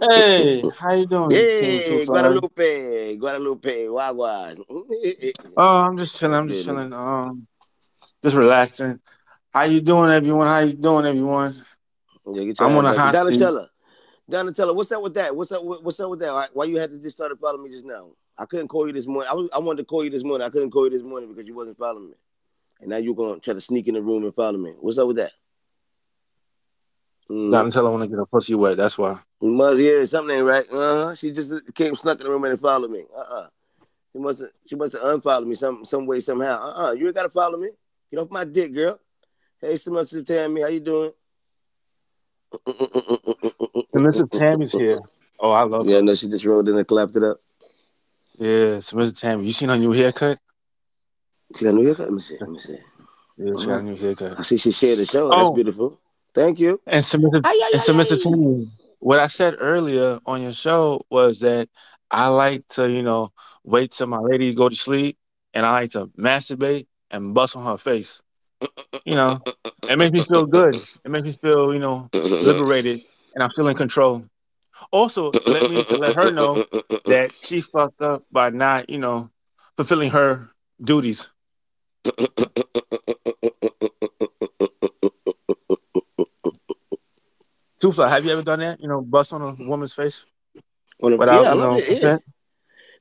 Hey, how you doing? Hey, Guadalupe, Guadalupe, Wagwan. Oh, I'm just chilling. I'm just chilling. Um, just relaxing. How you doing, everyone? How you doing, everyone? Yeah, I'm on a hot seat. Donatella. Donatella, what's up with that? What's up? With, what's up with that? Why, why you had to just start following me just now? I couldn't call you this morning. I was I wanted to call you this morning. I couldn't call you this morning because you wasn't following me. And now you're gonna try to sneak in the room and follow me. What's up with that? Mm. Donatella want to get her pussy wet. That's why. You must yeah, something ain't right. Uh huh. She just came snuck in the room and followed me. Uh uh She must have she must have unfollowed me some some way somehow. Uh uh You ain't gotta follow me. Get off my dick, girl. Hey, Submissive Tammy, how you doing? Submissive Tammy's here. Oh, I love. Yeah, her. no, she just rolled in and clapped it up. Yeah, Submissive Tammy. You seen her new haircut? She got a new haircut. Let me see. Let me see. Yeah, she got a new haircut. I see she shared the show. That's Oh. beautiful. Thank you. And submissive, Ay, ay, and ay, submissive ay. What I said earlier on your show was that I like to, you know, wait till my lady go to sleep, and I like to masturbate and bust on her face. You know, it makes me feel good. It makes me feel, you know, liberated, and I feel in control. Also, let me to let her know that she fucked up by not, you know, fulfilling her duties. Tufla, have you ever done that? You know, bust on a woman's face Wanna- without, yeah, I love know, it. Yeah.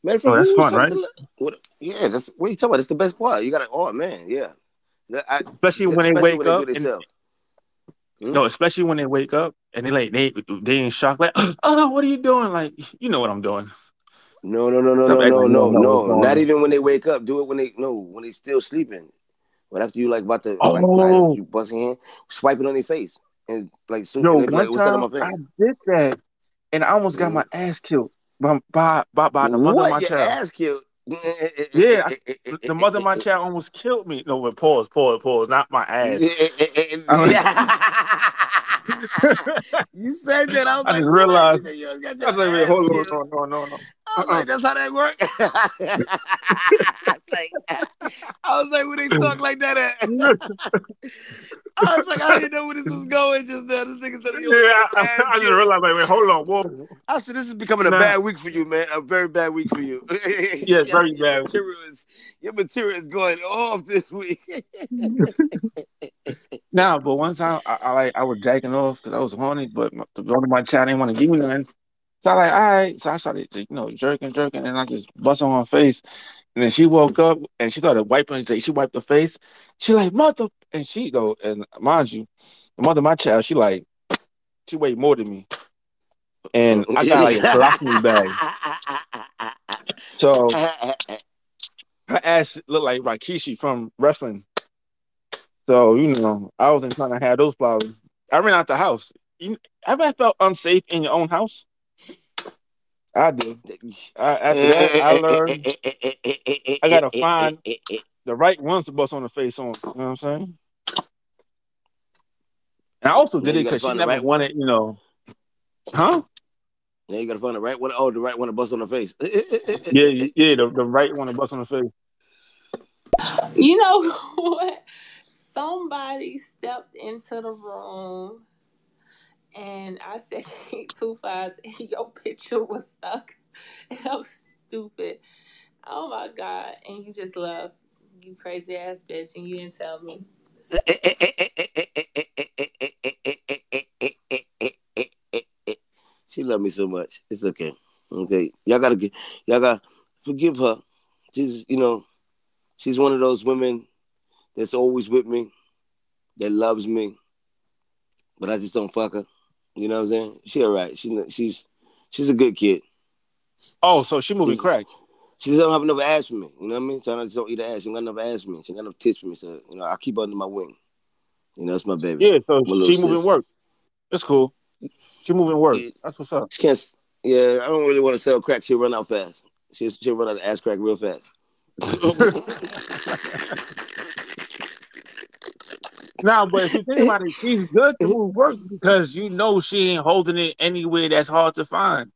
Matter of Oh, that's fun, talking to- what, yeah, that's what are you talking about? That's the best part. You got to, oh man, yeah. I- Especially when they wake when they up it and- themselves. Hmm? No, especially when they wake up and they like they they in shock, like, oh, what are you doing? Like, you know what I'm doing. No, no, no, no, no, no, no, no. Not even when they wake up. Do it when they no, when they still sleeping. But after you like about to like, Oh. like you busting in, swiping on their face and like soon Yo, and one like, what's that on time I did that and I almost got Mhm. my ass killed by by by, by the mother of my what? Your child. ass killed? Yeah, The mother of my child almost killed me. No, but pause, pause, pause. Not my ass. you said that. I was I like, just what? realized- You said you always got I was like, wait, hold on, no, no, no, no. I was like, that's how that work. like, I was like, when they talk like that, at, I was like, I didn't know where this was going just now. This nigga said, you yeah, got I, your ass I just realized, like, wait, hold on, whoa. I said, this is becoming a bad week for you, man. A very bad week for you. Yes, very your bad. Material is, your material is going off this week. Nah, but one time I, I like I was jacking off because I was horny, but my, the one of my child didn't want to give me nothing. So I like, all right. So I started, you know, jerking, jerking, and I just bust on her face. And then she woke up and she started wiping. She wiped her face. She like mother, and she go and mind you, the mother my child, she like, she weighed more than me, and I got like a colostomy bag. So her ass looked like Rikishi from wrestling. So you know, I wasn't trying to have those problems. I ran out the house. You ever felt unsafe in your own house? I did. I, after that, eh, I learned eh, eh, I gotta find- the right ones to bust on the face on. You know what I'm saying? And I also did it because she never right wanted, you know. Huh? Now you gotta find the right one. Oh, the right one to bust on the face. Yeah, yeah, the, the right one to bust on the face. You know what? Somebody stepped into the room and I said two fives and your picture was stuck. And I'm stupid. Oh my God. And you just love you crazy ass bitch and you didn't tell me. she loved me so much. It's okay. Okay, y'all gotta get, y'all gotta forgive her. She's, you know, she's one of those women that's always with me, that loves me, but I just don't fuck her. You know what I'm saying? She alright. She, she's, she's a good kid. Oh, so she moving crack. She don't have enough ass for me. You know what I mean? So I just don't eat her ass. She got enough ass for me. She got enough tits for me. So you know, I keep her under my wing. You know, that's my baby. Yeah, so My she moving sis. work. That's cool. She moving work. Yeah. That's what's up. She can't. Yeah, I don't really want to sell crack. She'll run out fast. She'll, she'll run out of ass crack real fast. Now, but if you think about it, she's good to work because you know she ain't holding it anywhere that's hard to find.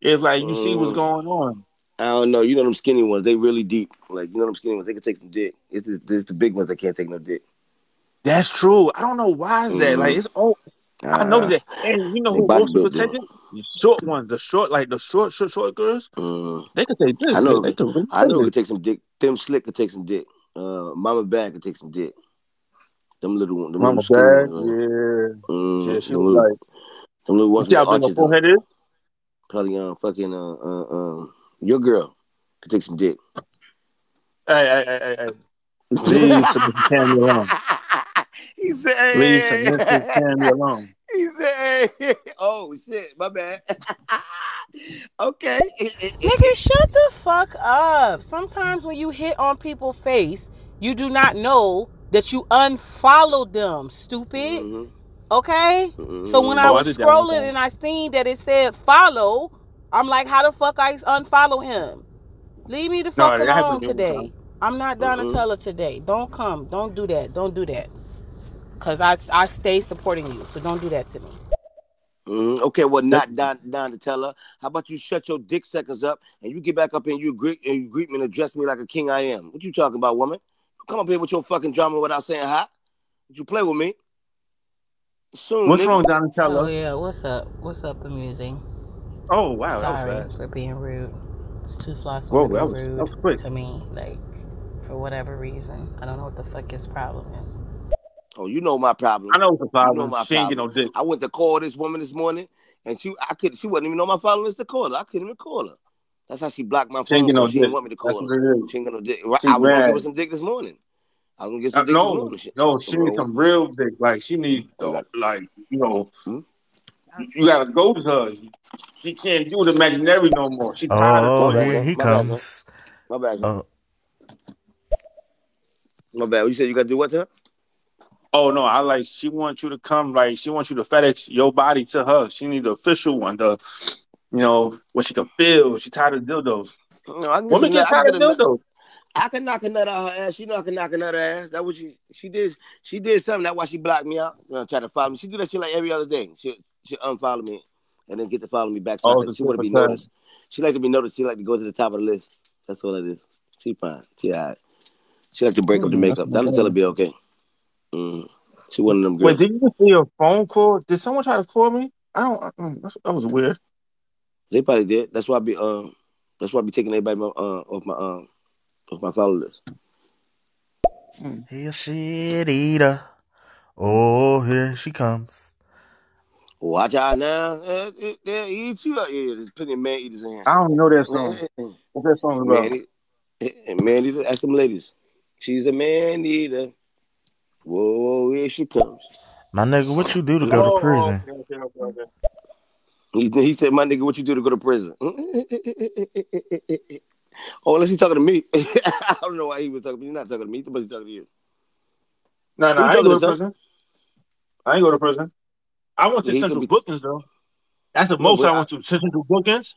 It's like you see what's Mm. going on. I don't know. You know them skinny ones. They really deep. Like you know them skinny ones. They can take some dick. It's, it's the big ones that can't take no dick. That's true. I don't know why is that. Like Mhm. it's oh I know that. And you know who body most built people take it? The short ones, the short, like the short, short, short girls. Mm. They could take this. I know. They, they could really I know take it could take some dick. Them slick could take some dick. Uh, Mama Bad could take some dick. Them little one, them Mama little bad, ones, yeah. mm, Yeah, she them, was little, like, them little ones see with how big her arches. forehead is? Probably um fucking uh, uh um your girl could take some dick. Hey, hey, hey, hey, hey. Leave Samantha Tammy alone. he said, Leave hey, Samantha Tammy alone. he said, hey. oh shit, my bad. okay. Nigga, shut the fuck up. Sometimes when you hit on people's face, you do not know that you unfollowed them, stupid. Mhm, Okay? mhm. So when I Oh, I was did that one scrolling and I seen that it said follow, I'm like, how the fuck I unfollow him? Leave me the fuck that happened alone to me one today. I'm not Mhm. Donatella today. Don't come. Don't do that. Don't do that. Cause I I stay supporting you. So don't do that to me. Mhm. Okay, well, not Don Don to tell her. How about you shut your dick suckers up and you get back up and you greet and you greet me and address me like a king I am. What you talking about, woman? Come up here with your fucking drama without saying hi. Would you play with me? Soon. What's nigga. wrong, Oh yeah, what's up? What's up, amusing? Oh, wow, that Sorry was fast. for being rude. It's too floss Whoa, want to that be was- rude that was quick. to me, like for whatever reason. I don't know what the fuck his problem is. Oh, you know my problem. I know what's the problem. my she ain't get no dick. I went to call this woman this morning, and she I could she wasn't even know my phone list to call her. I couldn't even call her. That's how she blocked my phone. get no call. She didn't dick. want me to call what her. She ain't got no dick. She I was gonna give her some dick this morning. I was gonna get Uh, some dick this no, morning. No, she Bro. needs some real dick. Like she needs, You got- like you know, Hmm? you gotta go to her. She can't do the imaginary no more. She tired Oh, of My bad, here he My bad, comes. My bad. son. Oh, My bad. You said you gotta do what to her? Oh no, I like she wants you to come. Like she wants you to FedEx your body to her. She needs the official one. The you know what she can feel. She tired of dildos. No, I can get Women some get tired of dildos. I can knock a nut out her ass. She know I can knock a nut out her ass. That what she she did. She did something. That's why she blocked me out. You know, try to follow me. She do that shit like every other day. She she unfollow me and then get to follow me back. So Oh, could- she want to be different noticed. She like to be noticed. She like to go to the top of the list. That's all it is. She fine. She alright. She like to break up the Mm, makeup. that's Donatella be okay. Mm. She one of them girls. Wait, did you see a phone call? Did someone try to call me? I don't. I, mm, that was weird. They probably did. That's why I be um. That's why I be taking everybody uh, off my um off my follow list. he a shit eater. Oh, here she comes. Watch out now. Uh, uh, They'll eat you up. Yeah, there's plenty of man eaters in here. I don't know that song. What's that song about? Man, eat- man eater. Ask them ladies. She's a man eater. Whoa, here she comes. My nigga, what you do to go Oh, to prison? okay, okay, okay, okay. He, he said, "My nigga, what you do to go to prison?" oh, unless he's talking to me. I don't know why he was talking. to me. He's not talking to me. But he's talking to you. No, no, I ain't go to to, prison. I ain't go to prison. I went to Yeah, Central be- Bookings though. That's the most I I- went to Central Bookings.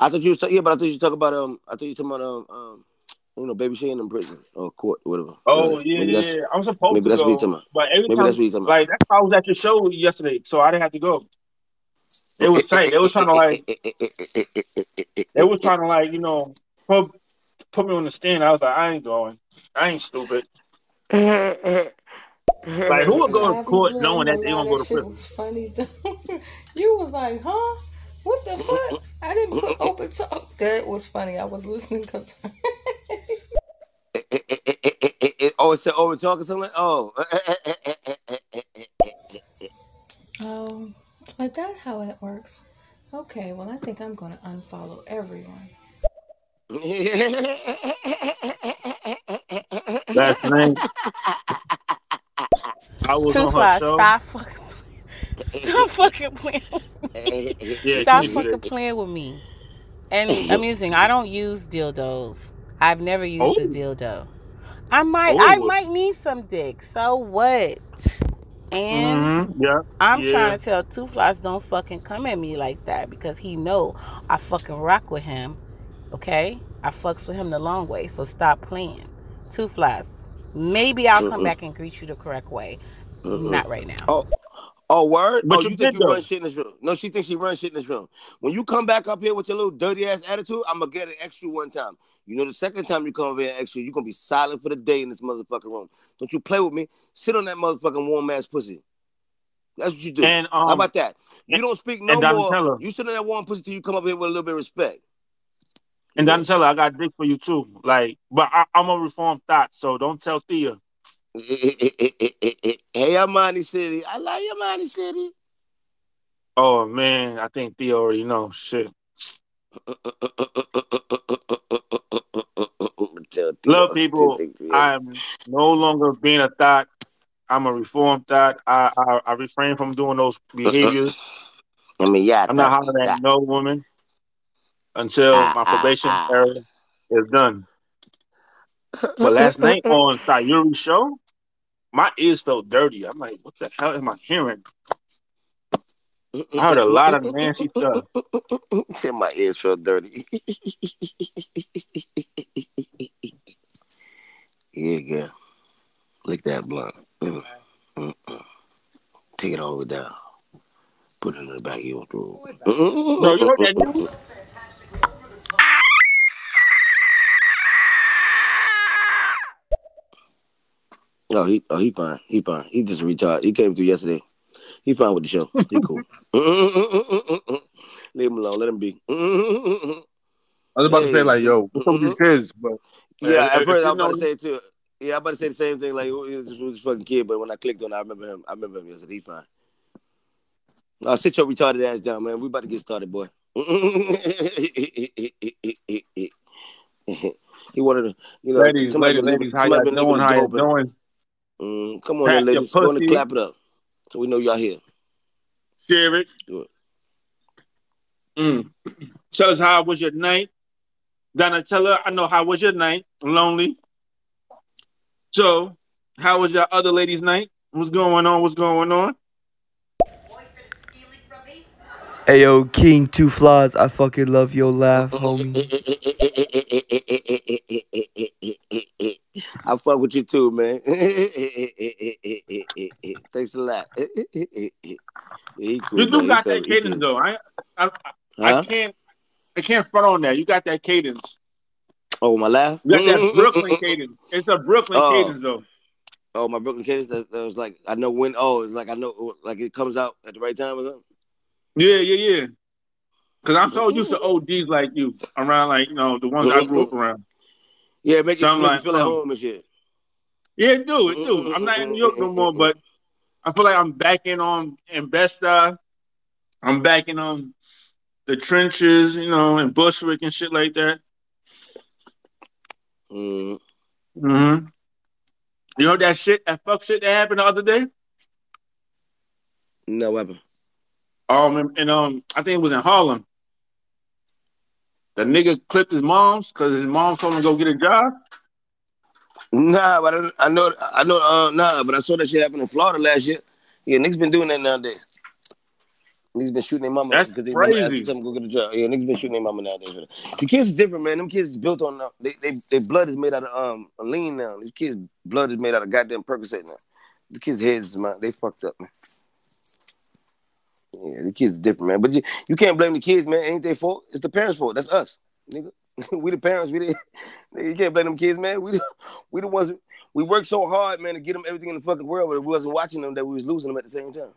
I thought you was talking. Yeah, but I thought you was talking about um. I thought you were talking about um um. You know, baby Shane in prison or court, or whatever. Oh yeah, maybe yeah, yeah. I'm supposed maybe to that's what go, you're talking about. but every maybe time, that's what you're talking like that's why I was at your show yesterday, so I didn't have to go. It was tight. They was trying to like, they was trying to like, you know, put put me on the stand. I was like, I ain't going. I ain't stupid. Like, who would go to Ivy court knowing that they gonna gonna go to prison? was funny. you was like, huh? What the fuck? I didn't put open talk. That was funny. I was listening because oh, it's over talking something. Like, oh, um, is that how it works? Okay, well, I think I'm gonna unfollow everyone. Last night, I was Two on her show. Stop fucking. Stop fucking playing. Yeah, Stop fucking it. playing with me. And amusing. I don't use dildos. I've never used a Oh. dildo. I might. Oh. I might need some dick. So what? And Mhm, Yeah. I'm Yeah. trying to tell Two Flies don't fucking come at me like that because he know I fucking rock with him. Okay? I fucks with him the long way. So stop playing. Two Flies. Maybe I'll come Mm-mm. back and greet you the correct way. Mm-mm. Not right now. Oh, oh, word. But oh, you you think you though. run shit in this room? No, she thinks she runs shit in this room. When you come back up here with your little dirty ass attitude, I'm gonna get an extra one time. You know, the second time you come over here extra, you're gonna be silent for the day in this motherfucking room. Don't you play with me? Sit on that motherfucking warm ass pussy. That's what you do. And um, How about that? You don't speak no and more. You sit in that one pussy till you come up here with a little bit of respect. and Donatella, I got dick for you too. Like, but I, I'm a reformed thought, so don't tell Thea. hey, Amani City. I love you, Amani City. Oh man, I think Thea already knows. Shit. Love people. I'm no longer being a thought. I'm a reformed thought. I, I I refrain from doing those behaviors. I mean, yeah. I'm not hollering at no woman until my probation era is done. But last night on Sayuri's show, my ears felt dirty. I'm like, what the hell am I hearing? I heard a lot of nasty stuff. Till my ears felt dirty. yeah, girl. Lick that blunt. Mm, mm, mm. Take it all the way down. Put it in the back of your throat. Bro, you heard that news? Oh, he, oh, he fine. He fine. He just retired. He came through yesterday. He fine with the show. He cool. Leave him alone. Let him be. I was about to say like, yo, what's up with your kids? But Yeah, at first I you was about to say it too. Yeah, I'm about to say the same thing. Like, he was just fucking kid. But when I clicked on, it, I remember him. I remember him yesterday. He fine. Uh, sit your retarded ass down, man. We about to get started, boy. he wanted to, you know, ladies, ladies, ladies, able- how somebody y'all been able doing? How y'all doing? Mm, come on, in, ladies. Go on and pussy. clap it up, so we know y'all here. Share it. Do it. Mm. Tell us how was your night. Donatella, I know how was your night. Lonely. So, how was your other lady's night? What's going on? What's going on? Hey yo, King Two Flies, I fucking love your laugh, homie. I fuck with you too, man. Thanks a lot. You do. Got that cadence though. I, I? I can't, I can't front on that. You got that cadence. Oh, my laugh? You got that Brooklyn cadence. It's a Brooklyn Oh. cadence though. Oh, my Brooklyn cadence. That, that was like I know when. Oh, it's like I know like it comes out at the right time or something. Yeah, yeah, yeah. Cause I'm so used to OGs like you around, like you know the ones I grew up around. Yeah, make, it, So I'm make like, you feel at oh. home and shit. Yeah, it do it do. I'm not in New York no more, but I feel like I'm back in on in Bed-Stuy. I'm back in on the trenches, you know, in Bushwick and shit like that. Mm. Mm-hmm. You know that shit, that fuck shit that happened the other day? No weapon. Um, and, and um, I think it was in Harlem. The nigga clipped his mom's because his mom told him to go get a job. Nah, but I, I know, I know. Uh, nah, but I saw that shit happen in Florida last year. Yeah, niggas been doing that nowadays. Niggas been shooting their mama That's because they crazy. them to go get a job. Yeah, niggas been shooting their mama nowadays. The kids is different, man. Them kids is built on. Uh, they, they, their blood is made out of um lean now. These kids' blood is made out of goddamn Percocet now. The kids' heads, man, they fucked up, man. Yeah, the kids different, man. But you, you can't blame the kids, man. Ain't their fault. It's the parents' fault. That's us, nigga. we the parents. We the, you can't blame them kids, man. We the, we the ones. We worked so hard, man, to get them everything in the fucking world, but if we wasn't watching them, that we was losing them at the same time.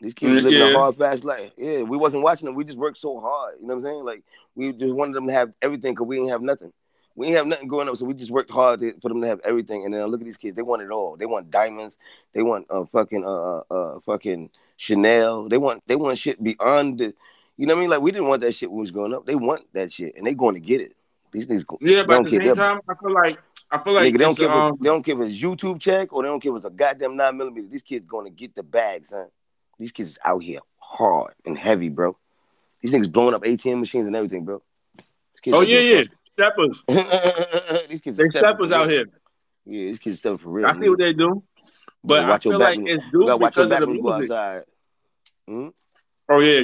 These kids Mm, living a hard, fast life. Yeah, we wasn't watching them. We just worked so hard. You know what I'm saying? Like we just wanted them to have everything because we didn't have nothing. We didn't have nothing growing up, so we just worked hard to, for them to have everything. And then look at these kids; they want it all. They want diamonds. They want uh, fucking uh, uh, uh fucking Chanel. They want they want shit beyond the. You know what I mean? Like we didn't want that shit when we was growing up. They want that shit, and they going to get it. These niggas, go- Yeah, but at the same They're- time, I feel like I feel like Nigga, they don't give um, they don't give us YouTube check or they don't give us a goddamn nine millimeter. These kids gonna get the bag, son. These kids is out here hard and heavy, bro. These niggas blowing up ATM machines and everything, bro. Oh yeah, yeah, steppers. these kids They steppers out here. Yeah, these kids stepping for real. I see what they do, but I feel like it's due gotta watch your because back of the music. outside. Hmm? Oh yeah,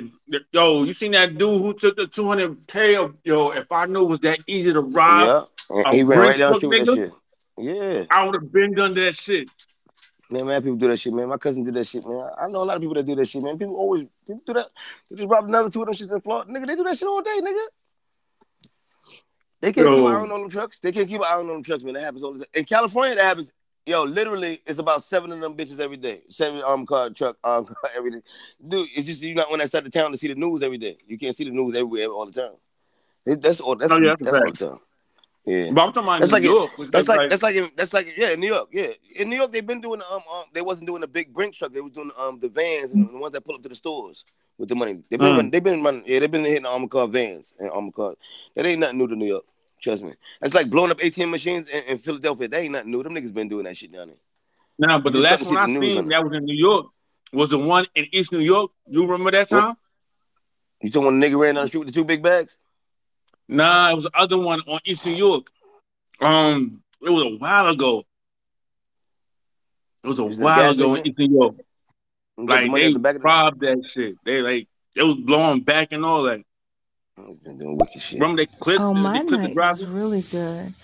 yo, you seen that dude who took the 200k? Of, yo, if I knew it was that easy to rob, Yeah. He ran right down the Bridgeport street with that shit. Yeah. I would have been done that shit. Man, man, people do that shit, man. My cousin did that shit, man. I know a lot of people that do that shit, man. People always people do that. They just robbed another two of them shits in Florida. Nigga, they do that shit all day, nigga. They can't keep Yo. an eye on them trucks. They can't keep an eye on them trucks, man. That happens all the time. In California, that happens yo, literally, it's about seven of them bitches every day. Seven arm car truck arm car every day. Dude, it's just you're not on that side of town to see the news every day. You can't see the news everywhere all the time. It- that's all. That's, Oh, yeah, that's that's all the time. Yeah. But I'm talking about That's New like it- York. which That's is like that's like in, that's like yeah in New York yeah in New York they've been doing um, um they wasn't doing the big brink truck they was doing um the vans and the ones that pull up to the stores with the money they've been Mm. running, they've been running yeah they've been hitting armor car vans and armor car that ain't nothing new to New York trust me that's like blowing up ATM machines in, in Philadelphia that ain't nothing new them niggas been doing that shit down there Nah, but the You just last one I the seen on that was in New York was the one in East New York. You remember that What? time? you talking when the nigga ran down the street with the two big bags Nah, it was the other one on East New York. Um, it was a while ago. It was a Was while ago in? East New York. You got the Like money they the back of the robbed that shit. They like it was blowing back and all that. He's been doing wicked shit Remember they clipped, Oh, my clipped the night was really good.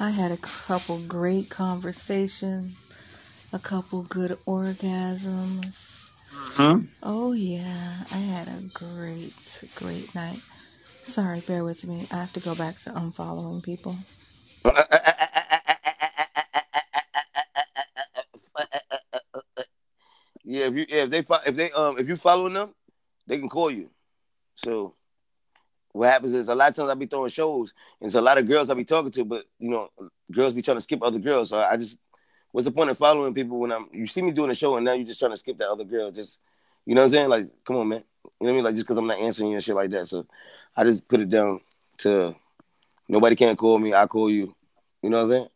I had a couple great conversations, a couple good orgasms. Huh? Oh, yeah. I had a great, great night. Sorry, bear with me. I have to go back to unfollowing people. Uh, uh, uh, yeah if you yeah, if they if they um if you following them they can call you so what happens is a lot of times I be throwing shows, and it's a lot of girls I be talking to, but you know, girls be trying to skip other girls. So I just, what's the point of following people when I'm? You see me doing a show, and now you're just trying to skip that other girl. Just, you know what I'm saying? Like, come on, man. You know what I mean? Like, just because I'm not answering you and shit like that. So I just put it down to nobody can't call me. I call you. You know what I'm saying?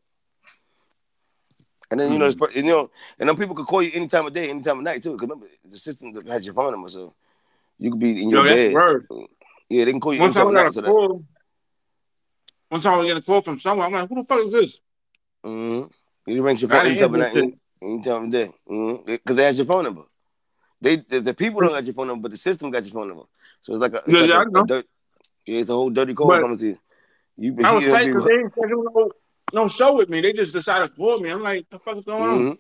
And then you know, per- you know, and then people could call you any time of day, any time of night too. Because remember, the system has your phone number, so you could be in your that's bed. word. Yeah, they can call you One anytime time I of night. got So a that, call. One time I got a call from someone. I'm like, who the fuck is this? Mm-hmm. You ring your phone anytime of night, any, anytime of day. Because they has your phone number. They the, the people don't got your phone number, but the system got your phone number. So it's like a, it's Yeah, like yeah, a, a dirt. Yeah, it's a whole dirty call coming to you. You, I was tight because they didn't schedule no, no show with me. They just decided to call me. I'm like, the fuck is going on? Mhm.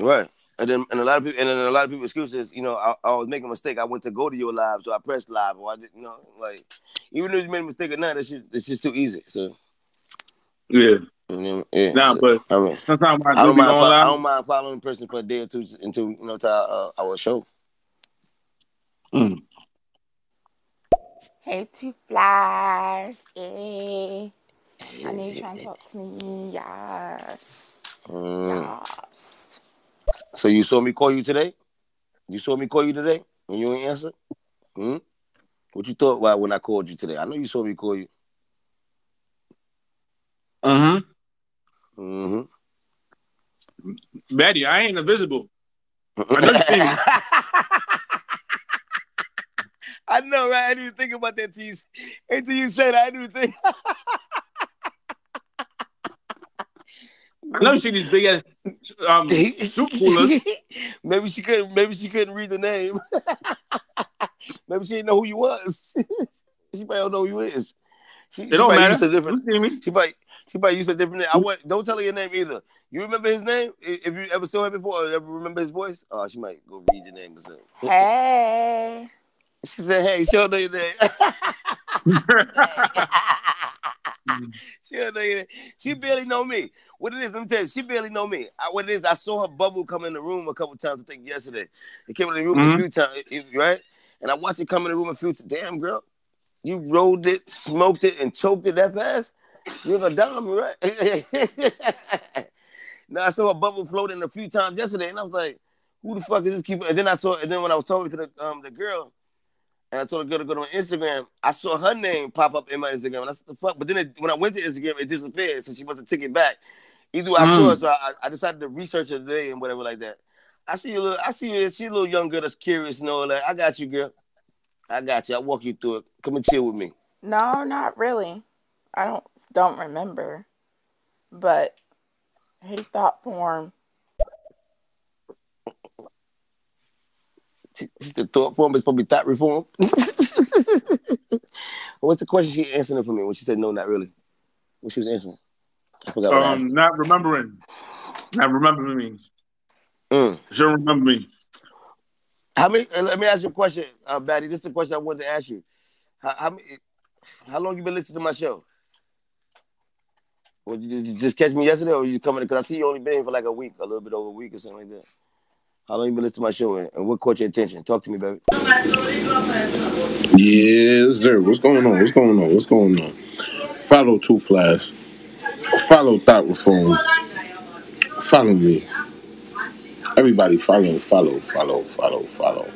Right. And then and a lot of people and then a lot of people excuses, you know, I, I was making a mistake. I went to go to your live, so I pressed live, or I didn't you know, like even if you made a mistake or not, that shit it's just too easy. So Yeah. you know, yeah. Nah, So, but I mean sometimes I, I do don't mind fo- I don't mind following a person for a day or two until you know to our, uh, our show. Mm. Hey, two flies. Hey. I know you're trying to talk to me. Yes. Mm. Yes. So you saw me call you today? You saw me call you today and you ain't answer? Hmm? What you thought about when I called you today? I know you saw me call you. Mm-hmm. Mm-hmm. Betty, I ain't invisible. I know you see me. I know, right? I didn't even think about that till you, until you said that. I didn't think. I know you see these big ass um, soup coolers. maybe she couldn't. Maybe she couldn't read the name. maybe she didn't know who you was. she probably don't know who you is. She, It she don't matter. used a different. You see me? She probably she probably used a different name. I want don't tell her your name either. You remember his name? If you ever saw him before or ever remember his voice? Oh, she might go read your name or something. Hey. She said, "Hey, show know your name." she don't know your. She barely know me. What it is, I'm telling you, she barely know me. I, what it is, I saw her bubble come in the room a couple times. I think yesterday. It came in the room a Mhm. few times, right? And I watched it come in the room a few times. Damn, girl, you rolled it, smoked it, and choked it that fast. You're a dime, right? now I saw a bubble floating a few times yesterday, and I was like, "Who the fuck is this?" Keep and then I saw, and then when I was talking to the um the girl, and I told a girl to go to my Instagram, I saw her name pop up in my Instagram, and I said, "The fuck!" But then it, when I went to Instagram, it disappeared, so she must have took it back. Either I saw Mm. her, so I, I decided to research her today and whatever like that. I see you, little, I see you. She's a little young girl that's curious and all that. I got you, girl. I got you. I'll walk you through it. Come and chill with me. No, not really. I don't don't remember. But hey, thought form. She, she the thought form is probably thought reform. What's the question she answering for me when she said no, not really? What she was answering? I forgot what I um, not remembering. Not remembering me. Mm. She don't remember me. How many? uh, let me ask you a question, uh, Batty. This is a question I wanted to ask you. How, how, many, how long you been listening to my show? Or did you just catch me yesterday, or you coming? Because I see you only been here for like a week, a little bit over a week or something like that. How long you been listening to my show, and, and what caught your attention? Talk to me, baby. Yes, sir. What's going on? What's going on? What's going on? Follow Two Flies. Follow Thought Reform. Follow me. Everybody follow, follow, follow, follow, follow.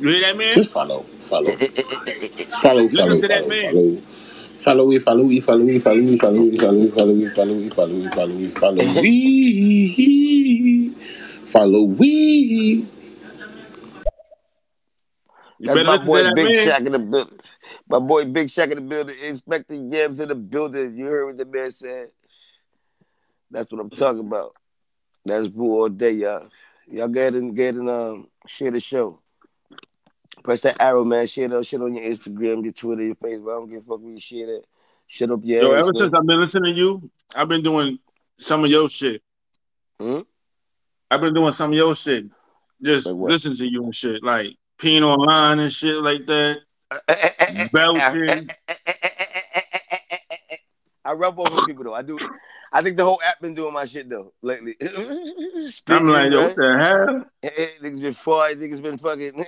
You hear that man? Just follow, follow. Follow, Listen follow, to that follow, man. follow. Follow me, follow me, follow me, follow me, follow me, follow me, follow me, follow me, follow me, follow me, follow me. Follow we. You That's my boy that Big man. Shack in the building. My boy Big Shack in the building. Inspector Yams in the building. You heard what the man said? That's what I'm talking about. That's boo all day, y'all. Y'all go ahead and get and um share the show. Press that arrow, man. Share that shit on your Instagram, your Twitter, your Facebook. I don't give a fuck when you share that. Shut up your Yo, ass, ever man. since I've been listening to you, I've been doing some of your shit. Hmm? I've been doing some of your shit. Just Like listen to you and shit, like peeing online and shit like that. Belching. I rub off on people though. I do. I think the whole app been doing my shit though lately. I'm like, yo, what the hell? Eh, eh, Niggas been farting. Niggas been fucking.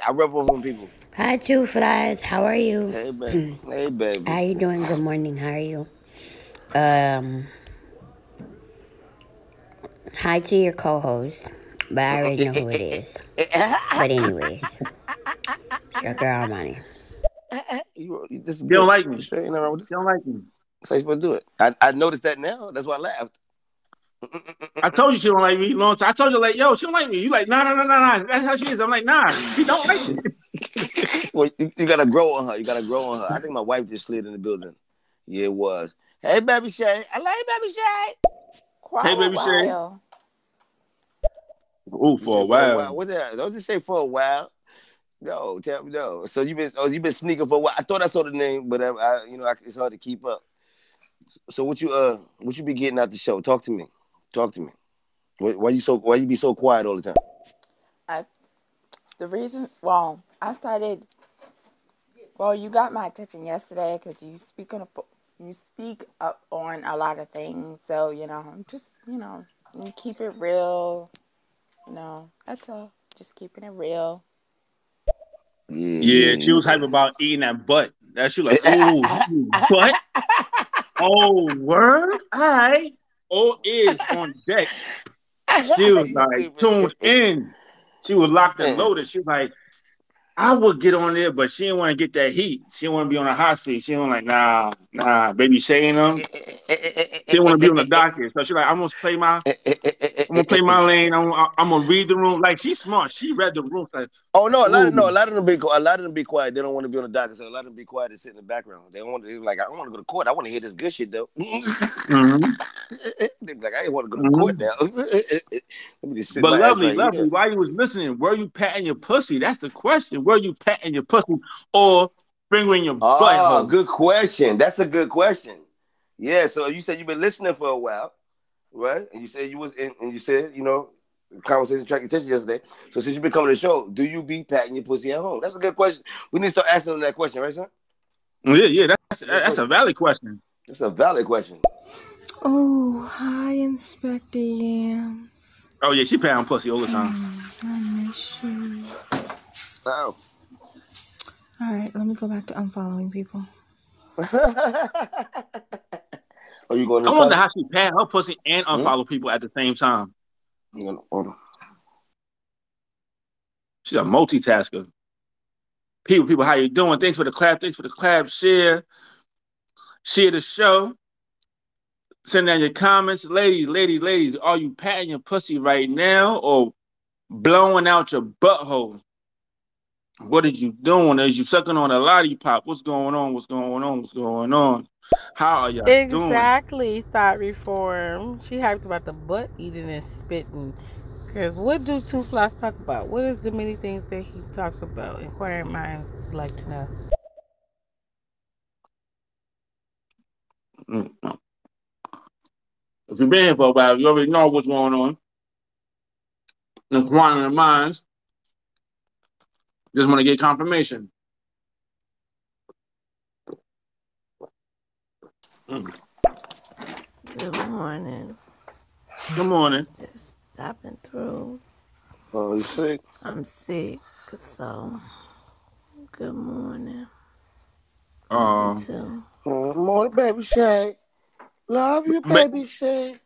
I rub off on people. Hi, Two Flies. How are you? Hey, baby. Hey, baby. How you doing? Good morning. How are you? Um, hi to your co-host, but I already know who it is. But anyways, it's your girl, money. you, you- this You don't like me. You sure ain't nothing with this? You don't like me. So how you supposed to do it. I, I noticed that now. That's why I laughed. I told you she don't like me long time. I told you like, yo, she don't like me. You like, nah, nah, nah, nah, nah. That's how she is. I'm like, nah, she don't like me. well, you, you gotta grow on her. You gotta grow on her. I think my wife just slid in the building. Yeah, it was. Hey, baby Shay. I love you, baby Shay. Quite Hey, baby Shay. While. Ooh, for a while. What's that? Don't just say for a while. No, tell me no. So you been oh you been sneaking for a while. I thought I saw the name, but I, I you know I, it's hard to keep up. So what you uh what you be getting out the show? Talk to me. Talk to me. Why, why you so why you be so quiet all the time? I, the reason, well, I started. Well, you got my attention yesterday because you speak on a, you speak up on a lot of things. So you know, just you know, you keep it real. You know, that's all. Just keeping it real. Yeah, Yeah, she was mm-hmm. hype about eating that butt. That she like, oh, ooh, butt. Oh, word. All right. All is on deck. She was like tuned in. She was locked and loaded. She was like, I would get on there, but she didn't want to get that heat. She didn't want to be on a hot seat. She didn't like, nah, nah, baby saying them. She didn't want to be on the docket. So she like, I'm gonna play my I'm gonna play my lane. I'm, I'm gonna read the room. Like she's smart. She read the room. Like, Oh no, a lot of no, a lot of them be a lot of them be quiet. They don't want to be on the docket, so a lot of them be quiet and sit in the background. They don't want to like I don't want to go to court. I want to hear this good shit though. mhm. they be like I ain't want to go to court now. Let me just sit But lovely, right lovely. While you was listening, were you patting your pussy? That's the question. Were you patting your pussy or fingering your Oh, butthole? good question. That's a good question. Yeah. So you said you've been listening for a while, right? And you said you was in, and you said you know the conversation attracted attention yesterday. So since you've been coming to the show, do you be patting your pussy at home? That's a good question. We need to start asking them that question, right, son? Yeah, yeah. That's that's a valid question. That's a valid question. Oh, hi, Inspector Yams. Oh yeah, she patting pussy all the time. Mm, I miss you. Oh. All right, let me go back to unfollowing people. Are you going to I wonder how she pat her pussy and hmm? unfollow people at the same time. I'm gonna- Hold. She's a multitasker. People, people, how you doing? Thanks for the clap. Thanks for the clap. Share, share the show. Send down your comments, ladies, ladies, ladies. Are you patting your pussy right now or blowing out your butthole? What are you doing? Is you sucking on a lollipop? What's going on? What's going on? What's going on? How are y'all doing? Exactly, thought reform. She hyped about the butt eating and spitting. Because what do Two Flies talk about? What is the many things that he talks about? Inquiring minds would like to know. Mm. If you've been here for a while, you already know what's going on. Inquiring minds. Just want to get confirmation. Mm. morning. Good morning. Just stopping through. Oh, you sick? I'm sick, so good morning. Um, You too. Oh, morning, baby Shay. Love you, Ma- baby Shay.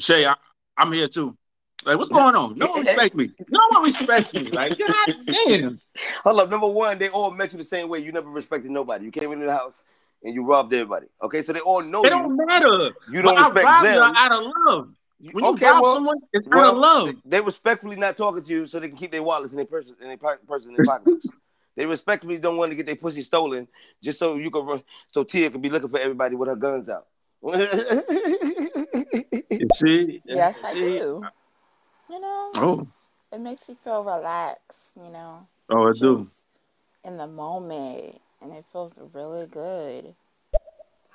Shay, I, I'm here too. Like, what's going on? No one respect me. No one respects me. Like, god damn. Hold up. Number one, they all met you the same way. You never respected nobody. You came into the house and you robbed everybody. Okay, so they all know It you. don't matter. You don't But respect I robbed them. her out of love. When you okay, rob well, someone, it's out of love. They, they respectfully not talking to you so they can keep their wallets in their purses in their po- purse in their pockets. they respectfully don't want to get their pussy stolen just so you can run, so Tia can be looking for everybody with her guns out. See? Yes, I do. You know, Oh, it makes you feel relaxed. You know, oh, I do. in the moment, and it feels really good.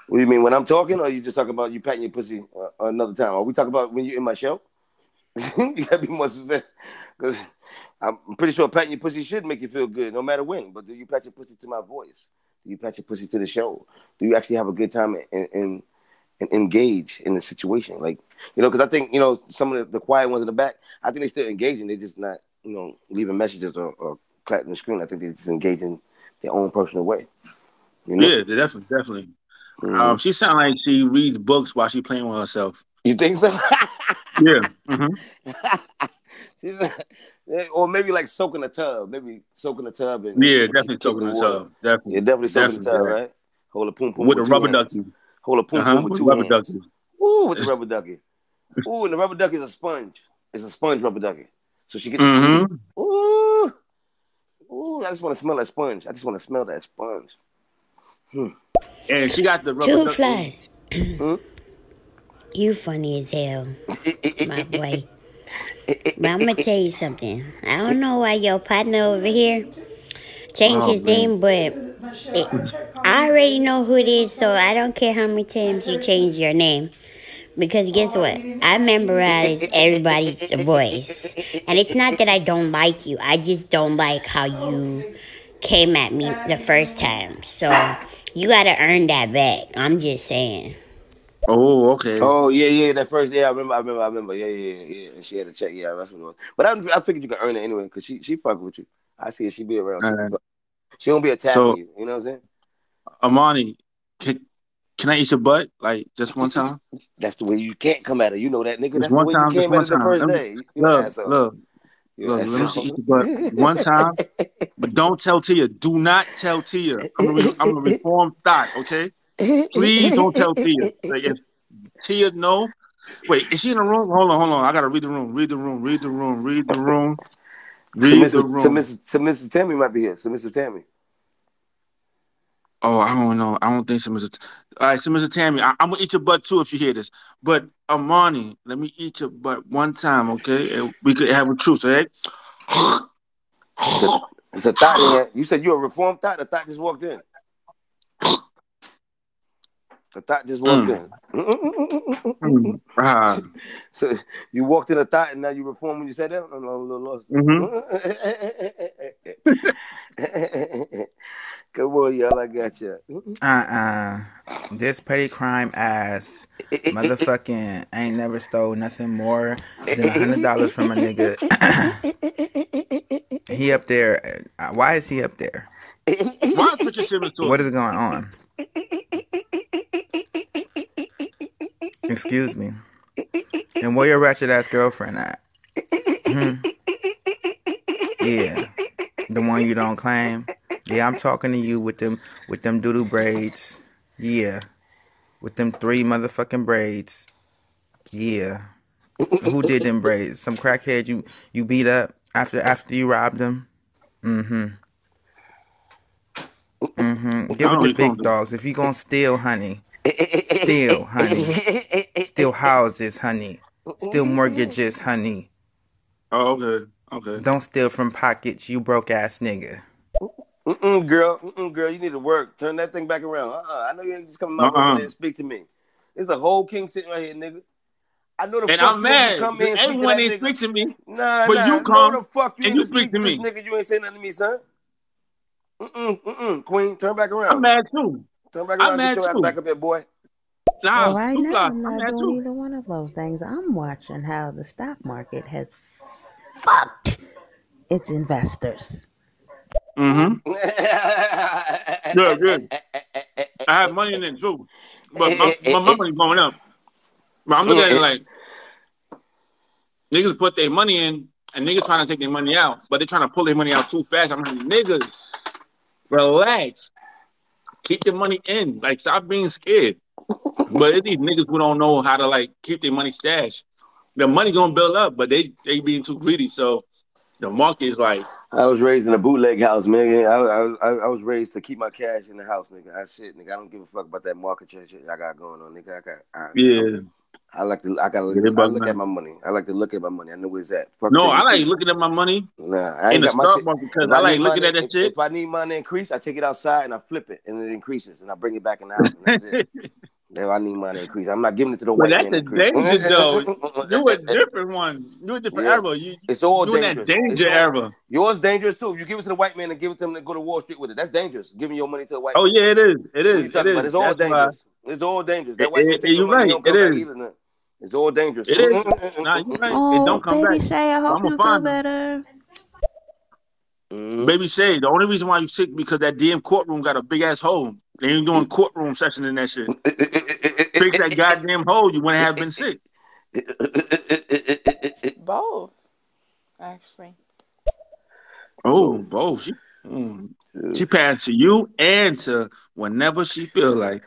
What do you mean when I'm talking, or you just talking about you patting your pussy uh, another time? Are we talking about when you're in my show? you gotta be more specific, because I'm pretty sure patting your pussy should make you feel good, no matter when. But do you pat your pussy to my voice? Do you pat your pussy to the show? Do you actually have a good time and and, and engage in the situation? Like you know, because I think you know some of the, the quiet ones in the back, I think they're still engaging. They're just not you know leaving messages or, or clapping the screen. I think they're just engaging their own personal way. You know? Yeah, definitely, definitely. Mhm. Um, she sounds like she reads books while she playing with herself. you think so? Yeah. hmm or maybe like soaking a tub, maybe soaking a tub and Yeah, definitely soaking the the tub. Definitely. Yeah, definitely soaking the tub, yeah. right? Hold a poom poom With with, a rubber ducky. Hold a poom Uh-huh. poom with With two rubber hands. ducky. Ooh, with the rubber ducky. Ooh, and the rubber ducky is a sponge. It's a sponge rubber ducky. So she gets Mhm. Ooh, ooh, I just want to smell that sponge. I just want to smell that sponge. Hmm. And she got the rubber Two ducky. flies. Hmm? You funny as hell, my boy. But I'm gonna tell you something. I don't know why your partner over here changed Oh, his man. name, but it, I already know who it is, so I don't care how many times you change your name. Because guess what? I memorize everybody's voice. And it's not that I don't like you, I just don't like how you came at me the first time. So you gotta earn that back. I'm just saying. Oh, okay. Oh yeah, yeah. That first, day, I remember, I remember, I remember. Yeah, yeah, yeah. yeah. And she had to check. Yeah, that's what it was. But I, I figured you could earn it anyway because she, she fuck with you. I see her. She be around. She, Alright. fuck. she don't be attacking So- you. You know what I'm saying? Amani, can, can I eat your butt? Like, just one time? That's the way you can't come at her. You know that, nigga. That's the way time, you came at her the first day. You, Look, look, look, let me see eat your butt one time. But don't tell Tia. Do not tell Tia. I'm a, re- I'm a reformed thought, okay? Please don't tell Tia. Like, if Tia know, wait, is she in the room? Hold on, hold on. I gotta read the room. Read the room. Read the room. Read the room. Read the Submissive, room. submissive, submissive Tammy might be here. Submissive Tammy. Oh, I don't know. I don't think so, Mr. All right, so Mr. Tammy, I, I'm gonna eat your butt too if you hear this. But Amani, let me eat your butt one time, okay? And we could have a truce, okay? It's a thought in here. You said you're a reformed thought. The thought just walked in. The thought just walked in. Mm, ah, So you walked in a thought and now you reform when you said that? I'm a little lost. Come on, y'all. I got you. Uh-uh. This petty crime ass motherfucking ain't never stole nothing more than a hundred dollars from a nigga. he up there. uh, Why is he up there? why took your shit to What is going on? Excuse me. And where your ratchet ass girlfriend at? Hmm? Yeah. The one you don't claim? Yeah, I'm talking to you with them with them doodoo braids. Yeah. With them three motherfucking braids. Yeah. Who did them braids? Some crackhead you you beat up after after you robbed him? Mm-hmm. Mm-hmm. Get with the big dogs. If you gonna steal, honey. Steal, honey. Steal houses, honey. Steal mortgages, honey. Oh, okay, okay. Don't steal from pockets, you broke ass nigga. Mm-mm, girl, mm-mm, girl, you need to work. Turn that thing back around. Uh-uh. I know you ain't just coming my room Uh-uh. in and speak to me. There's a whole king sitting right here, nigga. I know the And fuck I'm you mad. come in and Everyone ain't nigga. speak to me. Nah, But nah. you no, come the fuck you and you speak speak to to this me. nigga. You ain't say nothing to me, son. Mm-mm, mm-mm. Queen, turn back around. I'm mad too. Turn back I'm around. Get mad your ass too. back up here, boy. Nah, Well, right now. I'm I'm not doing too. either one of those things. I'm watching how the stock market has fucked its investors. Mm-hmm. Yeah, good. I have money in it too, but my, my, my money's going up. But I'm looking at it like niggas put their money in, and niggas trying to take their money out, but they're trying to pull their money out too fast. I'm like, niggas, relax. Keep the money in. Like, stop being scared. But it's these niggas who don't know how to like keep their money stashed. The money gonna build up, but they they being too greedy. So the market is like, I was raised in a bootleg house, man. I, I, I, was raised to keep my cash in the house, nigga. I it, nigga. I don't give a fuck about that market shit I got going on, nigga. I got, I, yeah. I like to, I got, Yeah, I look at my money. I like to look at my money. I know where it's at. Fuck No, I like looking at my money Nah, I in ain't the got my stock market because I I like looking money, at that if, shit. if I need money to increase, I take it outside and I flip it, and it increases, and I bring it back in the house, and that's it. If I need money to increase, I'm not giving it to the But white that's man That's a increase. danger though. You a different one. You a different Yeah. era. You It's all you in dangerous. that danger It's all- era. Yours dangerous too. If you give it to the white man and give it to them to go to Wall Street with it, that's dangerous. Giving your money to a white Oh man. yeah, it is. It What is. you It talking is. about? It's all That's why. dangerous. It's all dangerous. That It- white man it- you're right. don't come It back is. either. It's all dangerous. It is. Nah, you right. It Oh, don't come baby back. Shay, I hope I'ma you feel better. Mhm. Baby Shay, the only reason why you sick because that damn courtroom got a big ass hole. They ain't doing courtroom session in that shit. Fix that goddamn hole, you wouldn't have been sick. Both, actually. Oh, both. She, mm, she passed to you and to whenever she feel like.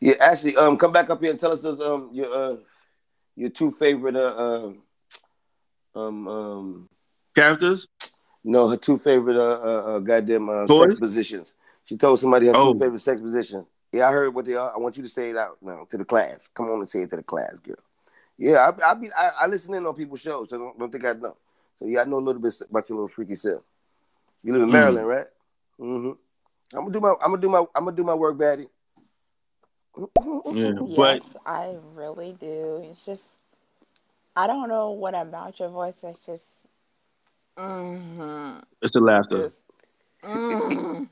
Yeah, Ashley, um, come back up here and tell us those, um your uh your two favorite uh, uh um um Characters? no her two favorite uh, uh, uh goddamn uh, Toys? sex positions. She told somebody her Oh. two favorite sex positions. Yeah, I heard what they are. I want you to say it out now to the class. Come on and say it to the class, girl. Yeah, I I be I, I listen in on people's shows, so don't, don't think I know. So yeah, I know a little bit about your little freaky self. You live in Mm. Maryland, right? Mm-hmm. I'm gonna do my I'm gonna do my I'm gonna do my work, Batty. Yeah. But Yes, I really do. It's just, I don't know what about your voice that's just, mm-hmm, it's the laughter. just, mm.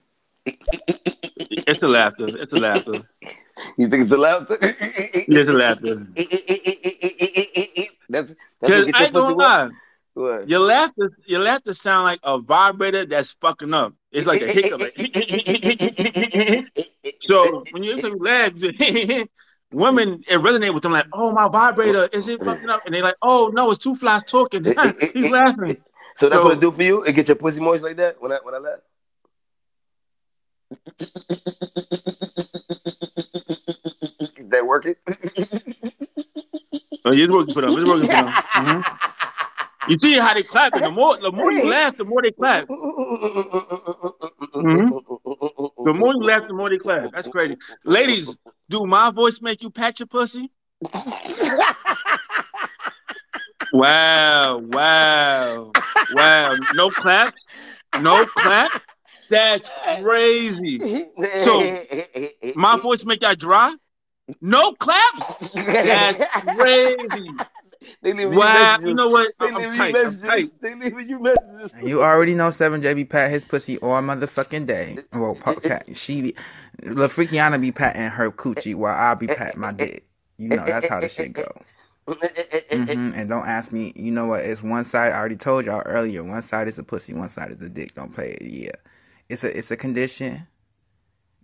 It's the laughter. It's the laughter. You think it's the laughter? It's the laughter. That's that's what I ain't pussy gonna lie. What? Your laughter, your laughter sound like a vibrator that's fucking up. It's like a hiccup. Like so when you laugh, women it resonate with them like, oh my vibrator, is it fucking up? And they're like, oh no, it's two flies talking. He's laughing. So that's So- what it do for you? It get your pussy moist like that when I when I laugh? Is that working? Oh, it's working for them. It's working for them. Mhm. You see how they clap? The more the more you laugh, the more they clap. Mhm. The more you laugh, the more they clap. That's crazy. Ladies, do my voice make you pat your pussy? Wow, wow, wow. No clap? No clap? That's crazy. So, My voice make y'all dry? No claps? That's crazy. They leaving Wow. you messages. You know what? They I'm you messages. They leaving you messages. You already know Seven J be pat his pussy all motherfucking day. Well, pa- pat, she be, La Freakiana be patting her coochie while I be patting my dick. You know that's how the shit go. hmm And don't ask me. You know what? It's one side. I already told y'all earlier. One side is a pussy. One side is a dick. Don't play it. Yeah, it's a it's a condition.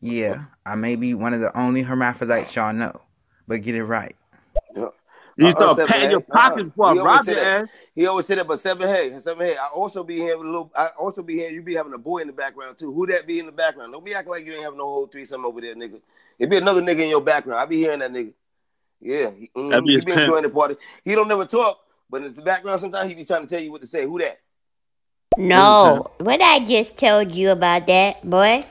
Yeah, I may be one of the only hermaphrodites y'all know, but get it right. You Uh-uh, start Seven patting your uh, uh, pockets before I He always rob say your that. ass. He always said that, but seven hey, seven hey. I also be here with a little. I also be here. You be having a boy in the background too. Who that be in the background? Don't be acting like you ain't having no whole threesome over there, nigga. It be another nigga in your background. I be hearing that nigga. Yeah, he, mm, be he be enjoying the party. He don't never talk, but in the background sometimes he be trying to tell you what to say. Who that? No, what I just told you about that, boy.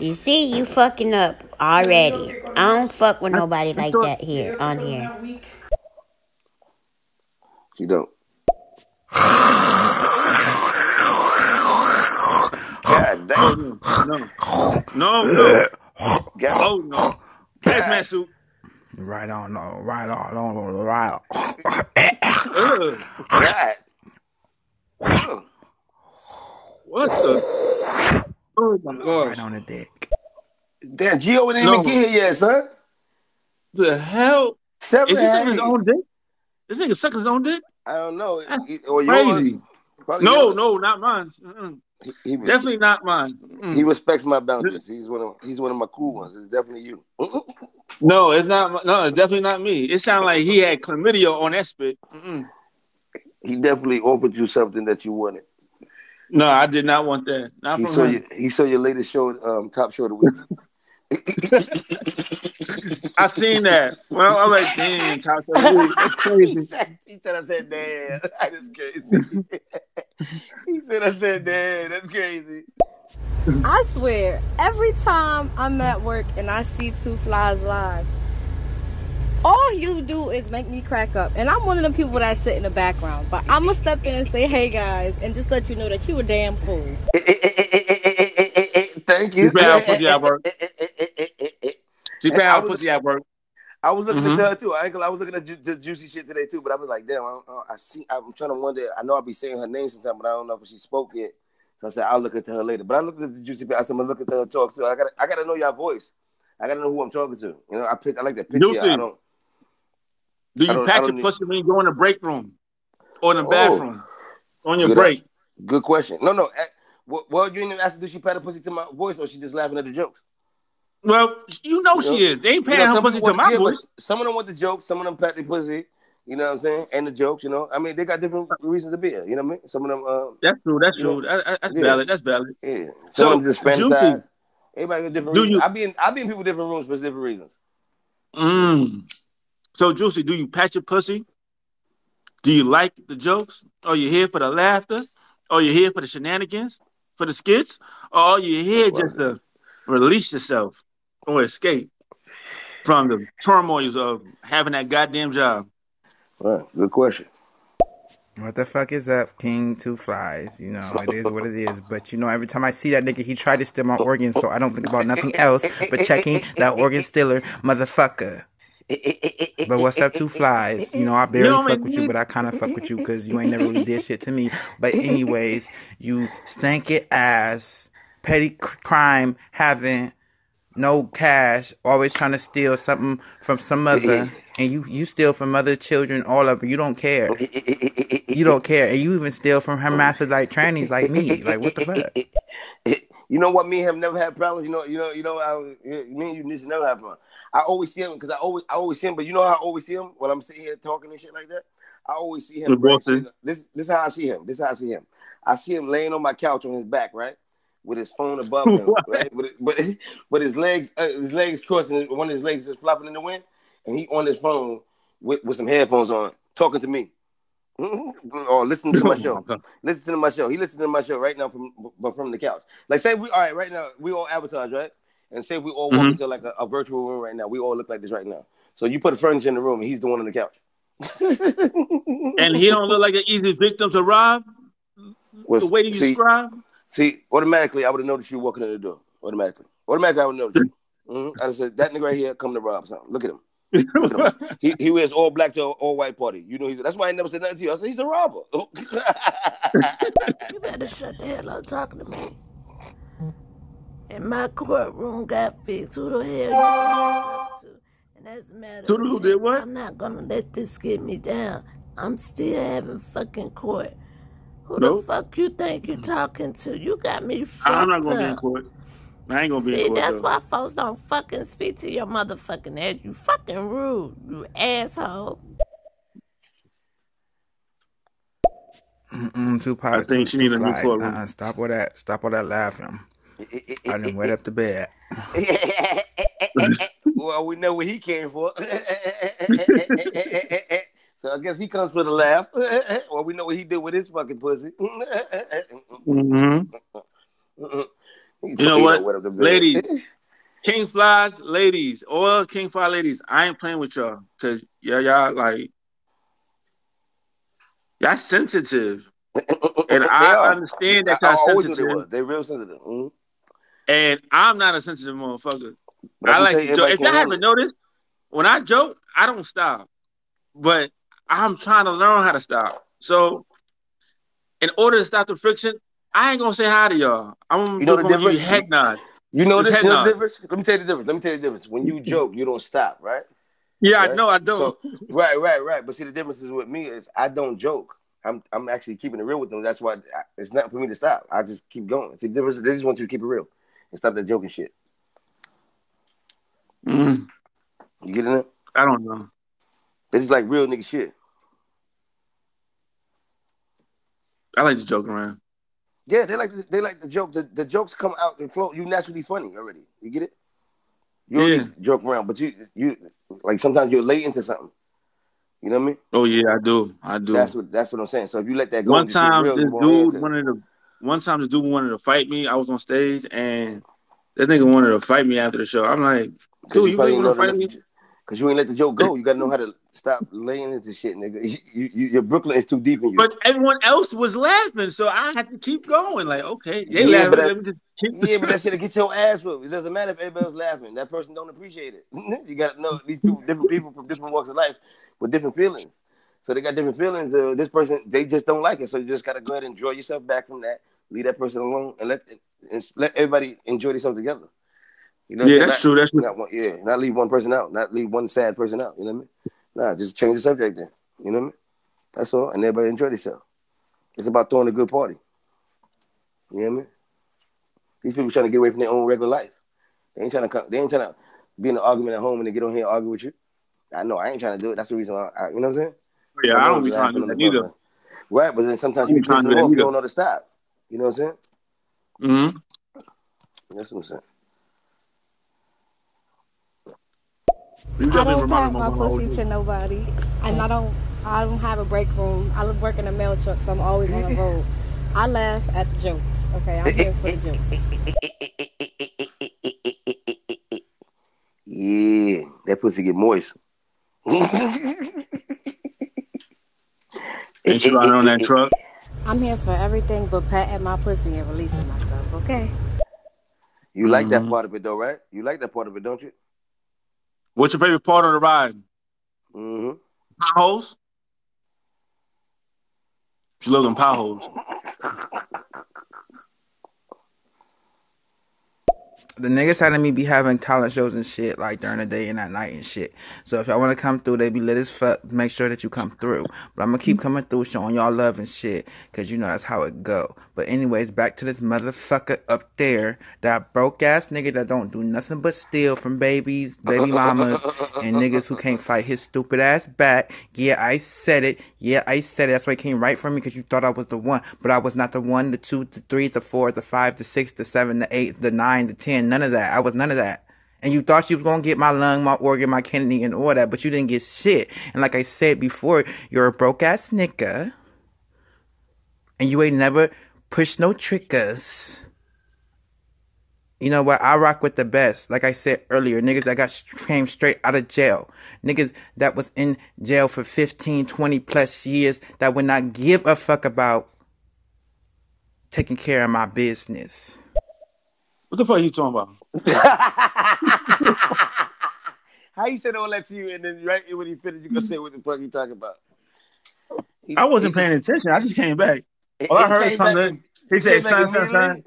You see, you fucking up already. I don't fuck with nobody like that here on here. You don't. God damn. No, no, no. God, Oh no. That's man suit. Right on, no, right on, on, right on. God. Ugh. What the? Oh my god! Right on the dick. Damn, Gio didn't No. even get here yet, son. The hell? Seven Is he sucking his own dick? This nigga sucking his own dick? I don't know. That's Or yours. Crazy. Probably No, yours. no, not mine. Mm-mm. He, he, Definitely not mine. Mm-mm. he respects my boundaries. He's one of he's one of my cool ones. It's definitely you. No, it's not. No, it's definitely not me. It sounded like he had chlamydia on that spit. Mm-mm. he definitely offered you something that you wanted. No, I did not want that. Not He from saw him. you. He saw your latest show, um, top show of the week. I seen that. Well, I was like, damn, Top show of the Week. That's crazy. he, said, he said, "I said, damn, that's crazy." he said, "I said, damn, that's crazy." I swear, every time I'm at work and I see Two Flies live, all you do is make me crack up. And I'm one of the people that sit in the background. But I'm going to step in and say, hey guys, and just let you know that you a damn fool. Thank She you. found pussy at work. She I found was- pussy at work. I was looking Mhm. at her too. I I was looking at ju- the juicy shit today too, but I was like, damn, I, don't, know. I see. I'm trying to wonder. I know I'll be saying her name sometime, but I don't know if she spoke yet. So I said I'll look into her later. But I looked at the juicy. I said I'm gonna look into her talk too. I got I got to know your voice. I got to know who I'm talking to. You know, I pick, I like to picture. Juicy. I don't. Do you pat your need- pussy when you go in the break room or in the Oh. bathroom on your Good break? Good question. No, no. eh, Well, you didn't ask did she pat her pussy to my voice or she just laughing at the jokes? Well, you know You she know? is. They ain't You know, her some pussy to my yeah, voice. Some of them want the jokes, some of them pat their pussy, you know what I'm saying? And the jokes, you know. I mean, they got different reasons to be here, you know what I mean? Some of them, uh, That's true. That's true. That- that- that's yeah. valid. That's valid. yeah. Some So, of them just fantasize. Everybody got different do reasons. you- I be in, I be in people different rooms for different reasons. Mm. So, Juicy, do you pat your pussy? Do you like the jokes? Are you here for the laughter? Are you here for the shenanigans, for the skits? Or are you here just to release yourself or escape from the turmoils of having that goddamn job? Right. Good question. What the fuck is up, King Two Flies? You know, it is what it is. But you know, every time I see that nigga, he tried to steal my organs, so I don't think about nothing else but checking that organ stealer, motherfucker. But what's up, Two Flies? You know, I barely You know what I fuck with you, but I kind of fuck with you because you ain't never really did shit to me. But anyways, you stank it ass, petty c- crime having no cash, always trying to steal something from some other, and you you steal from other children, all of it. You don't care. You don't care, and you even steal from hermaphrodite trannies like me. Like what the fuck? You know what? Me and him never had problems. You know, you know, you know. I, me and you need never have problems. I always see him because I always, I always see him. But you know how I always see him when I'm sitting here talking and shit like that. I always see him. With Right, Boston. sitting- this, this is how I see him. This is how I see him. I see him laying on my couch on his back, right, with his phone above him, What? right, but but but his legs, uh, his legs crossed, and one of his legs just flopping in the wind, and he on his phone with, with some headphones on, talking to me. or listening to my show. Listen to my show. He listens to my show right now from but from the couch. Like say we all right right now. We all advertise right, and say we all walk Mhm. into like a, a virtual room right now. We all look like this right now. So you put a furniture in the room, and he's the one on the couch. And he don't look like an easy victim to rob. Was- the way you see, describe. See, automatically I would have noticed you walking in the door. Automatically, automatically I would notice. you. Mhm. I said that nigga right here come to rob something. Look at him. Look at him. he, he wears all black to all white party. You know he's, that's why I never said nothing to you. I said he's a robber. You better shut the hell up talking to me. And my courtroom got fixed. Who the hell you talking to? And as a matter Toodaloo of did fact, what? I'm not gonna let this get me down. I'm still having fucking court. Who Nope. the fuck you think you talking to? You got me fucked I'm not gonna be in court. I ain't gonna be See, in court. See, that's though. why folks don't fucking speak to your motherfucking ass. You fucking rude, you asshole. Mm-mm, Tupac, I think she two need a new flies. courtroom. Uh-uh, stop all that. Stop all that laughing. I done wet up the bed. well, we know where he came for. so I guess he comes for the laugh. well, we know what he did with his fucking pussy. Mhm. You You know what, the bed. ladies, King Flies, ladies, all King Fly ladies, I ain't playing with y'all because y'all, y'all like y'all sensitive, and I are. understand that I, I y'all always they sensitive. They real sensitive. Mhm. And I'm not a sensitive motherfucker. But I I like to joke. If y'all haven't noticed, when I joke, I don't stop, but I'm trying to learn how to stop. So, in order to stop the friction, I ain't gonna say hi to y'all. I'm gonna You know the difference? head nod. You know this. You know the difference. Let me tell you the difference. Let me tell you the difference. When you joke, you don't stop, right? Yeah, I right? know I don't. So right, right, right. But see, the difference is with me is I don't joke. I'm I'm actually keeping it real with them. That's why I, it's not for me to stop. I just keep going. See, the difference is they just want you to keep it real and stop that joking shit. Mm, You get it? I don't know. They just like real nigga shit. I like to joke around. Yeah, they like they like the joke. The, the jokes come out and flow. You naturally funny already. You get it? You Yeah. joke around, but you you like sometimes you're late into something. You know what I mean? Oh yeah, I do. I do. That's what that's what I'm saying. So if you let that go, one and just get time real, this you won't answer. dude wanted to one time this dude wanted to fight me. I was on stage and this nigga wanted to fight me after the show. I'm like, dude, you really want to fight me? Because you ain't let the joke go. You got to know how to stop laying into shit, nigga. You, you, your Brooklyn is too deep in you. But everyone else was laughing, so I had to keep going. Like, okay, they Yeah, laughing. but that- let me just keep yeah, but that shit'll get your ass whooped. It doesn't matter if everybody's laughing. That person don't appreciate it. you got to know these people, different people from different walks of life with different feelings. So they got different feelings. Uh, this person, they just don't like it. So you just got to go ahead and draw yourself back from that. Leave that person alone and let and let everybody enjoy themselves together. You know, Yeah, that's Not- true, that's true. Not one, yeah, not leave one person out. Not leave one sad person out. You know what I mean? Nah, just change the subject then. You know what I mean? That's all, and everybody enjoy themselves. It's about throwing a good party. You know what I mean? These people trying to get away from their own regular life. They ain't trying to come. They ain't trying to be in an argument at home and they get on here and argue with you. I know I ain't trying to do it. That's the reason why. I, you know what I'm saying? Oh, yeah, So I don't be trying to do that either. Right, but then sometimes oh, you I be ain't trying to pissing do that them off. You don't know to stop. You know what I'm saying? Mm-hmm. That's what I'm saying. I don't remind pack my of my old pussy to nobody, and I don't. I don't have a break room. I work in a mail truck, so I'm always on the road. I laugh at the jokes. Okay, I'm here for the jokes. Yeah, that pussy get moist. Ain't you riding on that truck? I'm here for everything but patting my pussy and releasing myself. Okay. You like that Mhm. part of it though, right? You like that part of it, don't you? What's your favorite part of the ride? Mm-hmm. Potholes? She loves them potholes. The niggas had me be having talent shows and shit like during the day and at night and shit. So if y'all want to come through, they be lit as fuck. Make sure that you come through. But I'm gonna keep coming through, showing y'all love and shit, cause you know that's how it go. But anyways, back to this motherfucker up there, that broke ass nigga that don't do nothing but steal from babies, baby mamas, and niggas who can't fight his stupid ass back. Yeah, I said it. Yeah, I said it. That's why it came right from me, cause you thought I was the one, but I was not the one, the two, the three, the four, the five, the six, the seven, the eight, the nine, the ten. None of that. I was none of that. And you thought you was gonna get my lung, my organ, my kidney, and all that, but you didn't get shit. And like I said before, you're a broke ass nigga, and you ain't never pushed no triggers. You know what? I rock with the best. Like I said earlier, niggas that got came straight out of jail. Niggas that was in jail for 15, 20 plus years that would not give a fuck about taking care of my business. What the fuck are you talking about? How you said all that to you, and then right when he finished, you gonna say what the fuck you talking about? He- I wasn't he- paying attention. I just came back. He- All I heard came from back the he he said, came back son, son, son,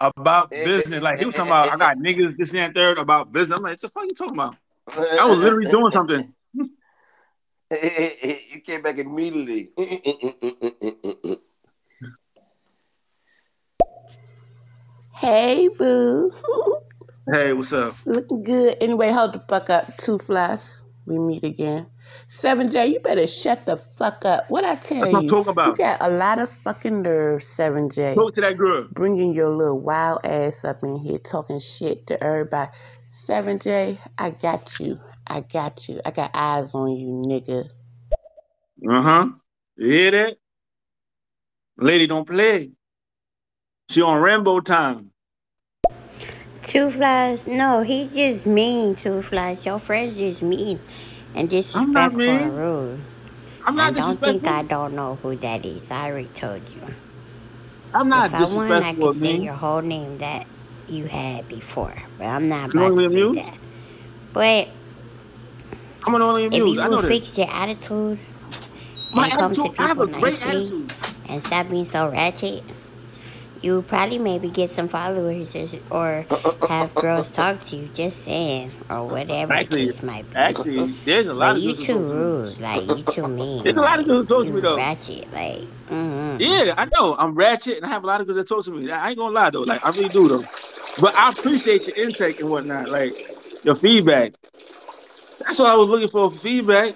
about business. Like he was talking about, I got niggas, this and that, third about business. I'm like, what the fuck you talking about? I was literally doing something. you came back immediately. Hey, boo. Hey, what's up? Looking good. Anyway, hold the fuck up. Two flies. We meet again. 7J, you better shut the fuck up. What I tell That's what I'm you? talking about. You got a lot of fucking nerve, 7J. Talk to that girl. Bringing your little wild ass up in here talking shit to everybody. 7J, I got you. I got you. I got eyes on you, nigga. Uh huh. You hear that? Lady don't play. She on Rambo time. Two flies? No, he just mean. Two flies. Your friend just mean and I'm disrespectful and rude. I'm not and don't think. I don't know who that is. I already told you. I'm not if I want, I disrespectful could say your whole name that you had before, but I'm not You about to do amused? that. But I'm an only if you I know will this. fix your attitude My and come to attitude, I have people nicely attitude. and stop being so ratchet, you would probably maybe get some followers or, or have girls talk to you. Just saying, or whatever Actually, the case might be. actually, there's a lot But of you too talk to me. rude. Like you too mean. There's a lot of girls who talk to me though. ratchet. Like mm-hmm. Yeah, I know. I'm ratchet, and I have a lot of girls that talk to me. I ain't gonna lie though, like I really do though. But I appreciate your intake and whatnot, like your feedback. That's what I was looking for feedback.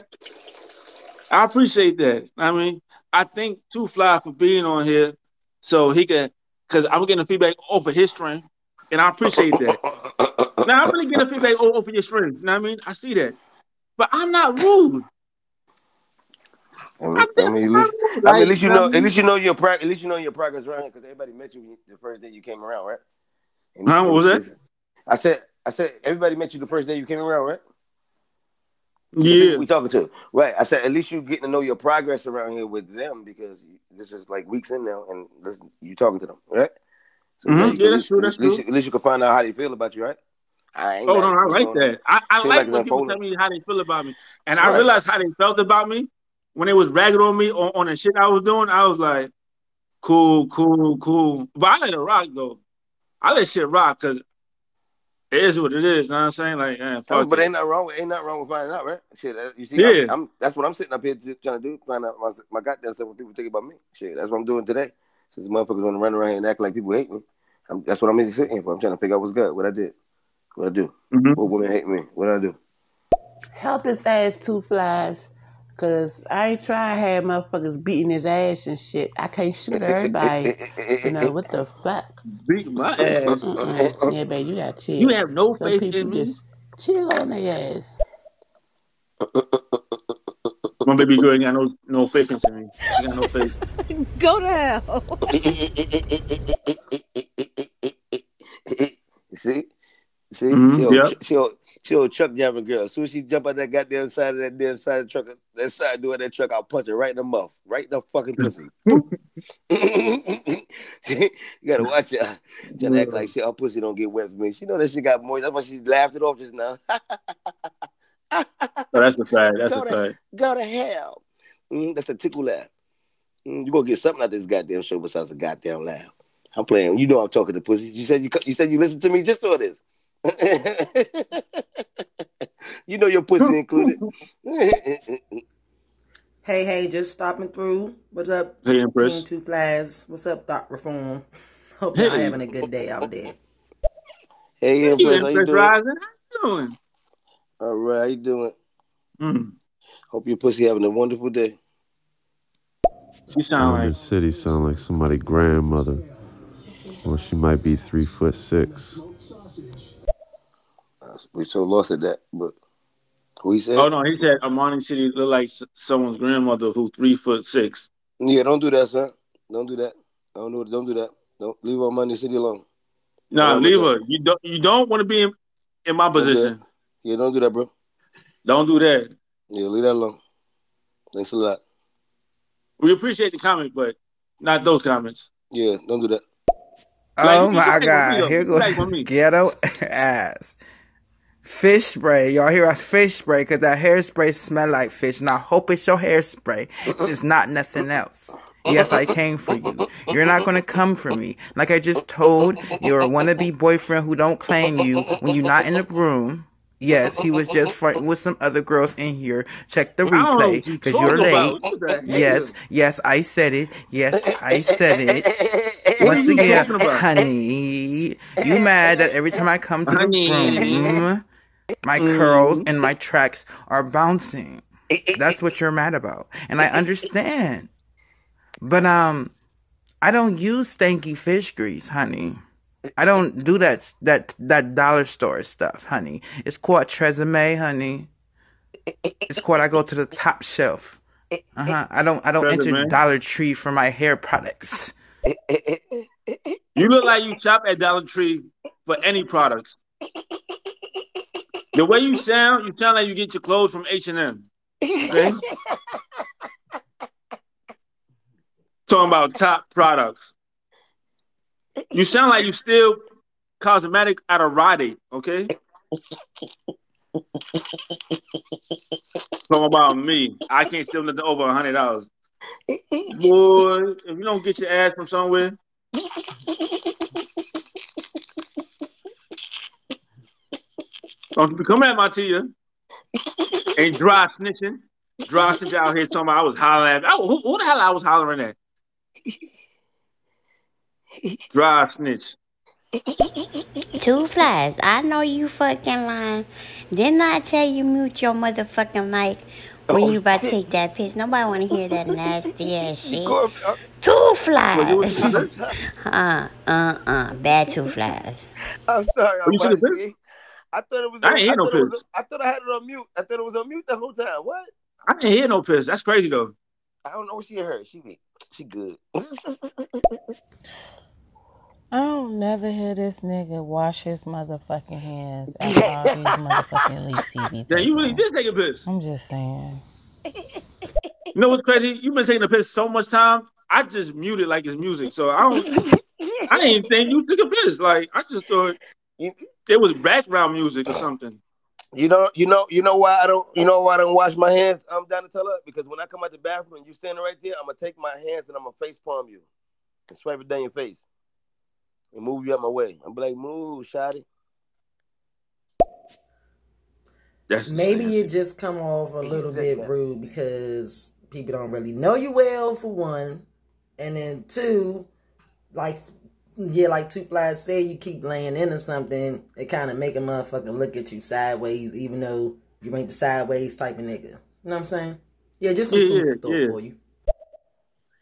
I appreciate that. I mean, I think Too Fly for being on here, so he could, cause I'm getting feedback over his stream, and I appreciate that. now I'm really getting feedback over your stream. You know what I mean? I see that, but I'm not rude. I mean, I mean, at least, I mean, at least you know, at least you know your practice. At least you know your progress around here because everybody met you the first day you came around, right? And- Huh, what was that? I said, I said, everybody met you the first day you came around, right? Yeah. we talking to right. I said, at least you getting to know your progress around here with them because this is like weeks in now, and this, you talking to them, right? So Mhm. Yeah, at that's least- true, that's at least, true. you- At least you can find out how they feel about you, right? I ain't Oh no. I like that. I, I like like when people unfolding. tell me how they feel about me, and I Right. realized how they felt about me when they was ragging on me on, on the shit I was doing. I was like, cool, cool, cool. But I let it rock though. I let shit rock because it is what it is. You know what I'm saying? Like, man, Oh, fuck but it. ain't nothing wrong with ain't nothing wrong with finding out, right? Shit, you see, Yeah. I'm, I'm that's what I'm sitting up here trying to do, find out my, my goddamn self what people think about me. Shit, that's what I'm doing today. Since motherfuckers want to run around here and act like people hate me, I'm, that's what I'm sitting here for. I'm trying to figure out what's good, what I did, what I do, Mm-hmm. what women hate me, what I do. Help his ass two flies. Cause I ain't trying to have motherfuckers beating his ass and shit. I can't shoot everybody. you know what the fuck? Beat my ass. Mm-mm. Yeah, baby, you gotta chill. You have no Some faith people in me. just chill on their ass. My baby girl ain't got no no faith in me. She got no faith. Go to hell. You see, you see, Mhm, she old, yep. she old, she old truck driving girl. As soon as she jump out that goddamn side of that damn side of the truck, that side door of that truck, I'll punch her right in the mouth, right in the fucking pussy. You gotta watch her. Trying to act like shit, her pussy don't get wet for me. She know that she got moist. That's why she laughed it off just now. Oh, that's a fact. That's go a to, fact. Go to hell. Mm, that's a tickle laugh. Mm, you gonna get something out of this goddamn show besides a goddamn laugh. I'm playing. You know I'm talking to pussy. You said you you said you listened to me just for this. you know your pussy included. Hey, hey, just stopping through. What's up? Hey, Empress. King Two Flags. What's up, Thought Reform? Hope y'all Hey. having a good day out there. hey, Hey, Empress, how you Empress doing? Rising. How you doing? All right, how you doing? Mm. Hope your pussy having a wonderful day. She sound like City sound like somebody grandmother. Well, she might be three foot six. Uh, We so lost at that, but who he said? Oh no, he said Amani City look like someone's grandmother who three foot six. Yeah, don't do that, son. Don't do that. Don't do Don't do that. Don't leave Amani City alone. Nah, leave do her. You don't. You don't want to be in, in my Don't do position. Yeah, don't do that, bro. Don't do that. Yeah, leave that alone. Thanks a lot. We appreciate the comment, but not those comments. Yeah, don't do that. Oh like, Oh you my can be like god, here You like goes ghetto ass. Fish spray. Y'all hear us fish spray because that hairspray smell like fish. And I hope it's your hairspray. It's not nothing else. Yes, I came for you. You're not gonna come for me. Like I just told your wannabe boyfriend who don't claim you when you're not in the room. Yes, he was just flirting with some other girls in here. Check the replay because you're late. about. What the heck? Yes, yes, I said it. Yes, I said it. Once again, honey, you mad that every time I come to the Honey. room, my curls and my tracks are bouncing. That's what you're mad about, and I understand. But um, I don't use stanky fish grease, honey. I don't do that that that dollar store stuff, honey. It's called Tresemme, honey. It's called I go to the top shelf. Uh huh. I don't I don't enter Tresemme? Dollar Tree for my hair products. You look like you shop at Dollar Tree for any products. The way you sound, you sound like you get your clothes from H and M. Talking about top products. You sound like you still cosmetic out of Rite, okay? Talking about me. I can't steal nothing over a hundred dollars. Boy, if you don't get your ass from somewhere, Don't come at my tia. Ain't dry snitching. Dry snitch out here talking about I was hollering at. Oh, who, who the hell I was hollering at? Dry snitch. Two flies. I know you fucking lying. Didn't I tell you mute your motherfucking mic when Oh, you about to take that piss? Nobody want to hear that nasty ass shit. Go- uh, Two flies. I'm uh, uh, uh. Bad two flies. I'm sorry, When I thought it was. I On, ain't I, hear no thought was. piss. I thought I had it on mute. I thought it was on mute the whole time. What? I didn't hear no piss. That's crazy though. I don't know what she heard. She be. She good. I don't never hear this nigga wash his motherfucking hands after all these motherfucking elite TV. Damn, you really tapings. did take a piss. I'm just saying. You know what's crazy? You've been taking a piss so much time. I just muted like it's music, so I don't. I didn't even think you took a piss. Like I just thought it was background music or something. You know, you know, you know why I don't, you know why I don't wash my hands. Um, I'm down to tell her because when I come out the bathroom and you standing right there, I'm gonna take my hands and I'm gonna face palm you and swipe it down your face and move you out my way. I'm be like, move, shotty. That's Maybe it just come off a little bit rude because people don't really know you well for one, and then two, like yeah, like two flies say you keep laying into something, it kind of make a motherfucker look at you sideways, even though you ain't the sideways type of nigga. You know what I'm saying? Yeah, just some Yeah, food yeah, yeah. for you.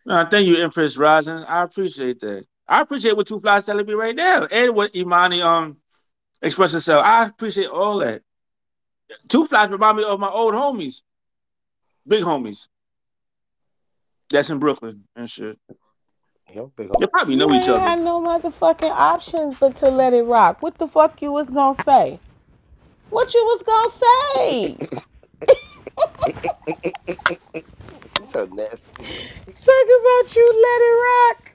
No, thank you, Empress Rising. I appreciate that. I appreciate what Two Flies telling me right now, and what Imani um expressed herself. I appreciate all that. Two Flies remind me of my old homies, big homies. That's in Brooklyn and shit. Yeah, big You probably know you each ain't other. had no motherfucking options but to let it rock. What the fuck you was gonna say? What you was gonna say? so nasty. Talk about you let it rock.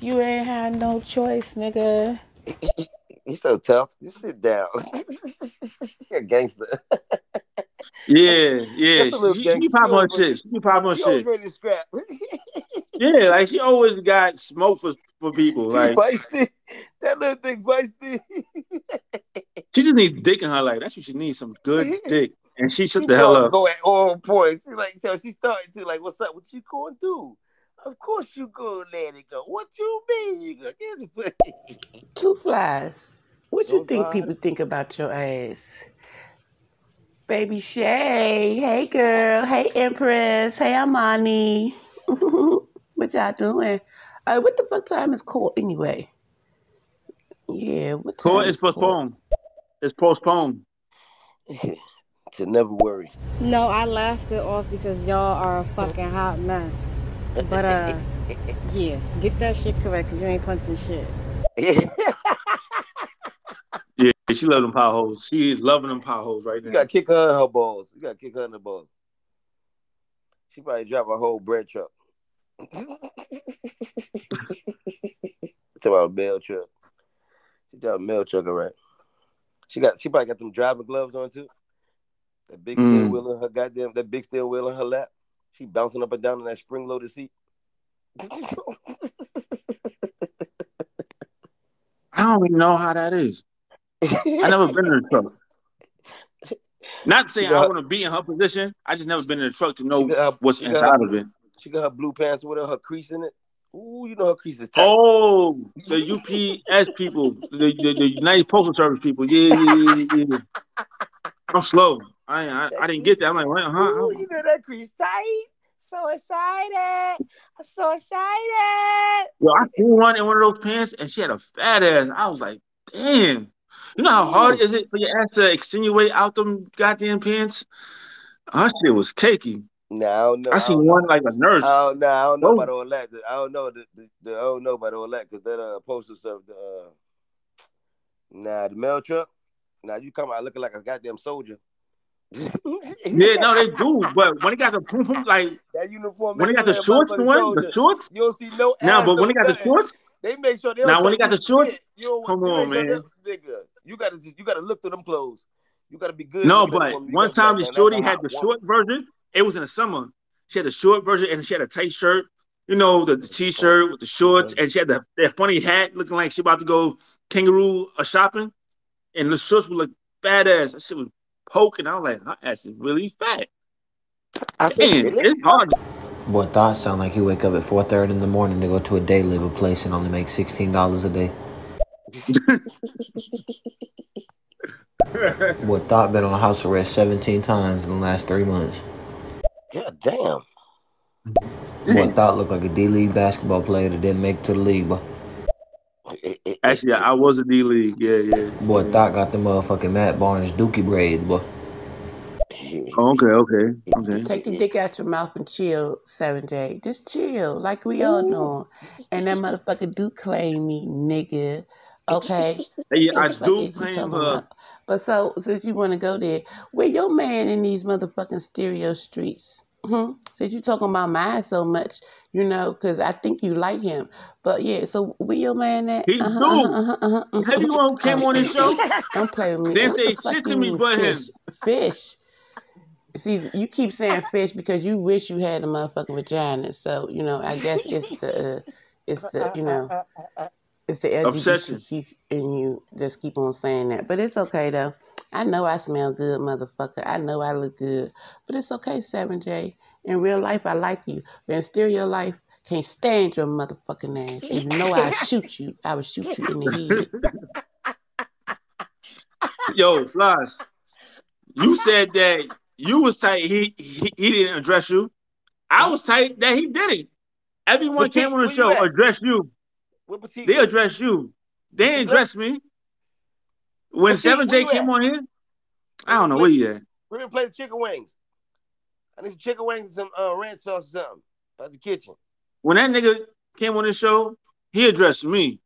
You ain't had no choice, nigga. You so tough. You sit down. You're a gangster. Yeah, yeah. Just a little She, she gangster. be popping She her always shit. She be popping her She shit. ready to scrap. Yeah, like she always got smoke for, for people. She Like feisty. That little thing feisty. she just needs dick in her life. That's what she needs. Some good dick. And she shut She the hell up. go at all points. She like so she started to like, what's up? What you going to do? Of course you gonna let it go. What you mean you gonna get the? Two flies. What you Don't think fly. people think about your ass? Baby Shay. Hey girl. Hey Empress. Hey Amani. what y'all doing? Uh, what the fuck time is court anyway? Yeah, what time Court is is postponed. It's postponed. to never worry. No, I laughed it off because y'all are a fucking hot mess. But uh, yeah, get that shit correct. 'cause you ain't punching shit. Yeah, she love them potholes. She is loving them potholes right now. You gotta kick her in her balls. You gotta kick her in the balls. She probably drop a whole bread truck. Talk about a mail truck. She got a mail truck, all right. She got she probably got them driving gloves on too. That big Mm. steel wheel in her goddamn that big steel wheel in her lap. She bouncing up and down in that spring loaded seat. I don't even know how that is. I never been in a truck. Not saying I want to be in her position. I just never been in a truck to know her- what's inside her- of it. She got her blue pants with her, her crease in it. Ooh, you know her crease is tight. Oh, the UPS people, the, the, the United Postal Service people. Yeah, yeah, yeah, yeah. I'm slow. I, I I didn't get that. I'm like, what? Huh? Ooh, you know that crease tight. So excited. I'm so excited. Yo, I seen one in one of those pants, and she had a fat ass. I was like, damn. You know how hard is it for your ass to extenuate out them goddamn pants? Her shit was cakey. No, I don't know. I seen one like a nurse. I don't know. I don't know Oh. about all that. I don't know. The, the, the, I don't know about all that because that uh, postal service. The, uh, nah, the mail truck. Nah, you come out looking like a goddamn soldier. Yeah, no, they do. But when they got the boom, boom, like That uniform. when they make got the shorts, the one, the shorts. You don't see no. Now, but when no they got the shorts, They make sure they Now, don't when show they got the shorts. You don't, come you on, make sure man. nigga, you gotta just you gotta look through them clothes. You gotta be good. No, but the woman. You one time the like, shorty had hot the woman." short version. It was in the summer. She had the short version and she had a tight shirt. You know, the, the t-shirt with the shorts, and she had the that funny hat looking like she about to go kangaroo uh, shopping. And the shorts were like fat ass. That shit was poking. I was like, her ass is really fat. I said, Man, really? it's hard. Boy, thought sound like he wake up at four thirty in the morning to go to a day labor place and only make sixteen dollars a day. Boy, thought been on house arrest seventeen times in the last three months. God damn. Boy, thought looked like a D League basketball player that didn't make it to the league, but Actually, I was a D League. Yeah, yeah. boy, thought got the motherfucking Matt Barnes dookie braids, boy. Oh, okay, okay, okay. Take the dick out your mouth and chill, Seven J. Just chill, like we all know. And that motherfucker do claim me, nigga. Okay. Hey, I do claim her. But so since you want to go there, where your man in these motherfucking stereo streets? Hmm? Since you talking about mine so much, you know, because I think you like him. But yeah, so where your man at? He Uh-huh, do. uh-huh, uh-huh, uh-huh. Have you all came on this show? Don't play with me. Didn't say shit to me but him. fish? Fish. See, you keep saying fish because you wish you had a motherfucking vagina. So you know, I guess it's the, uh, it's the, you know, it's the Obsession. LGBTQ in you. Just keep on saying that, but it's okay though. I know I smell good, motherfucker. I know I look good, but it's okay, Seven J. In real life, I like you, but in stereo life, can't stand your motherfucking ass. And you know I shoot you. I would shoot you in the head. Yo, Flies, you said that you was tight. He, he he didn't address you. I was tight that he didn't. Everyone came on the show addressed you. They addressed you. They didn't address me. When Seven J came at? on here, I don't know where you at. We're gonna play the chicken wings. I need some chicken wings and some uh, ranch sauce or something out the kitchen. When that nigga came on the show, he addressed me.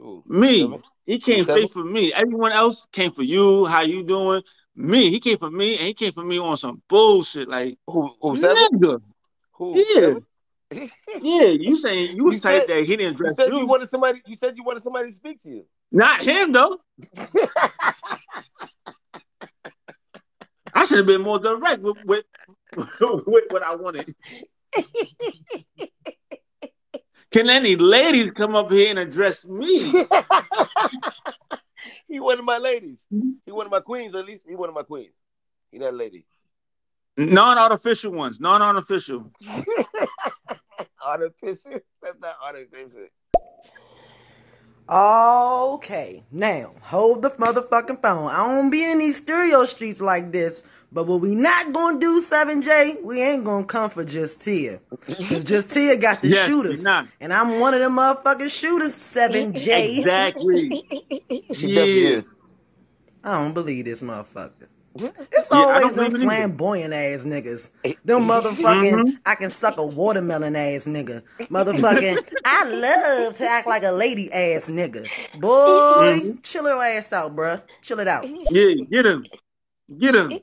Ooh, Me. seven? He came Seven? straight for me. Everyone else came for you. How you doing? Me. He came for me, and he came for me on some bullshit. Like, Who? Who? Nigga. Who? Yeah. Yeah. You saying you was You said- that he didn't You said you. you wanted somebody. You said you wanted somebody to speak to you. Not him though. I should have been more direct with with, with what I wanted. Can any ladies come up here and address me? He one of my ladies. Mm-hmm. He one of my queens. At least he one of my queens. He that lady. Non-artificial ones. Non-artificial. Artificial. That's not artificial. Okay, now hold the motherfucking phone. I don't be in these stereo streets like this, but what we not gonna do, 7J, we ain't gonna come for just Tia. Cause just Tia got the Yes, shooters. And I'm one of them motherfucking shooters, 7J. Exactly. Yeah. I don't believe this motherfucker. It's Yeah, always don't them believe it either. flamboyant ass niggas. Them motherfucking Mhm. I can suck a watermelon ass nigga. Motherfucking I love to act like a lady ass nigga. Boy, Mhm. chill your ass out, bruh. Chill it out. Yeah, get him. Get him. He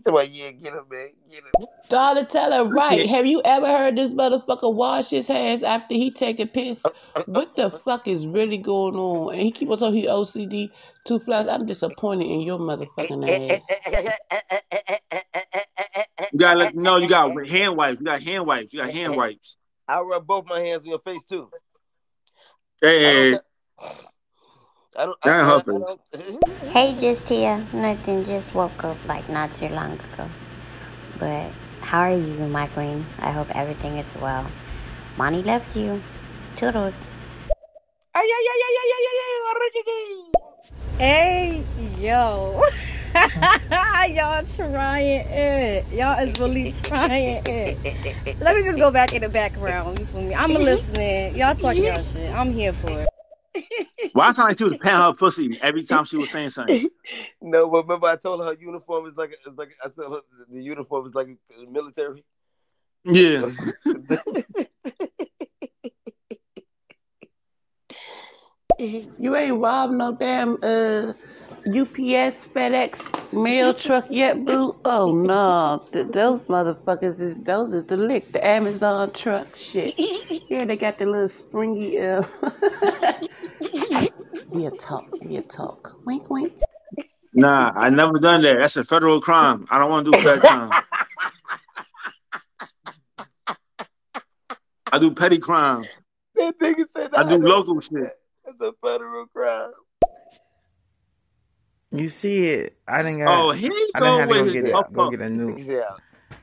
talking about yeah, get him, man, get him. Daughter, tell her right. Have you ever heard this motherfucker wash his hands after he take a piss? What the fuck is really going on? And he keep on talking he OCD. Two flies. I'm disappointed in your motherfucking ass. You gotta let them know you got hand wipes. You got hand wipes. You got hand wipes. I'll rub both my hands on your face too. Hey, I don't. Giant I, I, I don't. Hey, just here. Nothing. Just woke up like not too long ago. But how are you, my queen? I hope everything is well. Money loves you. Toodles. Ay, ay, ay, ay, ay, ay, ay, ay, Hey, yo. Y'all trying it. Y'all is really trying it. Let me just go back in the background. You feel me? I'm listening. Y'all talk y'all shit. I'm here for it. Why I sound like she was patting her pussy every time she was saying something? No, but remember I told her her uniform is like it's like I told her the uniform is like military. Yeah. You ain't robbed no damn uh UPS, FedEx mail truck yet, boo? Oh no, Th- those motherfuckers is those is the lick, the Amazon truck shit. Yeah, they got the little springy. Uh... we'll talk. We'll talk. Wink, wink. Nah, I never done that. That's a federal crime. I don't want to do federal crime. I do petty crime. That nigga said I that. do local shit. That's a federal crime. You see it. I didn't got. Oh, here he I didn't go have to go with get his it. puff Go get a new. Yeah.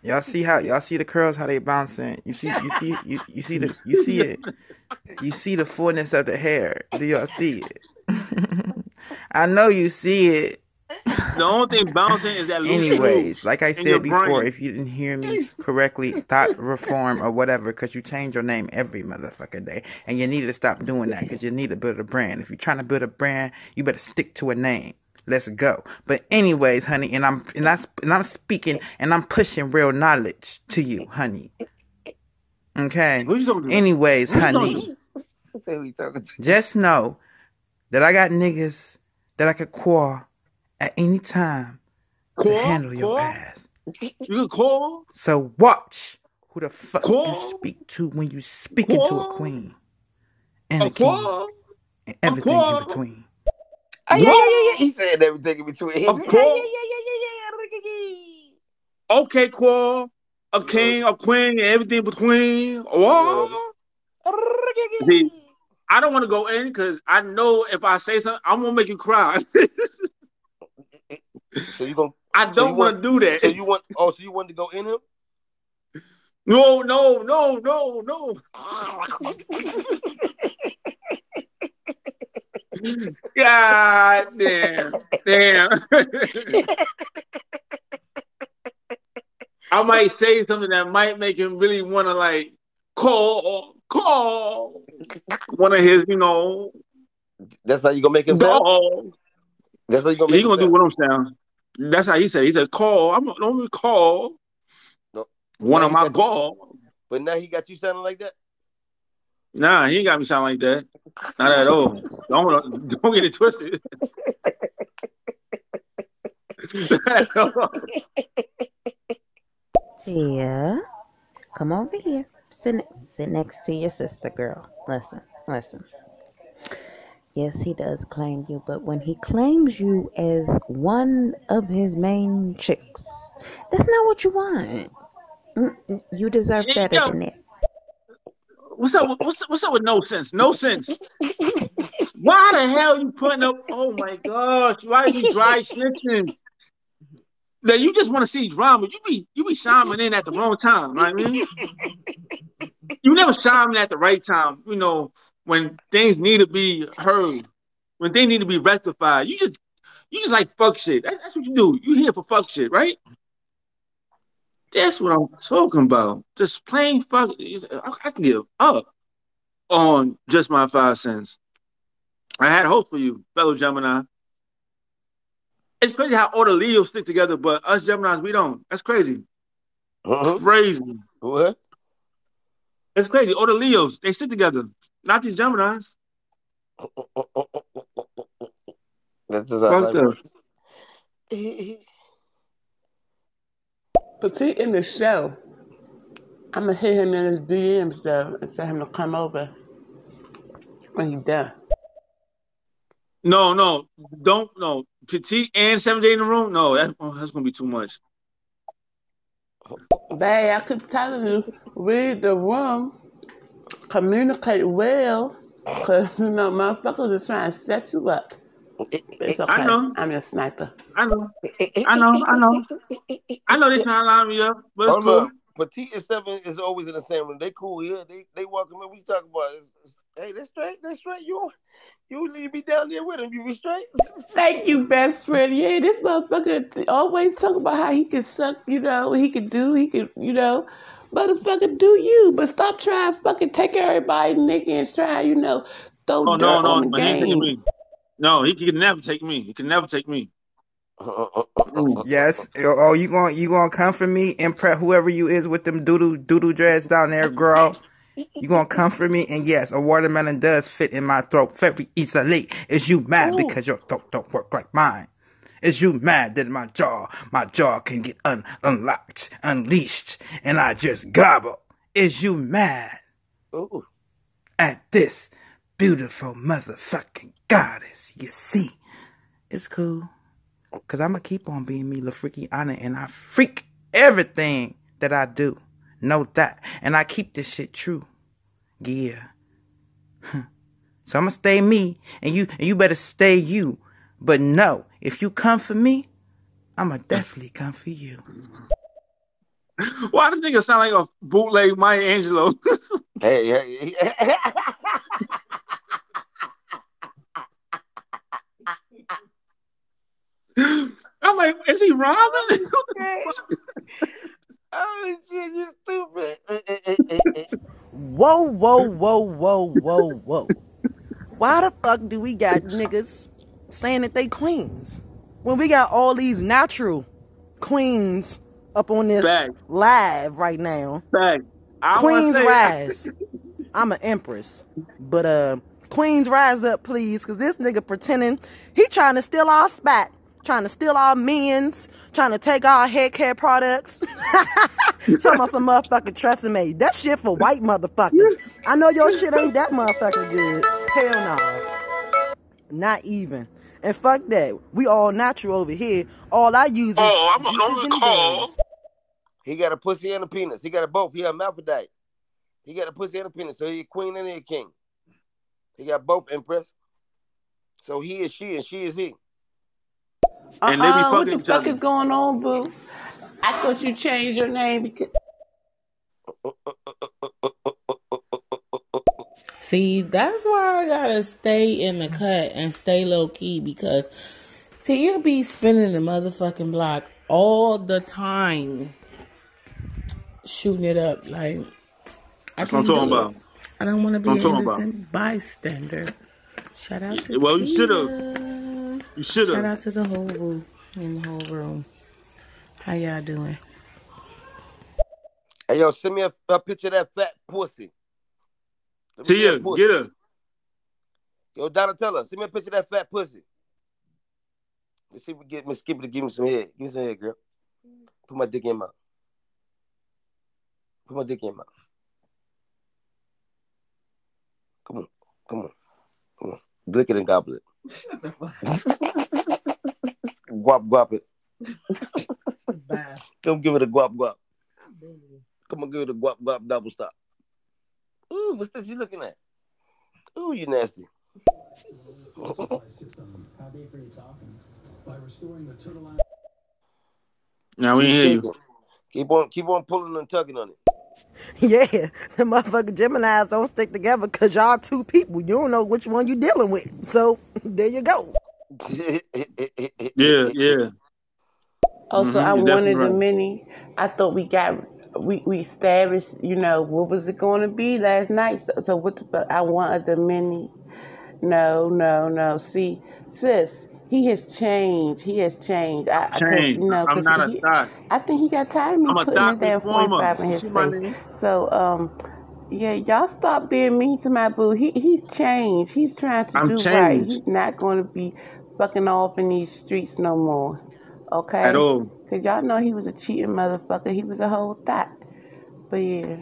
Y'all see how y'all see the curls how they bouncing. You see you see you, you see the you see it. You see the fullness of the hair. Do y'all see it? I know you see it. The only thing bouncing is that loose Anyways, like I said before, brain. if you didn't hear me correctly, thought reform or whatever, because you change your name every motherfucking day, and you need to stop doing that because you need to build a brand. If you're trying to build a brand, you better stick to a name. Let's go. But anyways, honey, and I'm and I and I'm speaking and I'm pushing real knowledge to you, honey. Okay. Anyways, Who you honey, talking Say who you talking to. just know that I got niggas that I could call at any time to Call? handle your ass. You can call. So watch who the fuck Call? you speak to when you speaking to a queen and A a king call. and everything in between. Oh, yeah, yeah, yeah, yeah. He said everything in between. He Of said, course. yeah, yeah, yeah, yeah, yeah, yeah. Okay, call. A king, a queen, and everything between. What? See, I don't want to go in because I know if I say something, I'm gonna make you cry. So you gonna? I so you don't want to do that. So you want? Oh, so you want to go in him? No, no, no, no, no. God damn, damn. I might say something that might make him really want to like call, call one of his, you know, That's how you gonna make him sound. That's how you gonna He make him gonna do sound. what I'm sound. That's how he said. He said, "Call." I'm gonna don't call No. one Now of my got call. But now he got you sounding like that. Nah, he ain't got me sound like that. Not at all. Don't don't get it twisted. Tia, come over here. Sit, ne- sit next to your sister, girl. Listen, listen. Yes, he does claim you, but when he claims you as one of his main chicks, that's not what you want. You deserve better than that. What's up? with- What's what's up with no sense? No sense. Why the hell you putting up? Oh my gosh! Why are you dry snitching? That you just want to see drama. You be you be chiming in at the wrong time. Right? I mean, you never in at the right time. You know when things need to be heard, when they need to be rectified. You just you just like fuck shit. That- that's what you do. You here for fuck shit, right? That's what I'm talking about. Just plain fuck. I, I can give up on just my five cents. I had hope for you, fellow Gemini. It's crazy how all the Leos stick together, but us Geminis, we don't. That's crazy. Uh-huh. Crazy. What? It's crazy. All the Leos, they stick together. Not these Geminis. That's just Fucked how life Petite in the show. I'm gonna hit him in his DMs though and tell him to come over when he's done. No, no, don't no. Petite and seven day in the room. No, that, oh, that's gonna be too much. Babe, I keep telling you, read the room, communicate well, cause you know motherfuckers is trying to set you up. But it's okay. I know. I'm your sniper. I know. I know. I know. I know they trying to line me up, but it's cool. Up. Petite and Seven is always in the same room. They cool here. They they welcome in. We talk about it's, it's- hey, that's straight. That's straight. You you leave me down there with him. You be straight. Thank you, best friend. Yeah, this motherfucker always talk about how he can suck, you know, he can do, he can, you know, motherfucker, do you. But stop trying to fucking take everybody, nigga, and try, you know, throw Oh dirt no, no, on the no, he ain't taking game. Me. No, he can never take me. He can never take me. Yes. Oh, you going you gonna come for me, and prep whoever you is with them doodle doodle dreads down there, girl. You gonna come for me, and yes, a watermelon does fit in my throat very easily. Is you mad because your throat don't work like mine? Is you mad that my jaw, my jaw can get un- unlocked, unleashed, and I just gobble? Is you mad Ooh. at this beautiful motherfucking goddess? You see, it's cool. Cause I'ma keep on being me, La Freaky Anna, and I freak everything that I do. Know that. And I keep this shit true. Yeah. so I'ma stay me, and you and you better stay you. But no, If you come for me, I'ma definitely come for you. Why does nigga sound like a bootleg Maya Angelou? hey, hey, hey. I'm like, is he rhyming? oh shit, you stupid. Whoa, whoa, whoa, whoa, whoa, whoa. Why the fuck do we got niggas saying that they queens? When we got all these natural queens up on this Fact. live right now. Fact. Queens say- rise. I'm an empress. But uh Queens rise up please, cause this nigga pretending he trying to steal our spot. Trying to steal our men's, trying to take our hair care products. Talking about some motherfucking Tresemme. That shit for white motherfuckers. I know your shit ain't that motherfucking good. Hell no. Not even. And fuck that. We all natural over here. All I use is Oh, I'm juices on the and call. He got a pussy and a penis. He got a both. He a hermaphrodite. He got a pussy and a penis. So he a queen and he a king. He got both, Empress. So he is she and she is he. And they be Uh-uh, what the each fuck other. is going on, boo? I thought you changed your name because See, that's why I gotta stay in the cut and stay low key because Tia be spinning the motherfucking block all the time, shooting it up. Like I That's what I'm talking do it. about. I don't want to be I'm talking about. innocent bystander. Shout out to Well, you should have. Tia. You should Shout out to the whole room in the whole room. How y'all doing? Hey yo, send me a, a picture of that fat pussy. Let me see Tia, that pussy. get her. Yo, Donatella, send me a picture of that fat pussy. Let's see if we get Miss Skipper to give me some head. Give me some head, girl. Put my dick in my mouth. Put my dick in my mouth. Come on, come on, come on. Blick it and gobble it. Guap guap it. Come give it a guap guap. Come on, give it a guap guap double stop. Ooh, what's that you looking at? Ooh, you nasty. Now we Keep ain't hear you. shaking. Keep on, keep on pulling and tugging on it. Yeah, the motherfucking Geminis don't stick together because y'all two people. You don't know which one you dealing with. So there you go. Yeah, yeah. Also, Mhm, I wanted you're one the right. many. I thought we got we we established. You know what was it going to be last night? So, so what the fuck? I wanted of the many. No, no, no. See, sis, he has changed. He has changed. I, I cause, Change. you know, I'm 'cause not a he, thought. I think he got tired of me I'm putting thought that damn 45 in his see face. So, um, yeah, y'all stop being mean to my boo. He he's changed. He's trying to I'm do right. changed. He's not going to be fucking off in these streets no more. Okay? At all. Cause y'all know he was a cheating motherfucker. He was a whole thought. But yeah.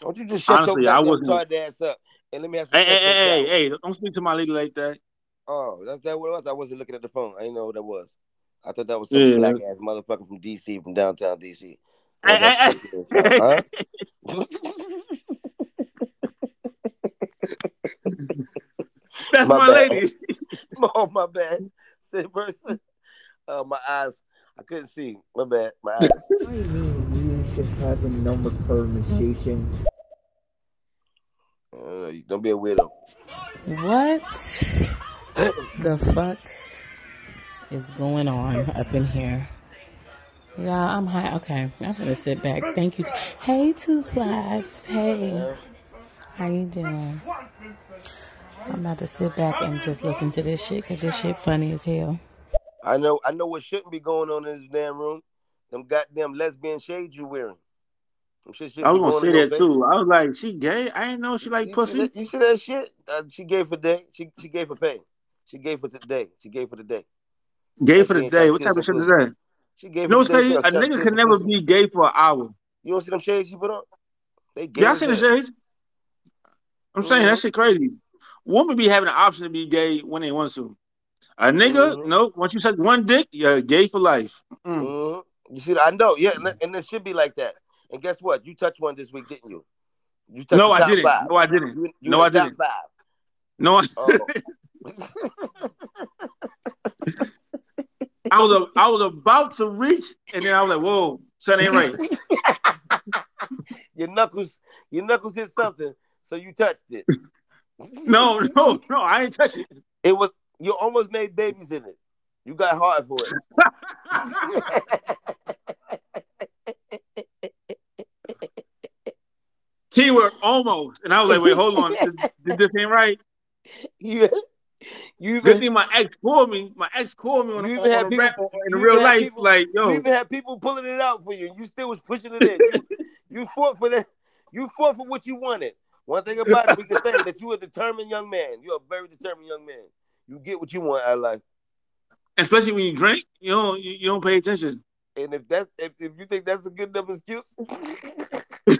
Don't you just shut Honestly, your I wasn't. ass up and let me have some Hey, hey, sex on the hey, hey, hey! Don't speak to my lady like that. Oh, that's that what it was? I wasn't looking at the phone. I didn't know what that was. I thought that was some Yeah. black ass motherfucker from DC, from downtown DC. Hey, Was hey, hey! sex in the shower, huh? That's my my lady. oh, my bad. Same person. Oh, my eyes. I couldn't see. My bad. My eyes. I mean, you should have a number conversation. Uh, don't be a widow. What the fuck is going on up in here? Yeah, I'm high. Okay, I'm gonna sit back. Thank you. hey, Two Flies. Hey, how you doing? I'm about to sit back and just listen to this shit because this shit funny as hell. I know. I know what shouldn't be going on in this damn room. Them goddamn lesbian shades you wearing. Them shit shouldn't I was gonna going say in that face. too. I was like, she gay? I didn't know she like You see pussy. that, you see that shit? Uh, she gave for day. She she gave for pay. She gave for today. She gave for the day. Gay for the day. What type of shit is that? She gave You for know what's the day. Crazy? A nigga can never be gay for an hour. You don't see them shades she put on? They gay Yeah, I as seen the shades. I'm saying that Mhm. shit crazy. Women be having the option to be gay when they want to. A nigga, Mhm. nope. Once you touch one dick, you're gay for life. Mm. Mhm. You see, I know. Yeah, and, it should be like that. And guess what? You touched one this week, didn't you? You touched No, I didn't. five. No, I didn't. You, you No, I didn't. five. No, I, Oh. I was a, I was about to reach, and then I was like, "Whoa, son ain't right." your knuckles, your knuckles hit something, so you touched it. no, no, no, I ain't touch it. It was you almost made babies in it. You got hard for it. Keyword almost, and I was like, "Wait, hold on, this, this ain't right." Yeah. You even, see my ex called me. My ex called me on, you on, on people, rap, in real life. People, like, yo, you even had people pulling it out for you. You still was pushing it in. you, you fought for that. You fought for what you wanted. One thing about it, we can say that you are a determined young man. You're a very determined young man. You get what you want out of life. Especially when you drink, you don't you, you don't pay attention. And if that's if, if you think that's a good enough excuse.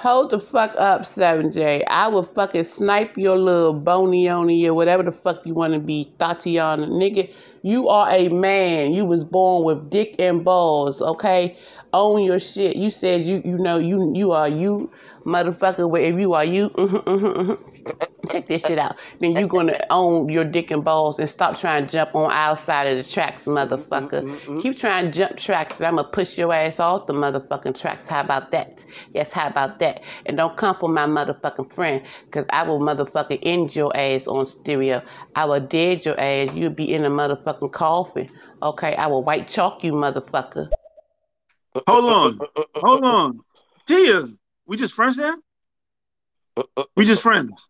Hold the fuck up, 7J. I will fucking snipe your little bony or whatever the fuck you want to be, Tatiana. Nigga, you are a man. You was born with dick and balls, okay? Own your shit. You said you you know you you are you motherfucker, wherever you are, you mm-hmm, mm-hmm, mm-hmm. Check this shit out. Then you're gonna own your dick and balls and stop trying to jump on outside of the tracks, motherfucker. Mm-hmm, Keep trying to jump tracks, and I'm gonna push your ass off the motherfucking tracks. How about that? Yes, how about that? And don't come for my motherfucking friend, cause I will motherfucking end your ass on stereo. I will dead your ass. You'll be in a motherfucking coffin. Okay, I will white chalk you, motherfucker. Hold on, hold on, Tia. We just friends now? We just friends.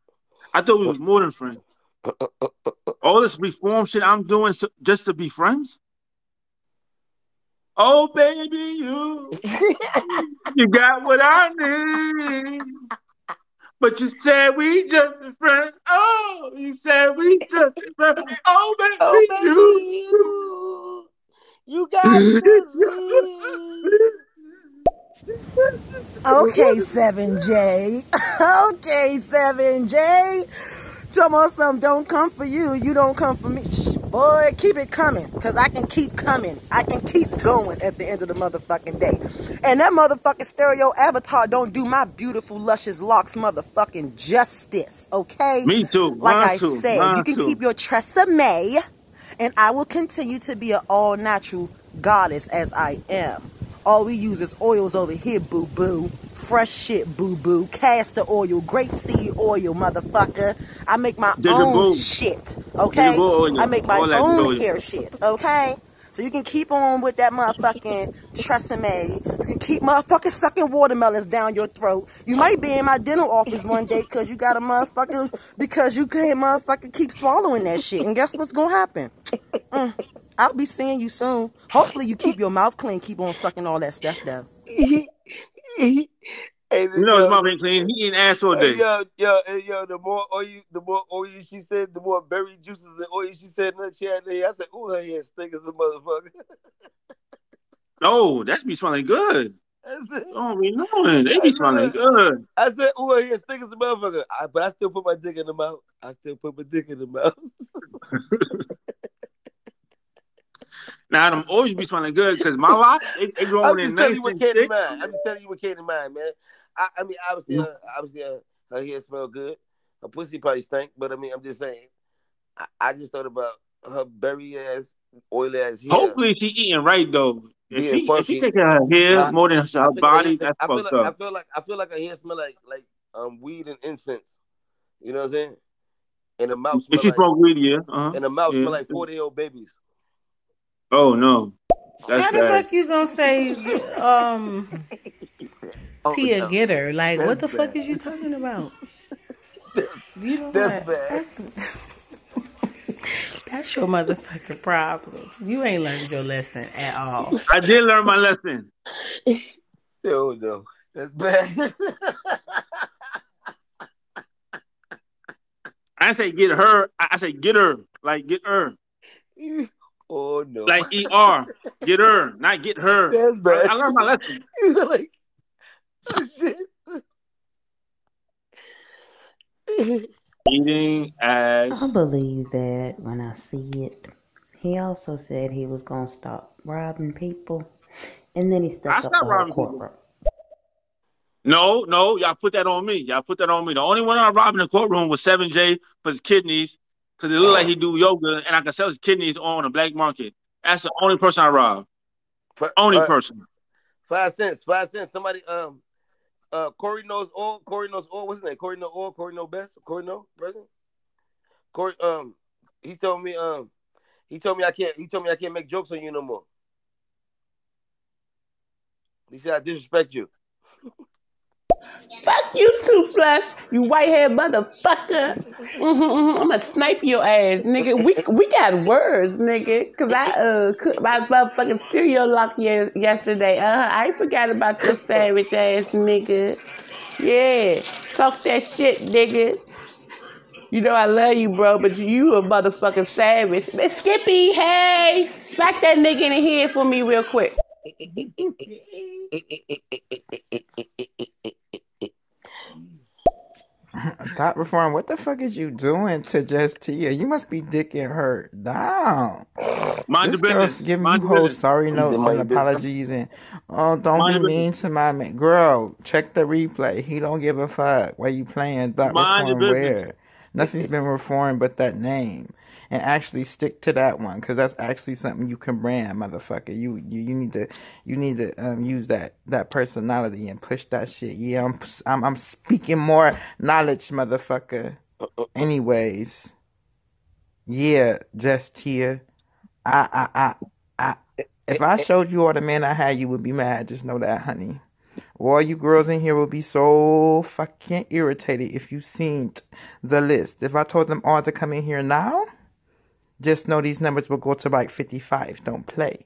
I thought we was more than friends. Uh, uh, uh, All this reform shit I'm doing so, just to be friends? Oh baby, you you got what I need. But you said we just friends. Oh, you said we just friends. Oh baby, oh, baby you, you got this. Okay, 7J. Okay, 7J. Tell me something. Don't come for you. You don't come for me. Shh, boy, keep it coming. Because I can keep coming. I can keep going at the end of the motherfucking day. And that motherfucking stereo avatar don't do my beautiful, luscious locks motherfucking justice. Okay? Me too. Like Mine I too. said, Mine you can too. keep your Tresemme. And I will continue to be an all natural goddess as I am. All we use is oils over here, boo boo. Fresh shit, boo boo. Castor oil, grape seed oil, motherfucker. I make my own shit, okay? Ginger boo oil. I make my own hair shit, okay? So you can keep on with that motherfucking Tresemme. You can keep motherfucking sucking watermelons down your throat. You might be in my dental office one day because you got a motherfucking, because you can't motherfucking keep swallowing that shit. And guess what's gonna happen? Mm. I'll be seeing you soon. Hopefully you keep your mouth clean, keep on sucking all that stuff down. hey, You know his mouth ain't clean. He eating ass all Hey, day. yo, yo, hey, yo, the more oil, the more oil she said, the more berry juices and oil she said, and she had there. I said, ooh, her hair stink as a motherfucker. Oh, that's be smelling good. I said, Don't be knowing. They be I smelling good. I said, ooh, her hair stink as a motherfucker. I, but I still put my dick in the mouth. I still put my dick in the mouth. Now them always be smelling good because my locks they, they I'm just in telling you what came to mind. I'm just telling you what came to mind, man. I, I mean, obviously, her, obviously, her, her hair smell good. Her pussy probably stink, but I mean, I'm just saying. I, I just thought about her berry ass, oily ass hair. Hopefully she eating right though. If she if she taking her hair more than her body, that's I feel fucked like, I feel like I feel like her hair smell like like um weed and incense. You know what I'm saying? And the mouth If she like smoke weed, yeah. Uh-huh. and the mouth yeah. smell like 40 year old babies. Oh no, that's How the bad. fuck you gonna say um Oh, Tia no. Getter? Like what the That's fuck is you talking about? You know That's what? bad. That's your motherfucking problem. You ain't learned your lesson at all. I did learn my lesson. Oh no, that's bad. I say get her. I I say get her. Like get her. Oh no, Like er. Get her, not get her. That's bad. I, I learned my lesson. like, shit. Eating ass. I believe that when I see it. He also said he was gonna stop robbing people, and then he stopped. I stepped up stopped the robbing people. courtroom. No, no, y'all put that on me. Y'all put that on me. The only one I robbed in the courtroom was Seven J for his kidneys, because it look like he do yoga, and I can sell his kidneys on the black market. That's the only person I rob. Only uh, person. Five cents. Five cents. Somebody um uh Corey knows all. Corey knows all. What's his name? Corey know all. Corey know best. Corey know president. Corey um he told me um he told me I can't he told me I can't make jokes on you no more. He said I disrespect you. Fuck you too, Flush. You white-haired motherfucker. Mm-hmm, I'm gonna snipe your ass, nigga. We we got words, nigga. Cause I uh cooked my motherfucking cereal lock ye- yesterday. Uh, I forgot about your savage ass, nigga. Yeah, talk that shit, nigga. You know I love you, bro, but you a motherfucking savage. Miss Skippy, hey, smack that nigga in the head for me real quick. Thought reform. What the fuck is you doing to just Tia? You must be dicking her down. Mind this girl's business. giving Mind you whole business. sorry He notes and your business." apologies and oh, don't Mind be your mean to my man. Girl, check the replay. He don't give a fuck. Why you playing thought Mind your reform where? Nothing's been reformed but that name. And actually stick to that one, cause that's actually something you can brand, motherfucker. You you, you need to you need to um, use that that personality and push that shit. Yeah, I'm I'm, I'm speaking more knowledge, motherfucker. Anyways, yeah, just here. I I I I. If I showed you all the men I had, you would be mad. Just know that, honey. All you girls in here would be so fucking irritated if you seen the list. If I told them all to come in here now, just know these numbers will go to like 55. Don't play.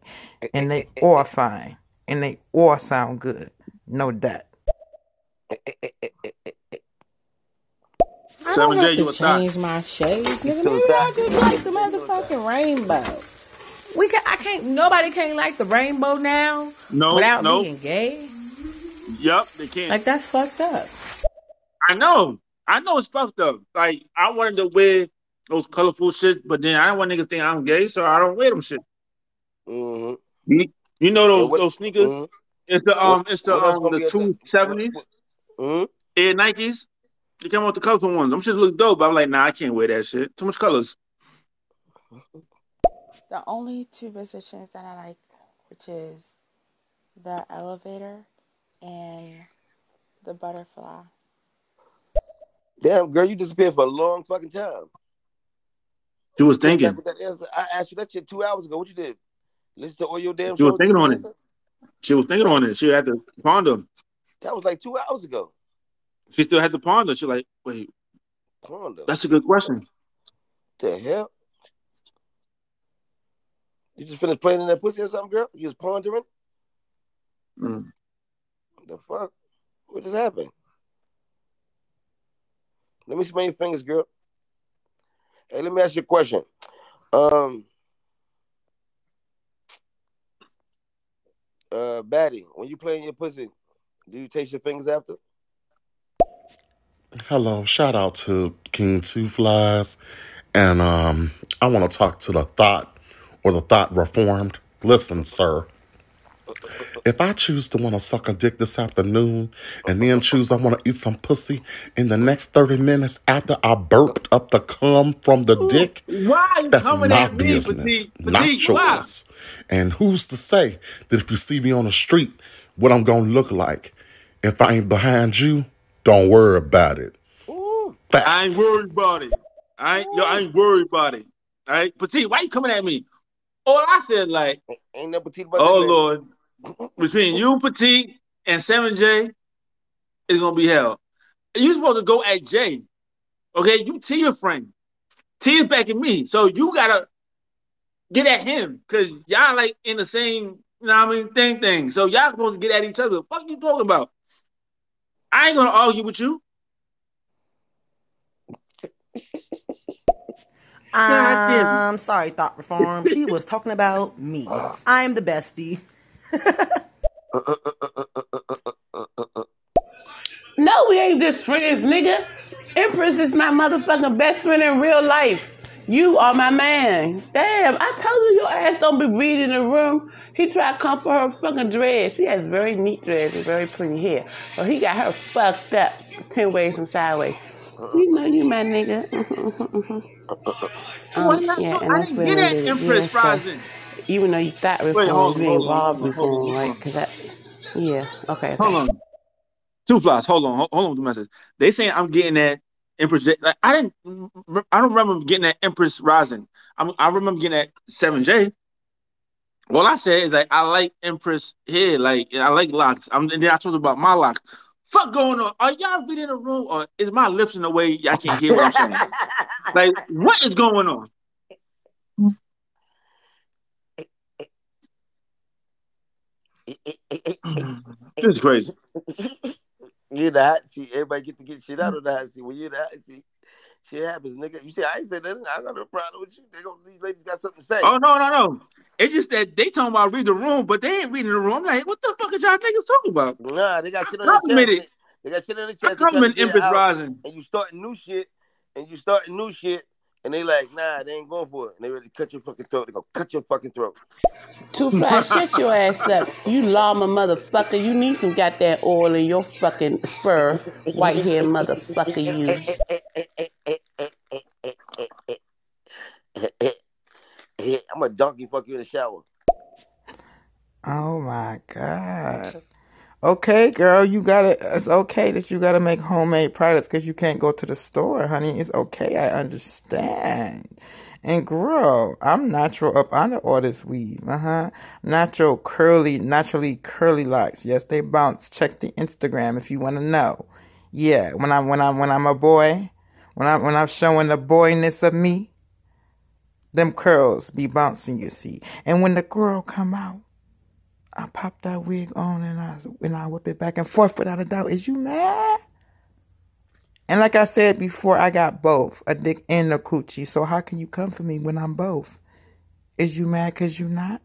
And they all fine. And they all sound good. Know that. I Seven don't have to change my shades, nigga. So Maybe I that- just like the motherfucking rainbow. We can I can't nobody can't like the rainbow now No, without no. being gay. Yep, they can't. Like that's fucked up. I know. I know it's fucked up. Like I wanted to wear those colorful shit, but then I don't want niggas think I'm gay, so I don't wear them shit. Mm-hmm. You, you know those what- those sneakers? mhm. It's the um, What- it's the what um, the two seventies Mm-hmm. Air Nikes. They come out the colorful ones. Them shit look dope, but I'm like, nah, I can't wear that shit. Too much colors. The only two positions that I like, which is the elevator and the butterfly. Damn, girl, you disappeared for a long fucking time. She was thinking. with that answer. I asked you that shit two hours ago. What you did? Listen to all your damn She was thinking on it. She was thinking on it. She had to ponder. That was like two hours ago. She still had to ponder. She like, wait, Ponder. that's a good question. the hell? You just finished playing in that pussy or something, girl? You was pondering? Mm. The fuck? What just happened? Let me smell your fingers, girl. Hey, let me ask you a question. Um, uh, Batty, when you playing your pussy, do you taste your fingers after? Hello, shout out to King Two Flies. And um, I want to talk to the thought or the thought reformed. Listen, sir. If I choose to want to suck a dick this afternoon and then choose I want to eat some pussy in the next 30 minutes after I burped up the cum from the dick, Why that's coming my at me, business, petite? not Petite, why? yours. And who's to say that if you see me on the street, what I'm going to look like? If I ain't behind you, don't worry about it. I ain't worried about it. I ain't, yo, I ain't worried about it. All right, petite, why you coming at me? All I said, like, Ain't no petite about oh that, Lord, between you, petite, and Seven J, it's gonna be hell. You supposed to go at J, okay? You T your friend, T is back at me, so you gotta get at him because y'all like in the same, you know what I mean, thing thing. So y'all supposed to get at each other. What you talking about? I ain't gonna argue with you. God damn it. I'm sorry, Thought Reform. She was talking about me. I'm the bestie. No, we ain't just friends, nigga. Empress is my motherfucking best friend in real life. You are my man. Damn, I told you your ass don't be reading the room. He tried to come for her fucking dress. She has very neat dress and very pretty hair. But he got her fucked up ten ways from sideways. You know you my nigga. Um, yeah, and I didn't get that it. Yeah, Empress so Rising. Even though you thought Wait, hold you ain't hold involved hold on, hold reform, on, right? hold on. Because that, yeah, okay, Hold okay. on. Two flies. Hold on. Hold, hold on with the message. They saying I'm getting that Empress. J- Like I didn't. Mm, mm, I don't remember getting that Empress Rising. I'm, I remember getting that Seven J. All I said is like I like Empress here. Like I like locks. I'm, and then I told about my locks. Fuck going on? Are y'all really in the room, or is my lips in the way y'all can't hear what I'm saying? like what is going on? Is crazy. you in the hot seat. Everybody get to get shit out of the hot seat. When you in the hot seat, shit happens, nigga. You see, I ain't said nothing. I got no problem with you. They gonna these ladies got something to say. Oh no, no, no. It's just that they talking about read the room, but they ain't reading the room. I'm like, what the fuck are y'all niggas talking about? Nah, they got shit on I their chest. They got shit on their I chest. To compliment Empress Rising. and you starting new shit, and you starting new shit, and they like, nah, they ain't going for it, and they ready to cut your fucking throat. They go cut your fucking throat. Two flies, shut your ass up. You llama motherfucker. You need some goddamn oil in your fucking fur. White hair motherfucker, you. I'm a donkey. Fuck you in the shower. Oh my god. Okay, girl, you gotta. It's okay that you gotta make homemade products because you can't go to the store, honey. It's okay. I understand. And girl, I'm natural up under all this weave. Uh huh. Natural curly, naturally curly locks. Yes, they bounce. Check the Instagram if you want to know. Yeah, when I'm when I'm when I'm a boy, when I'm when I'm showing the boyness of me, them curls be bouncing. You see, and when the girl come out. I pop that wig on and I and I whip it back and forth without a doubt. Is you mad? And like I said before, I got both a dick and a coochie. So how can you come for me when I'm both? Is you mad because you not?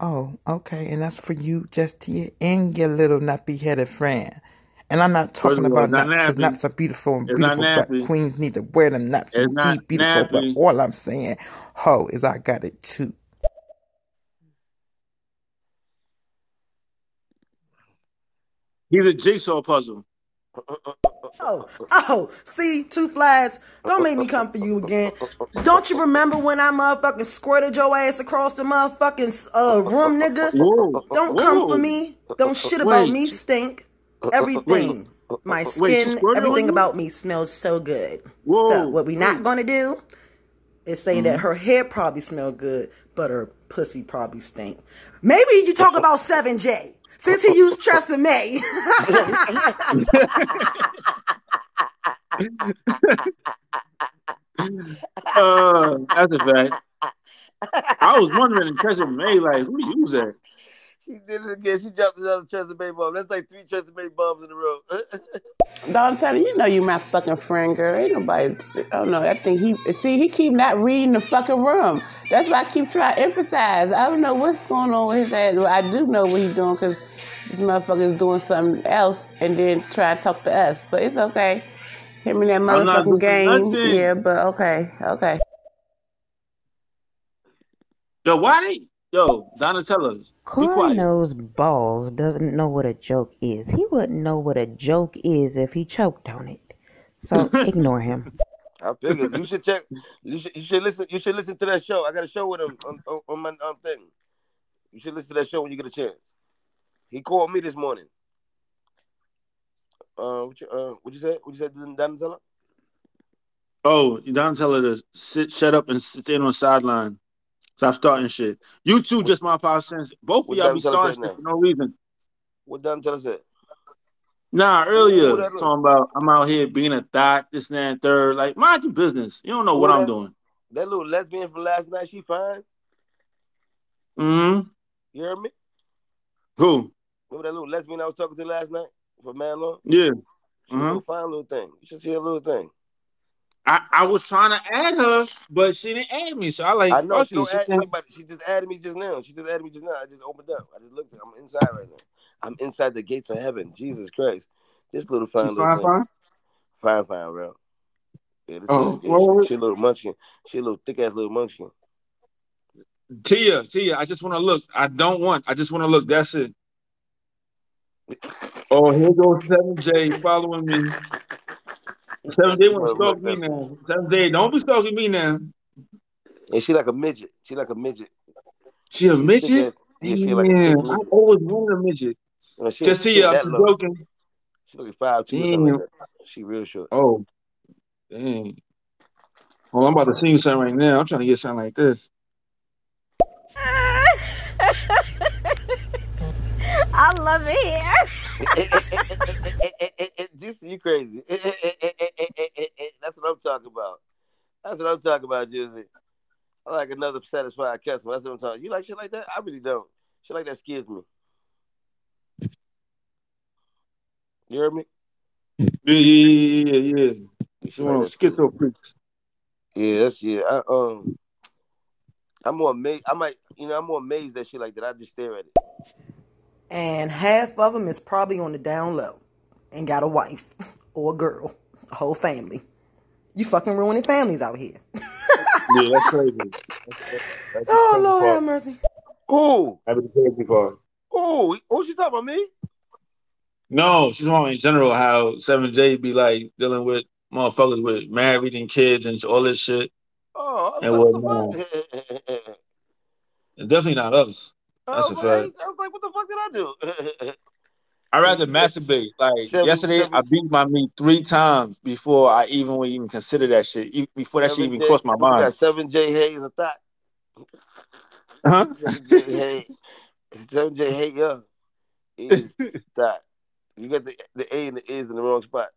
Oh, okay. And that's for you, just and your little nappy headed friend. And I'm not talking about not nuts because nuts are beautiful and It's beautiful, but queens need to wear them naps It's and be beautiful. nappy. But all I'm saying, ho, is I got it too. He's a jigsaw puzzle. Oh, oh, see, two flags. Don't make me come for you again. Don't you remember when I motherfucking squirted your ass across the motherfucking uh, room, nigga? Whoa, Don't come for me. Don't shit about Wait. me stink. Everything. My Wait, she skin, on everything about me smells so good. Whoa. So what we not gonna do is say that her hair probably smell good, but her pussy probably stink. Maybe you talk about 7J. Since he used Tressa May. Uh, that's a fact. I was wondering in Treasure May, like, who used that? She did it again. She dropped another Tressa Bay bomb. That's like three Tressa Bay bombs in a row. Dog, I'm telling you, you know you my fucking friend, girl. Ain't nobody. I don't know. I think he see he keep not reading the fucking room. That's why I keep trying to emphasize. I don't know what's going on with his ass. Well, I do know what he's doing because this motherfucker is doing something else and then try to talk to us. But it's okay. Him and that motherfucking game. nothing. Yeah, but okay, okay. Yo, why they? Yo, Donatella, be Corey quiet. knows balls doesn't know what a joke is. He wouldn't know what a joke is if he choked on it. So ignore him. I figured you should check. You should you should listen. You should listen to that show. I got a show with him on, on, on my um, thing. You should listen to that show when you get a chance. He called me this morning. Uh, what you uh, what you say? What you said, Donatella? Oh, Donatella to sit, shut up and stand on the sideline. Stop starting shit. You too, just my five cents. Both of y'all be starting shit for no reason. What Donatella said? Nah, Who earlier that is? talking about I'm out here being a thought, this and that, and third. Like, mind your business. You don't know what I'm that- doing. That little lesbian from last night. She fine. Mm-hmm. You heard me? Who? Remember that little lesbian I was talking to last night for man long? Yeah. She a little fine little thing. You should see a little thing. I, I was trying to add her, but she didn't add me. So I like I know she don't She add anybody. She just added me just now. She just added me just now. I just opened up. I just looked. I'm inside right now. I'm inside the gates of heaven. Jesus Christ. This little fine She little fine, thing. fine? Fine, fine, bro. Yeah, this Oh, little, yeah, she, she a little munchkin. She a little thick ass little munchkin. Tia, Tia, I just want to look. I don't want. I just want to look. That's it. Oh, here goes Seven J following me. Seven J want to stalk me now. Seven J, don't be stalking me now. And she like a midget. She like a midget. She a midget? Yeah, she like a thick I always wanted a midget. No, she Just ain't, see she ain't I'm low. joking. She like five two or like She real short. Oh, dang. Well, I'm about to sing you something right now. I'm trying to get something like this. I love it here. Juicy, you crazy. That's what I'm talking about. That's what I'm talking about, Juicy. I like another satisfied customer. That's what I'm talking. You like shit like that? I really don't. Shit like that scares me. You heard me? Yeah, yeah, yeah, yeah, yeah. Shit She like want that scares schizo freaks. Yeah, that's yeah. I, um, I'm more amazed. I might, you know, I'm more amazed that shit like that. I just stare at it. And half of them is probably on the down low and got a wife or a girl, a whole family. You fucking ruining families out here. Yeah, that's crazy. That's, that's, that's Oh, crazy Lord have part. mercy. Who? That's the crazy part. Who? Who she talking about me? No, she's talking in general how Seven J be like dealing with motherfuckers with married and kids and all this shit. Oh, I And was what what the fuck? It's definitely not us. That's Oh, a I, fact. I was like, what the fuck did I do? I rather masturbate. Like Seven- yesterday, seven- I beat my meat three times before I even would even consider that shit. e- Before that shit even J- crossed my mind. got seven J Hayes a thought. Huh? Seven J Hayes. Seven J Hayes, yeah. Is thought. You got the the A and the is in the wrong spot.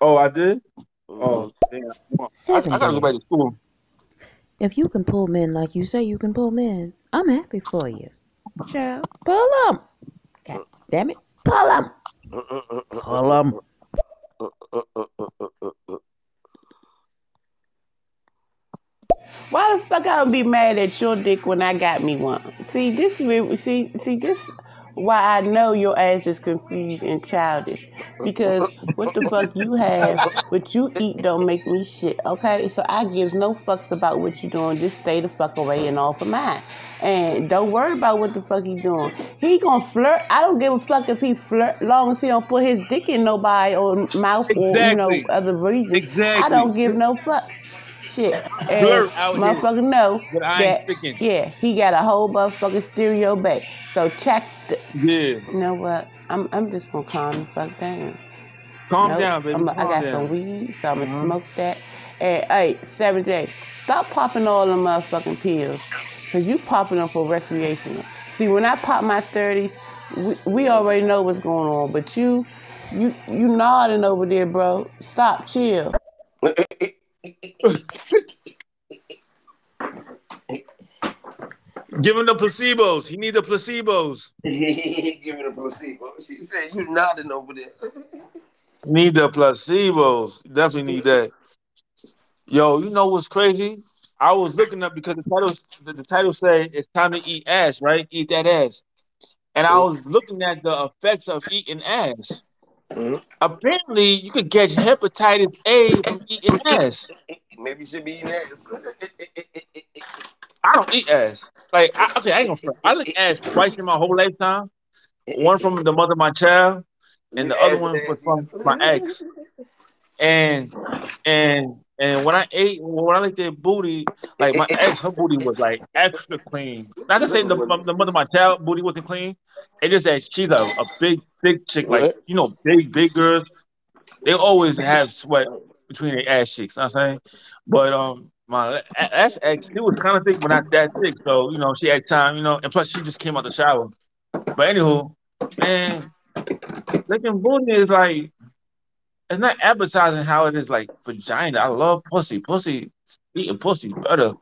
Oh, I did. Mm-hmm. Oh, damn. I, I gotta go back to school. If you can pull men like you say you can pull men, I'm happy for you. Child, pull them. God damn it, pull them. Pull them. Why the fuck I would be mad at your dick when I got me one? See, this re- see see this why I know your ass is confused and childish. Because what the fuck you have, what you eat don't make me shit. Okay, so I gives no fucks about what you doing. Just stay the fuck away and off of mine. And don't worry about what the fuck he doing. He gonna flirt. I don't give a fuck if he flirt, long as he don't put his dick in nobody or mouth or you know other regions. I don't give no fucks. Shit. And Flirt out motherfucker know that I that ain't picking. yeah, he got a whole motherfucking stereo back. So check the Yeah. you know what? I'm I'm just gonna calm the fuck down. Calm Nope. down, baby. I'm, I got down. some weed, so I'm gonna Mhm. smoke that. And hey, Seven J, stop popping all them motherfucking pills, cause you popping them for recreational. See, when I pop my thirties, we, we already know what's going on, but you, you, you nodding over there, bro. Stop, chill. Give him the placebos. He need the placebos. Give him the placebo. She said you nodding over there. Need the placebos. Definitely need that. Yo, you know what's crazy? I was looking up because the title the, the title say it's time to eat ass, right? Eat that ass. And I was looking at the effects of eating ass. Mm-hmm. Apparently, you could catch hepatitis A from eating ass. Maybe you should be eating ass. I don't eat ass. Like, I, okay, I ain't gonna front. I licked ass twice in my whole lifetime. One from the mother of my child, and the other one was from my ex. And and and when I ate, when I licked their booty, like my ex, her booty was like extra clean. Not to say the, the mother of my child booty wasn't clean. It just that she's a, a big, big chick, like you know, big, big girls. They always have sweat between their ass cheeks. You know what I'm saying, but um, my ass ex, he was kind of thick, but not that thick. So you know, she had time, you know, and plus she just came out the shower. But anywho, man, licking booty is like it's not advertising how it is like vagina. I love pussy. Pussy eating pussy better.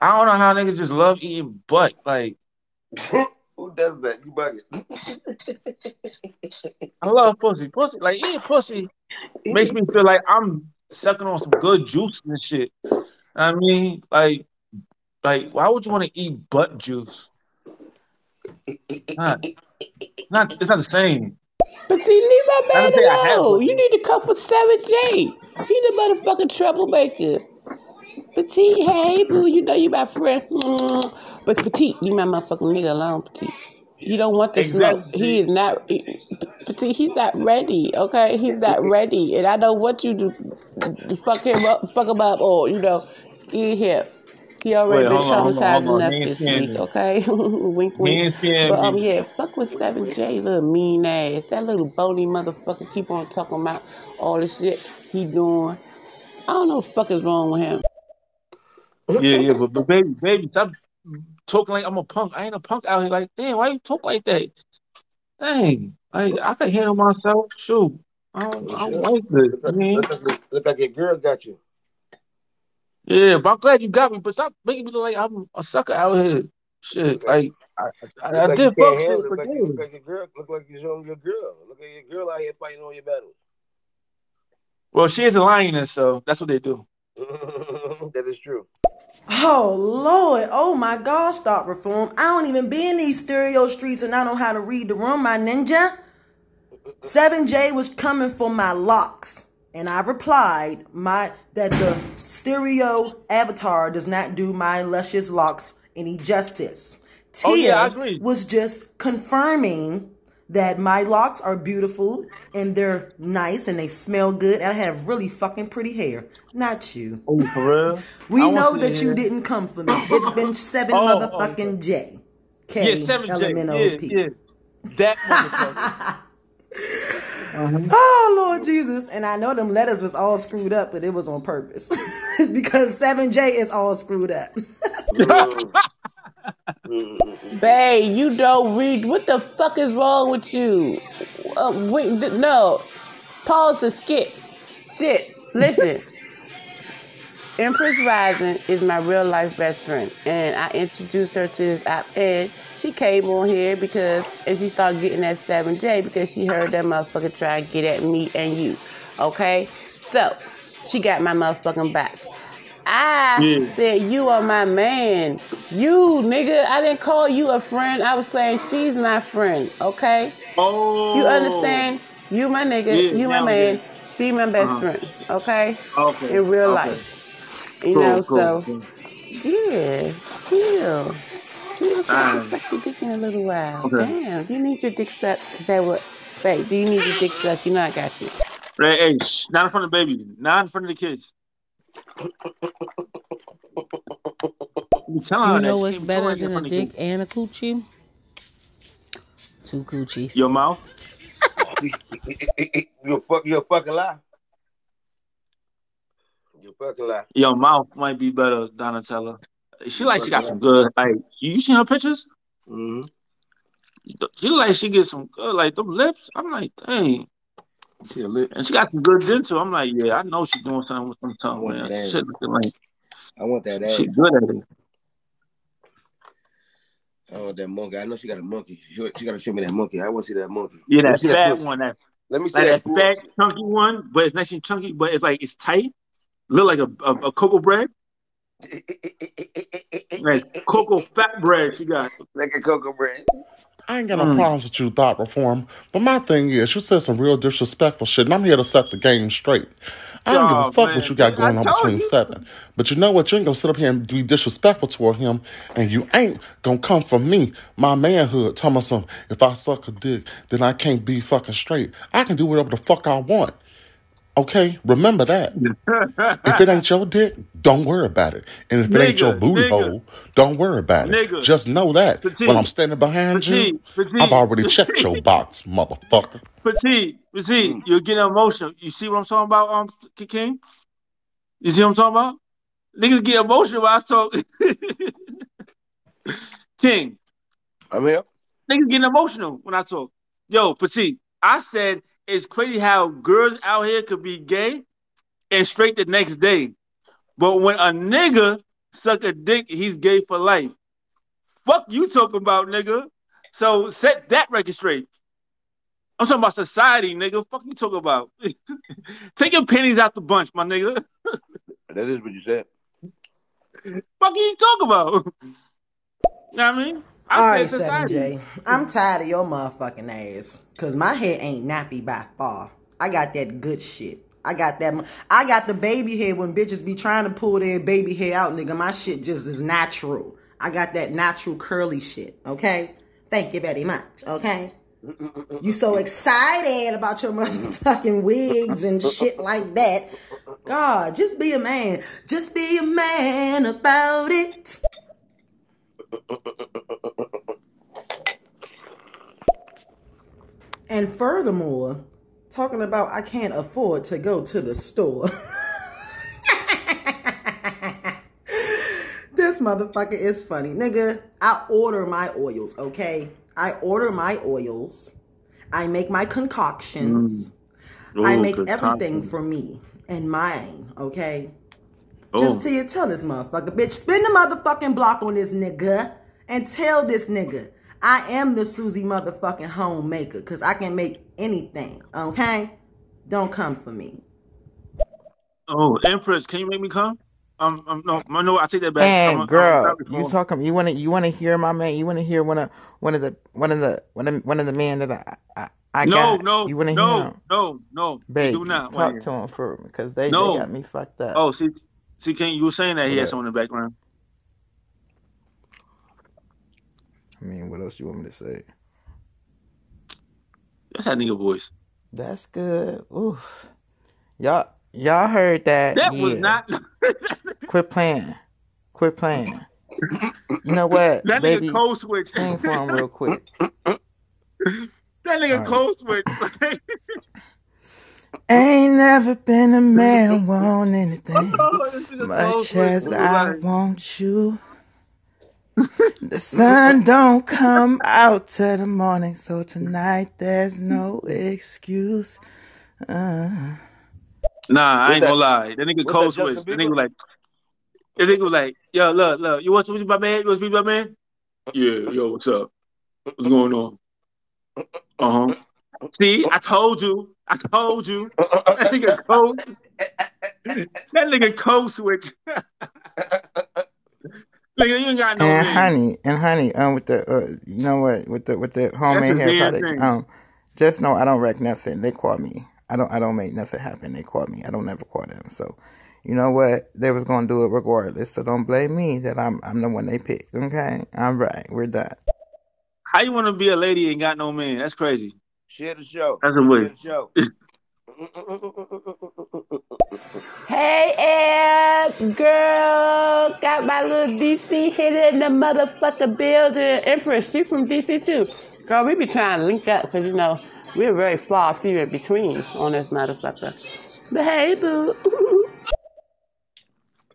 I don't know how niggas just love eating butt. Like Who does that? You bugging. I love pussy. Pussy like eating pussy makes me feel like I'm sucking on some good juice and shit. I mean, like like why would you want to eat butt juice? Not, not it's not the same. But see, leave my man didn't say I have alone. You need to come for Seven J. He the motherfucking troublemaker. Petite, hey boo, you know you my friend. Mm. But Petite, leave my motherfucking nigga alone, Petite. He don't want the smoke. He is not. He, see, he's not ready. Okay, he's not ready, and I don't want you to, fuck him up, fuck him up, or you know, scare him. He already Wait, been hold on, hold on, traumatized on. enough this week. me. Okay, wink, wink. But um, yeah, fuck with Seven J, little mean ass. That little bony motherfucker keep on talking about all the shit he doing. I don't know what the fuck is wrong with him. Yeah, yeah, but, but baby, baby, stop talking like I'm a punk. I ain't a punk out here. Like, damn, why you talk like that? Dang, I I can handle myself. Shoot, I don't, I don't like this. Look I like, mean, look, like, look like your girl got you. Yeah, but I'm glad you got me. But stop making me look like I'm a sucker out here. Shit, like I, I, Look I like did fuck shit handle for Look like you look days. like your girl. Look like you're showing your girl. Look at your girl out here fighting all your battles. Well, she is a lioness, so that's what they do. that is true. Oh Lord, oh my gosh, thought reform. I don't even be in these stereo streets and I know how to read the room, my ninja. 7J was coming for my locks. And I replied my that the stereo avatar does not do my luscious locks any justice. Tia Oh, yeah, I agree. was just confirming that my locks are beautiful and they're nice and they smell good. And I have really fucking pretty hair. Not you. Oh, for real? We I know that you didn't come for me. It's been seven Oh, oh, motherfucking J. K Yeah, seven L J. M N O Yeah, yeah. That motherfucker. Uh-huh. Oh Lord Jesus. And I know them letters was all screwed up, but it was on purpose. because 7J is all screwed up. Bay, you don't read. What the fuck is wrong with you? Uh, wait, th- no. Pause the skip. Shit. Listen. Empress Rising is my real life best friend, and I introduced her to this app. And she came on here because, and she started getting that 7J because she heard that motherfucker try to get at me and you. Okay? So, she got my motherfucking back. I Yeah. said, You are my man. You, nigga, I didn't call you a friend. I was saying she's my friend, okay? Oh. You understand? You my nigga, Yeah, you my man, yeah. she my best Uh-huh. friend, okay? Okay. In real okay. life. You Cool, know, cool, so cool. yeah, chill. Chill so I can Alright. suck your dick in a little while. Okay. Damn, you need your dick sucked. Is that what? Babe, do you need your dick sucked? You know I got you. Hey, hey, shh, not in front of the baby, not in front of the kids. You tell You know what's better than a front of the dick kids. and a coochie? Two coochies. Your mouth. you fuck. You a fucking lie. You a fucking lie. Your mouth might be better, Donatella. She like she got some good. Like you, seen her pictures? hmm She look like she get some good, like them lips. I'm like, dang. She a lip. And she got some good dental. I'm like, yeah, I know she's doing something with some tongue, man. Shit looking like I want that she ass. good at it. Oh, that monkey. I know she got a monkey. She, she got to show me that monkey. I want to see that monkey. Yeah, that see that fat one. That Let me see like that that fat chunky one, but it's nice and chunky, but it's like it's tight. Look like a a, a cocoa bread. Like cocoa fat bread she got. Like a cocoa bread. I ain't got no Mm. problems with you, thought reform. But my thing is, you said some real disrespectful shit, and I'm here to set the game straight. I don't give a Oh fuck man, what you got I going on between you. seven. But you know what? You ain't gonna sit up here and be disrespectful toward him, and you ain't gonna come from me, my manhood, telling me something. If I suck a dick, then I can't be fucking straight. I can do whatever the fuck I want. Okay? Remember that. If it ain't your dick, don't worry about it. And if it ain't your booty nigga, hole, don't worry about it. nigga, Just know that when I'm standing behind you, petite, I've petite, already checked your box, motherfucker. petite, petite. Mm. You're getting emotional. You see what I'm talking about, um, King? You see what I'm talking about? Niggas get emotional when I talk. King, I'm here. niggas getting emotional when I talk. Yo, petite. I said it's crazy how girls out here could be gay and straight the next day. But when a nigga suck a dick, he's gay for life. Fuck you talking about, nigga. So set that record straight. I'm talking about society, nigga. Fuck you talking about. Take your pennies out the bunch, my nigga. That is what you said. Fuck you talking about. You know what I mean? I All said right, society. 7J. I'm tired of your motherfucking ass. Cause my hair ain't nappy by far. I got that good shit. I got that. I got the baby hair when bitches be trying to pull their baby hair out, nigga. My shit just is natural. I got that natural curly shit. Okay. Thank you very much. Okay. You so excited about your motherfucking wigs and shit like that. God, just be a man. Just be a man about it. And furthermore, talking about I can't afford to go to the store. this motherfucker is funny. Nigga, I order my oils, okay? I order my oils. I make my concoctions. Mm. I make everything for me and mine, okay? Oh. Just till you tell this motherfucker, bitch, spin the motherfucking block on this nigga and tell this nigga I am the Susie motherfucking homemaker because I can make anything, okay? Don't come for me. Oh, Empress, can you make me come? Um, um no, no, no, I take that back. And I'm a- I'm girl, you for- talking? You want to? You want to hear my man? You want to hear one of one of the one of the one of one of the men that I I, I no, got? no, You want to hear no, him? no, no, Babe, do not. talk to him for because they, No. they got me fucked up. Oh, see, see, King, you were saying that he What had someone in the background. I mean, what else you want me to say? That's that nigga voice. That's good. Oof. Y'all, y'all heard that? That yeah. was not. Quit playing. Quit playing. You know what, That baby? nigga code switch. Sing for him real quick. That nigga Alright. code switch. Ain't never been a man want anything Oh, this nigga code much as I want you. The sun don't come out till the morning, so tonight there's no excuse. Uh. Nah, I ain't gonna lie. That nigga What's code that, Justin switch. That Bieber? nigga like. That nigga was like, yo, look, look, you want to speak to my man? You want to speak to my man? Yeah, yo, what's up? What's going on? Uh huh. See, I told you. I told you. Uh, uh, uh, that nigga code. That nigga code switch. nigga, you ain't got no and man. honey, and honey, um, with the, uh, you know what, with the with the homemade the hair products, thing. um, just know I don't wreck nothing. They call me. I don't. I don't make nothing happen. They call me. I don't never call them. So, you know what? They was gonna do it regardless. So don't blame me that I'm I'm the one they picked. Okay, I'm right. We're done. How you want to be a lady and got no man? That's crazy. Share the show. That's a Share the show. Hey, Eb, girl, got my little DC hit in the motherfucker building. Empress, she from DC too. Girl, we be trying to link up because, you know, we're very far few in between on this motherfucker. But hey, boo.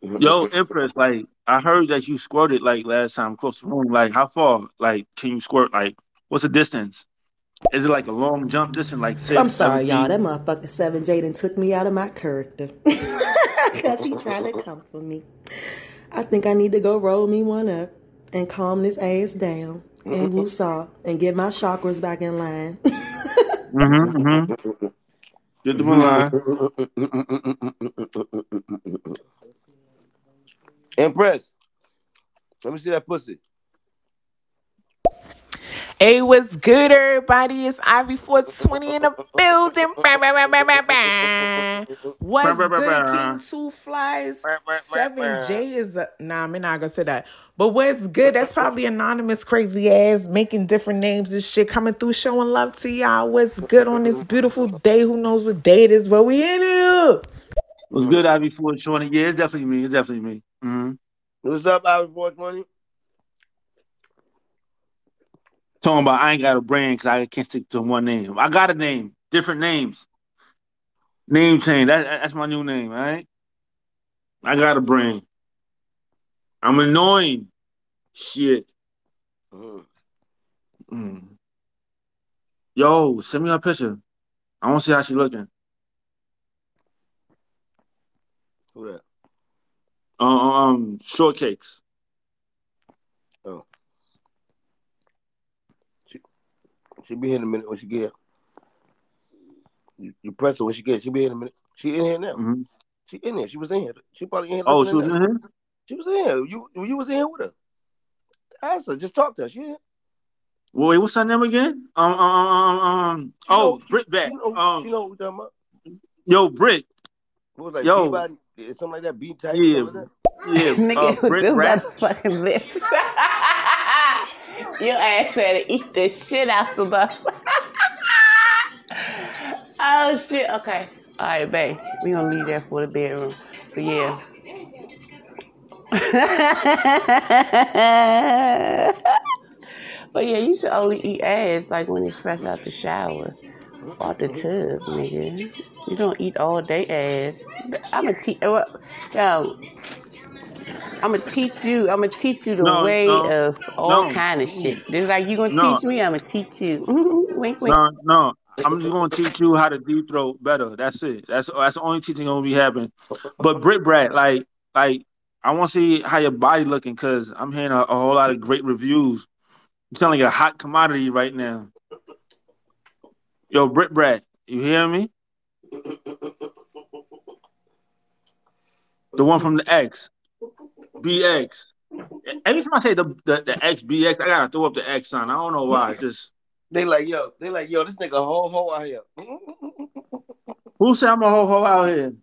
Yo, Empress, like I heard that you squirted like last time close to the room. Like how far? Like can you squirt? Like what's the distance? Is it like a long jump distance? Like six, I'm sorry, seven y'all. That motherfucker Seven Jaden took me out of my character because he tried to come for me. I think I need to go roll me one up and calm this ass down and woo-saw and get my chakras back in line. Mm-hmm, mm-hmm. Get them in line. Empress, let me see that pussy. Hey, what's good, everybody? It's Ivy 420 in the building. Bah, bah, bah, bah, bah, bah. What's Bah, bah, bah, good, bah. King Two Flies? 7J is a. Nah, I'm not gonna say that. But what's good? That's probably anonymous, crazy ass, making different names and shit, coming through, showing love to y'all. What's good on this beautiful day? Who knows what day it is? But we in here. What's good, Ivy Four Twenty? Yeah, it's definitely me. It's definitely me. Mm-hmm. What's up, Ivy 420? Talking about I ain't got a brand because I can't stick to one name. I got a name, different names. Name change. That, that's my new name, all right? I got a brand. I'm annoying. Shit. Mm. Yo, send me her picture. I want to see how she looking. Who that? Uh, um, shortcakes. Oh. She, she be here in a minute when she get here. You, you press her when she get here. She be here in a minute. She in here now. Mhm. She in here. She was in here. She probably in here. Oh, she was now. in here? She was in here. You you was in here with her. Ask her. Just talk to her. She in here. Wait, what's her name again? Um, um, um, um She oh, know- she- Brit back. She know, Um, she know what we talking about. yo, Brit. What was that? Yo. Peabody? Something like that. Beat type. Yeah, like that. yeah. Nigga uh, with Brit them rap. lips. Your ass had to eat the shit out of us. oh shit. Okay. All right, babe. We gonna leave that for the bedroom. But yeah. but yeah, you should only eat ass like when it's fresh out the shower. Out the tub, nigga. You don't eat all day ass. I'ma teach yo, I'ma teach you. I'ma teach you the No, way no, of all no. kind of shit. Just like you gonna teach me, I'ma teach you. wink, wink. No, no. I'm just gonna teach you how to deep throat better. That's it. That's that's the only teaching gonna be happening. But Brit Brat, like, like I want to see how your body looking because I'm hearing a, a whole lot of great reviews. You're selling a hot commodity right now. Yo, Brit Brat, you hear me? The one from the X, BX. Every time I say the the, the XBX, I gotta throw up the X sign. I don't know why. Just They like, yo, they like, yo, this nigga ho ho out here. Who said I'm a ho ho out here?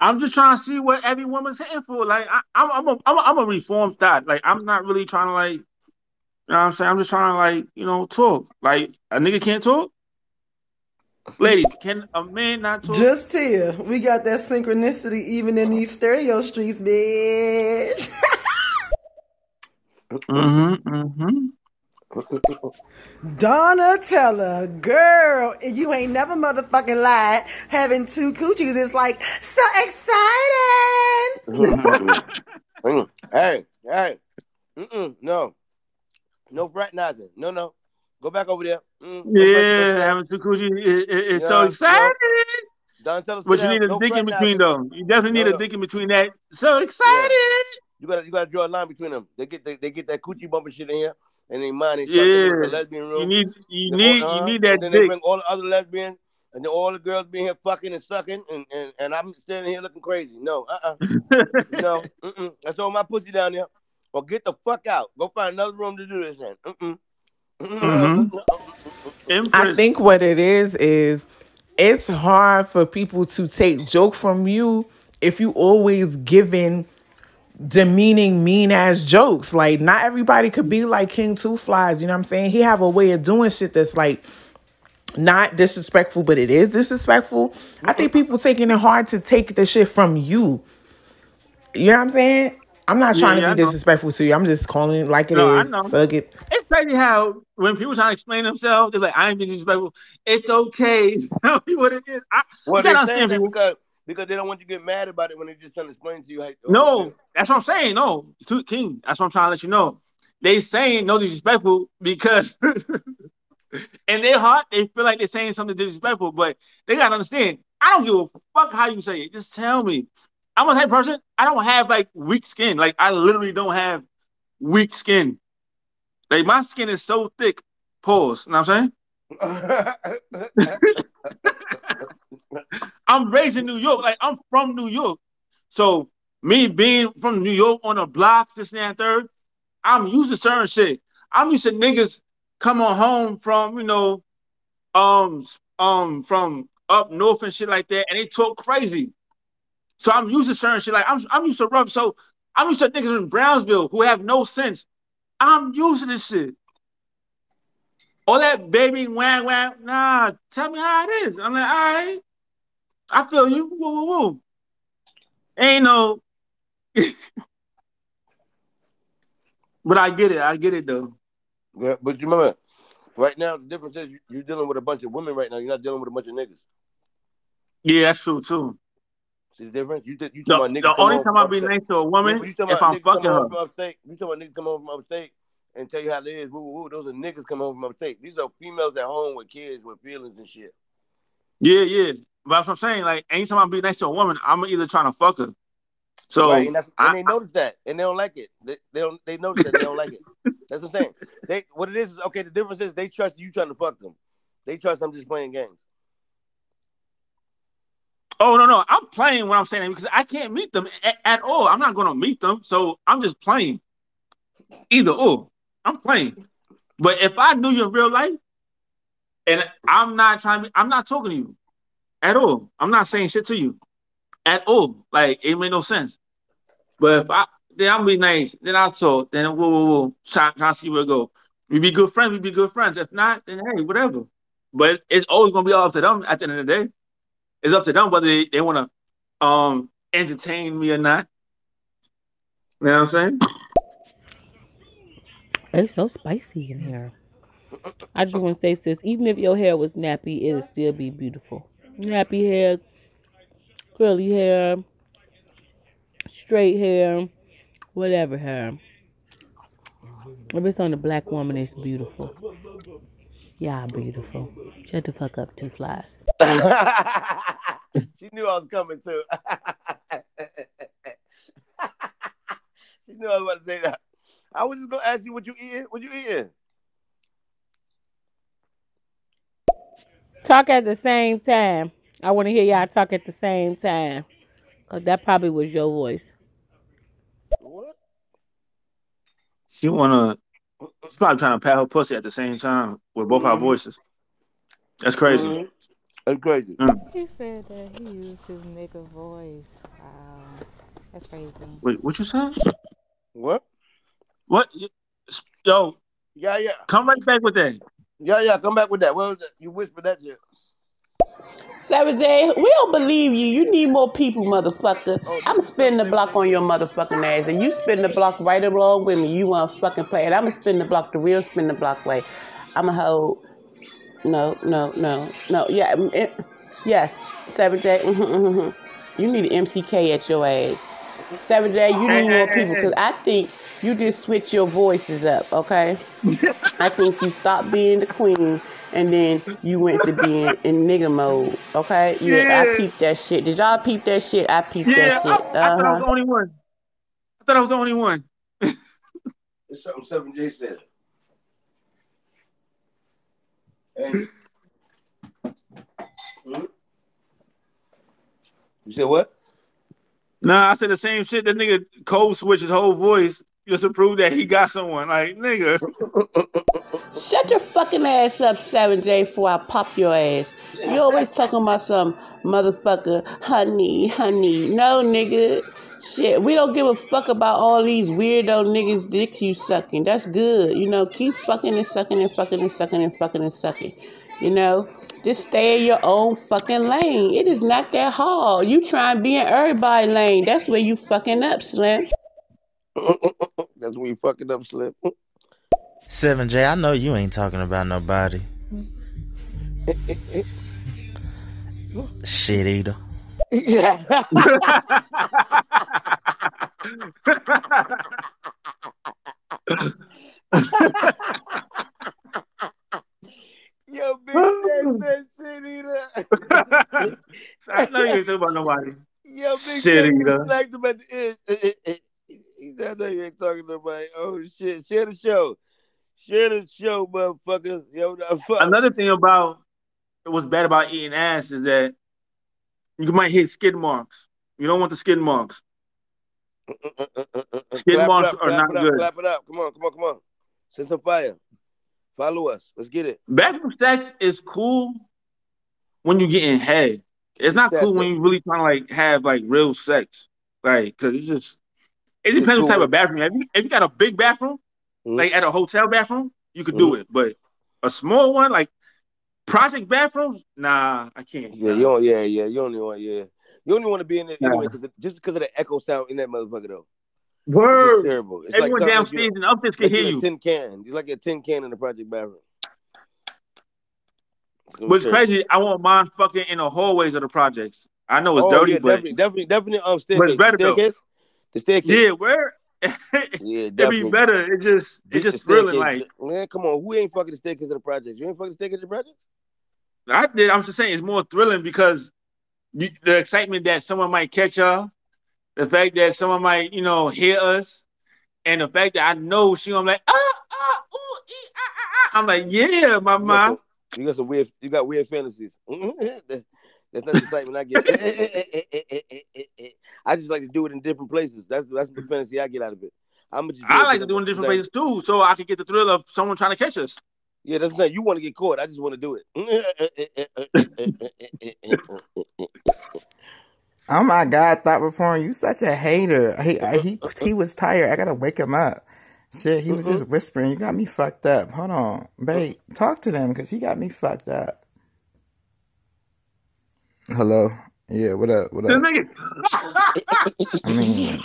I'm just trying to see what every woman's hitting for. Like I, I'm, I'm, a, I'm, a, I'm a reformed thought. Like I'm not really trying to like, you know what I'm saying? I'm just trying to like, you know, talk. Like a nigga can't talk. Ladies, can a man not talk? Just here, we got that synchronicity even in these stereo streets, bitch. Mm-hmm. Mm-hmm. Donatella, girl, you ain't never motherfucking lied. Having two coochies is like so exciting. Mm, hey, hey, Mm-mm, no, no fraternizing. No, no, go back over there. Mm, Yeah, having two coochies is, is, is so Yeah, exciting. Donatella, sit But you need a No dick in between fraternizing. though. You definitely need No, a dick in between that. So excited. You gotta, you gotta draw a line between them. They get, they, they get that coochie bumping shit in here, and they mind they thinking it's a lesbian room. You need you Then need you need that and then they bring all the other lesbians, and then all the girls being here fucking and sucking, and, and, and I'm standing here looking crazy. No, uh, uh no, mm-mm. That's all my pussy down there. Or get the fuck out. Go find another room to do this in. Mm-mm. Mm-hmm. I think what it is is it's hard for people to take joke from you if you always giving demeaning mean ass jokes. Like not everybody could be like King Two Flies, you know what I'm saying? He have a way of doing shit that's like not disrespectful, but it is disrespectful. I think people taking it hard to take the shit from you. You know what I'm saying? I'm not trying yeah, I to be disrespectful to you. I'm just calling it like it is. No, I know. Fuck it. It's crazy how when people trying to explain themselves, they're like, I ain't being disrespectful. It's okay. Tell me what it is. I, Well, you they gotta saying that because because they don't want you to get mad about it when they just trying to explain to you. How, No, that's what I'm saying. No, to King, that's what I'm trying to let you know. They saying no disrespectful because in their heart they feel like they're saying something disrespectful, but they gotta understand. I don't give a fuck how you say it. Just tell me. I'm a type person. I don't have like weak skin. Like I literally don't have weak skin. Like my skin is so thick. Pause. You know what I'm saying? I'm raised in New York. Like I'm from New York. So me being from New York on the blocks, this and that and third, I'm used to certain shit. I'm used to niggas coming home from, you know, um, um, from up north and shit like that, and they talk crazy. So I'm used to certain shit. Like I'm, I'm used to rough. So I'm used to niggas in Brownsville who have no sense. I'm used to this shit. All that baby whang whang. Nah, tell me how it is. I'm like, all right. I feel you. Woo woo woo. Ain't no. but I get it. I get it though. Yeah, but you remember, right now the difference is you're dealing with a bunch of women right now. You're not dealing with a bunch of niggas. Yeah, that's true too. See the difference? You you The, talking about niggas the only time I be nice to a woman Yeah, you talking if about I'm fucking her. from upstate. You talking about niggas come home from upstate and tell you how it is. Woo, woo, woo. Those are niggas come home from upstate. These are females at home with kids with feelings and shit. Yeah, yeah. But that's what I'm saying. Like anytime I be nice to a woman, I'm either trying to fuck her. So right, and, and they notice that, and they don't like it. They, they don't. They notice that they don't like it. That's what I'm saying. They what it is is okay. The difference is they trust you trying to fuck them. They trust I'm just playing games. Oh no, no, I'm playing when I'm saying that because I can't meet them at, at all. I'm not gonna meet them, so I'm just playing. Either or, I'm playing. But if I knew you in real life, and I'm not trying to, I'm not talking to you at all. I'm not saying shit to you at all. Like it made no sense. But if I then I'm be nice, then I'll talk, then whoa, whoa, whoa, try, try to see where it go. We be good friends. We be good friends. If not, then hey, whatever. But it's always gonna be all up to them. At the end of the day, it's up to them whether they, they want to um entertain me or not. You know what I'm saying? It's so spicy in here. I just want to say, sis, even if your hair was nappy, it would still be beautiful. Nappy hair, curly hair, straight hair, whatever hair. If it's on a black woman, it's beautiful. Yeah, beautiful. Shut the fuck up, two flies. she knew I was coming too. she knew I was about to say that. I was just gonna ask you what you eating. What you eating? Talk at the same time. I want to hear y'all talk at the same time. Cause that probably was your voice. What? She wanna. She's probably trying to pat her pussy at the same time with both our Mhm. voices. That's crazy. Mhm. That's crazy. Mm. He said that he used his nigga voice. Wow. That's crazy. Wait, what you saying? What? What? Yo, Yeah, yeah. come right back with that. Yeah, yeah. Come back with that. What was that? You whispered that shit. Seven J, we don't believe you. You need more people, motherfucker. I'm spinning the block on your motherfucking ass, and you spin the block right along with me. You want to fucking play, and I'm gonna spin the block the real spin the block way. I'm gonna hold. No, no, no, no. Yeah, mm, it, yes. Seven day. Mm-hmm, mm-hmm. You need an MCK at your ass. Seven day, You need more people because I think you just switch your voices up. Okay. I think you stopped being the queen and then you went to being in nigga mode. Okay? Yeah, I peeped that shit. Did y'all peep that shit? I peeped Yeah, that I, shit. I thought I was the Uh only one. I thought I was the only one. It's something Seven J said. Hey. Hmm? You said what? Nah, I said the same shit. That nigga code switch his whole voice just to prove that he got someone. Like, nigga. Shut your fucking ass up, 7J, before I pop your ass. You always talking about some motherfucker, honey, honey. No, nigga. Shit, we don't give a fuck about all these weirdo niggas' dicks you sucking. That's good. You know, keep fucking and sucking and fucking and sucking and fucking and sucking. You know, just stay in your own fucking lane. It is not that hard. You try and be in everybody's lane. That's where you fucking up, Slim. That's when you fucking up, Slip. 7J, I know you ain't talking about nobody. Shit eater. Yo, big J said shit eater. I know you ain't talking about nobody. Yo, big Shit J just eater. smacked him at the end. He said, I know you ain't talking to nobody. Oh shit, share the show. Share the show, motherfuckers. Yo, fuck. Another thing about what's bad about eating ass is that you might hit skid marks. You don't want the skid marks. Skid clap marks it up, are not it up, good. Clap it up. Come on, come on, come on. Send some fire. Follow us. Let's get it. Bathroom sex is cool when you getting head. It's not cool when you really trying to like have like real sex, like because it's just it It's depends what type of bathroom. If you, if you got a big bathroom, Mm-hmm. like at a hotel bathroom, you could do it. But a small one, like project bathrooms, nah, I can't. Yeah, you don't. Yeah, yeah. You only want. Yeah, you only want to be in it Nah. anyway, cause it- just because of the echo sound in that motherfucker though. It's Word. just terrible. It's Everyone something downstairs you- and upstairs can like hear you. Tin can. It's like a tin can in the project bathroom. It's gonna be But it's terrible. crazy. I want mine fucking in the hallways of the projects. I know it's oh, dirty, yeah, but definitely, definitely, definitely. Um, but it's better staircase. The staircase. Yeah, where Yeah, it'd be better. It just it just thrilling. staircase. Like man, come on, who ain't fucking the staircase of the project? You ain't fucking the staircase of the project? I did. I'm just saying it's more thrilling because you, the excitement that someone might catch y'all, the fact that someone might you know hear us, and the fact that I know she gonna be like ah ah ooh ee, ah, ah, ah. I'm like yeah, mama. some, you got some weird. You got weird fantasies. That- That's not the excitement I get. I just like to do it in different places. That's that's the fantasy I get out of it. I'm just. I like to do it in different places too, so I can get the thrill of someone trying to catch us. Yeah, that's not. You want to get caught. I just want to do it. Oh my God, Thought Reform, you such a hater. He he he was tired. I gotta wake him up. Shit, he was just mm-hmm. whispering. You got me fucked up. Hold on, babe. Talk to them because he got me fucked up. Hello. Yeah. What up? What up? I mean,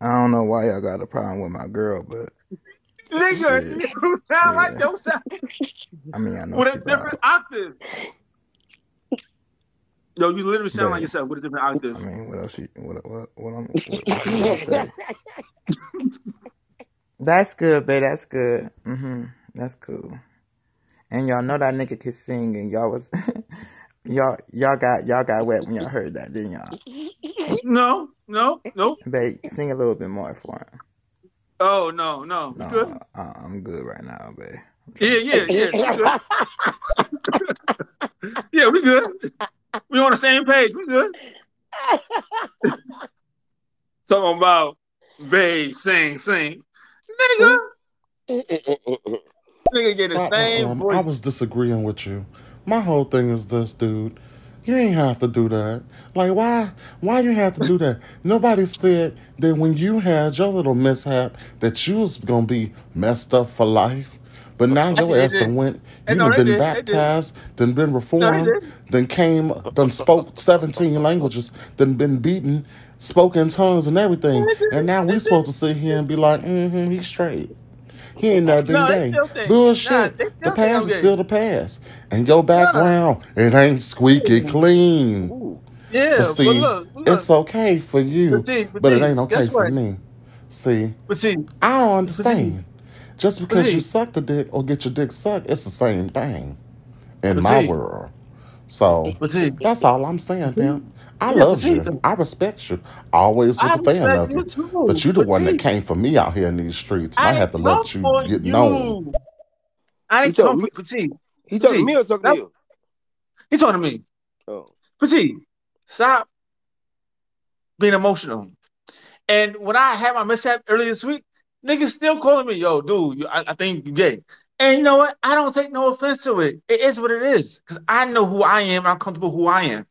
I don't know why y'all got a problem with my girl, but nigga, shit. you sound like yourself I mean, I know with she a different octave. Yo, you literally sound like yourself with a different octave. I mean, what else? You, what what what I'm what, what you say? That's good, babe. That's good. hmm That's cool. And y'all know that nigga could sing, and y'all was y'all y'all got y'all got wet when y'all heard that, didn't y'all? No, no, no. Babe, sing a little bit more for him. Oh no, no. You good? No, uh, I'm good right now, babe. Yeah, yeah, yeah. We good. yeah, we good. We on the same page. We good. Talking about babe, sing, sing. Nigga. Nigga get the uh, uh, same um, reform, voice. I was disagreeing with you. My whole thing is this, dude. You ain't have to do that. Like, why? Why you have to do that? Nobody said that when you had your little mishap that you was gonna be messed up for life. But now your ass done went, you no, done been did. They did. baptized, then been reformed, then came, then spoke 17 languages, then been beaten, spoke in tongues and everything. And now we supposed to sit here and be like, mm-hmm, he's straight. He ain't never been No, gay. think. Nah, Bullshit. they The still think I'm past is still the past. And your Nah. background, it ain't squeaky clean. Yeah, But but see, look, look. it's okay for you, But see, but but it ain't okay for what? me. See, But see, I don't but see, understand. Just because you suck the dick or get your dick sucked, it's the same thing in my see, world. So see, that's all I'm saying, hmm? pimp. I yeah, love you. I respect you. Always was I a fan respect of you you. too. But you the But one that came for me out here in these streets, I I had to let you for get known. I He didn't come talking for me. He but talking to me or talking to you? he talking to me. Oh. But see, stop being emotional. And when I had my mishap earlier this week, niggas still calling me, yo, dude, you, I, I think you gay. And you know what? I don't take no offense to it. It is what it is. Because I know who I am. I'm comfortable who I am.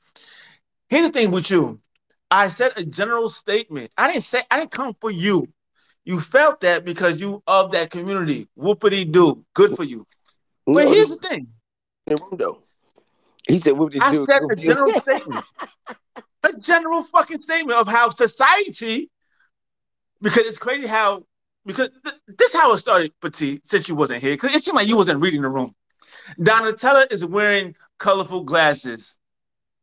Here's the thing with you. I said a general statement. I didn't say I didn't come for you. You felt that because you of that community. Whoopity do. Good for you. But here's he the thing. in the room though. He said, "What did I said do?" a general statement. A general fucking statement of how society, because it's crazy how, because th- this how it started, Petit, since you wasn't here, because it seemed like you wasn't reading the room. Donatella is wearing colorful glasses.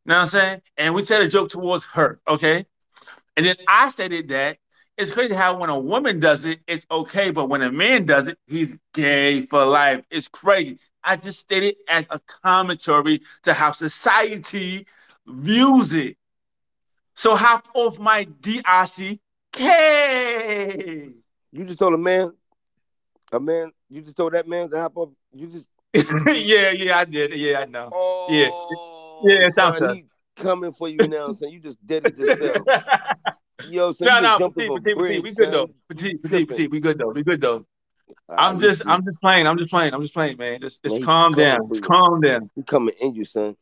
You know what I'm saying? And we said a joke towards her, okay? And then I stated that it's crazy how when a woman does it, it's okay, but when a man does it, he's gay for life. It's crazy. I just stated as a commentary to how society views it. So hop off my DRC K. You just told a man, a man. You just told that man to hop up. You just. yeah, yeah, I did. Yeah, I know. yeah, oh. Yeah, it sounds son, tough. he coming for you now, son. You just did it yourself. Yo, son, no, you no, jumped petite, over petite, petite, bridge, we good son. though. Petite, petite, petite, we good though. We good though. I'm just, sweet. I'm just playing. I'm just playing. I'm just playing, man. Just, just he calm down. Just calm down. He coming in you, son.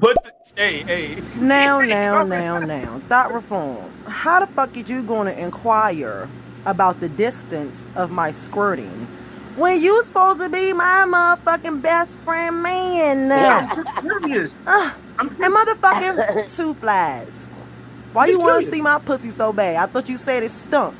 Put, the, hey, hey. Now, now, Coming. now, now. Thought reform. How the fuck is you going to inquire about the distance of my squirting when you supposed to be my motherfucking best friend man? I'm just curious. Uh, and motherfucking two flies. Why you want to see my pussy so bad? I thought you said it stunk.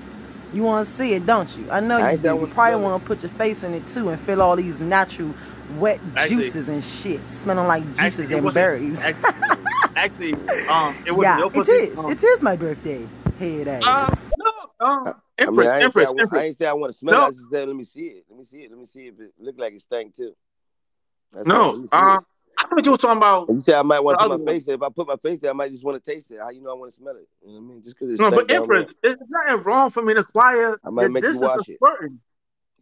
You want to see it, don't you? I know I you ain't say I do. You probably want to put your face in it too and feel all these natural wet Actually- juices and shit, smelling like juices Actually, and berries. Actually, actually, um, it wasn't yeah, your it pussy. is. Um, It is my birthday. Head ass. um, no, um, I mean, Empress, I ain't say I, Empress, want, I ain't say I want to smell No. it. I just said, let me see it. Let me see it. Let me see if it look like it stank too. That's No, me see it. um, I thought you were talking about. You say I might want to put my one. face there. If I put my face there, I might just want to taste it. How you know I want to smell it? You know what I mean? Just because it's No, but. Empress, there's nothing wrong for me to acquire I might make you wash it.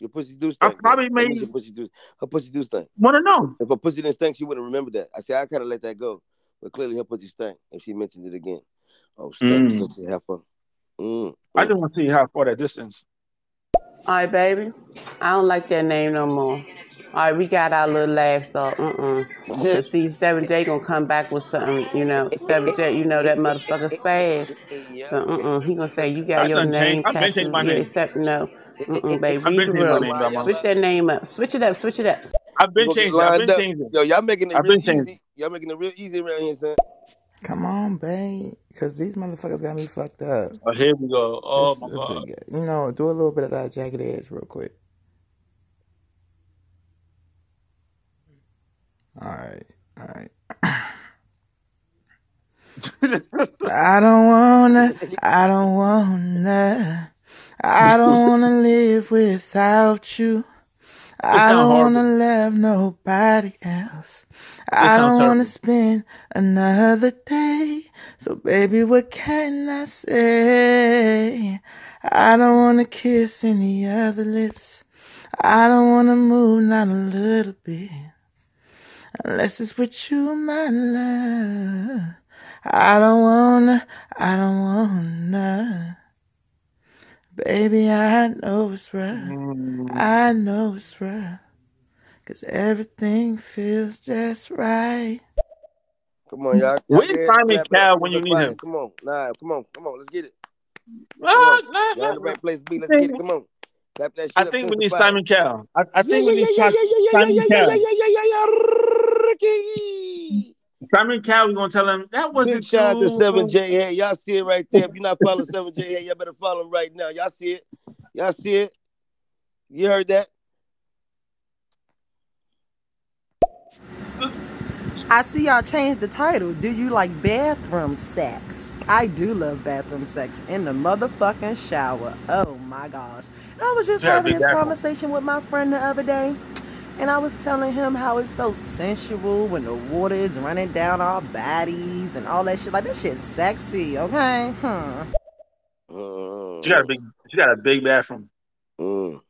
Your pussy do stink. though. probably made your pussy do. Her pussy do stink. want to know. If her pussy didn't stink, she wouldn't remember that. I say I kind of let that go, but clearly her pussy stank. If she mentioned it again, oh stink Mm. pussy heifer. Mm. I just want to see how far that distance. All right, baby. I don't like that name no more. All right, we got our little laugh, so uh-uh. Cause see, Seven J gonna come back with something, you know. Seven J, you know that motherfucker's fast. So uh-uh. He gonna say you got I your name changed. I've been tattooed. my Yeah, name. except no. Babe, I've read been the changing my name, Grandma. Switch that name up. Switch it up. Switch it up. I've been You changing. I've been up. changing. Yo, y'all making it I've real been easy. Y'all making it real easy around here, son. Come on, babe. Because these motherfuckers got me fucked up. Oh, here we go. Oh This- my god. You know, do a little bit of that jagged edge real quick. All right. All right. I don't wanna, I don't wanna, I don't wanna live without you. I don't wanna love nobody else. I don't wanna spend another day. So baby, what can I say? I don't wanna kiss any other lips. I don't wanna move not a little bit. Unless it's with you, my love. I don't wanna, I don't wanna. Baby, I know it's rough. Mm. I know it's rough. Cause everything feels just right. Come on, y'all. y'all Where's go Simon clap it up. Cowell when you need him? Come on, nah, come on, come on. Let's get it. Come on. nah, Y'all nah, in the right place, B. I Let's get it. Come on. Clap that shit I think we need. Simon Cowell. I, I think yeah, we need yeah, yeah, Simon yeah, Cowell. yeah, yeah, yeah, yeah, Ricky. Simon Cowell, we gonna tell him that wasn't shout out to 7J. Hey, y'all see it right there. If you're not following 7J, hey, y'all better follow him right now. Y'all see it. Y'all see it. You heard that? I see y'all changed the title. Do you like bathroom sex? I do love bathroom sex in the motherfucking shower. Oh my gosh. And I was just Yeah, having this bathroom. conversation with my friend the other day. And I was telling him how it's so sensual when the water is running down our bodies and all that shit. Like, this shit's sexy, okay? Hmm. She got a big. She got a big bathroom. Mm.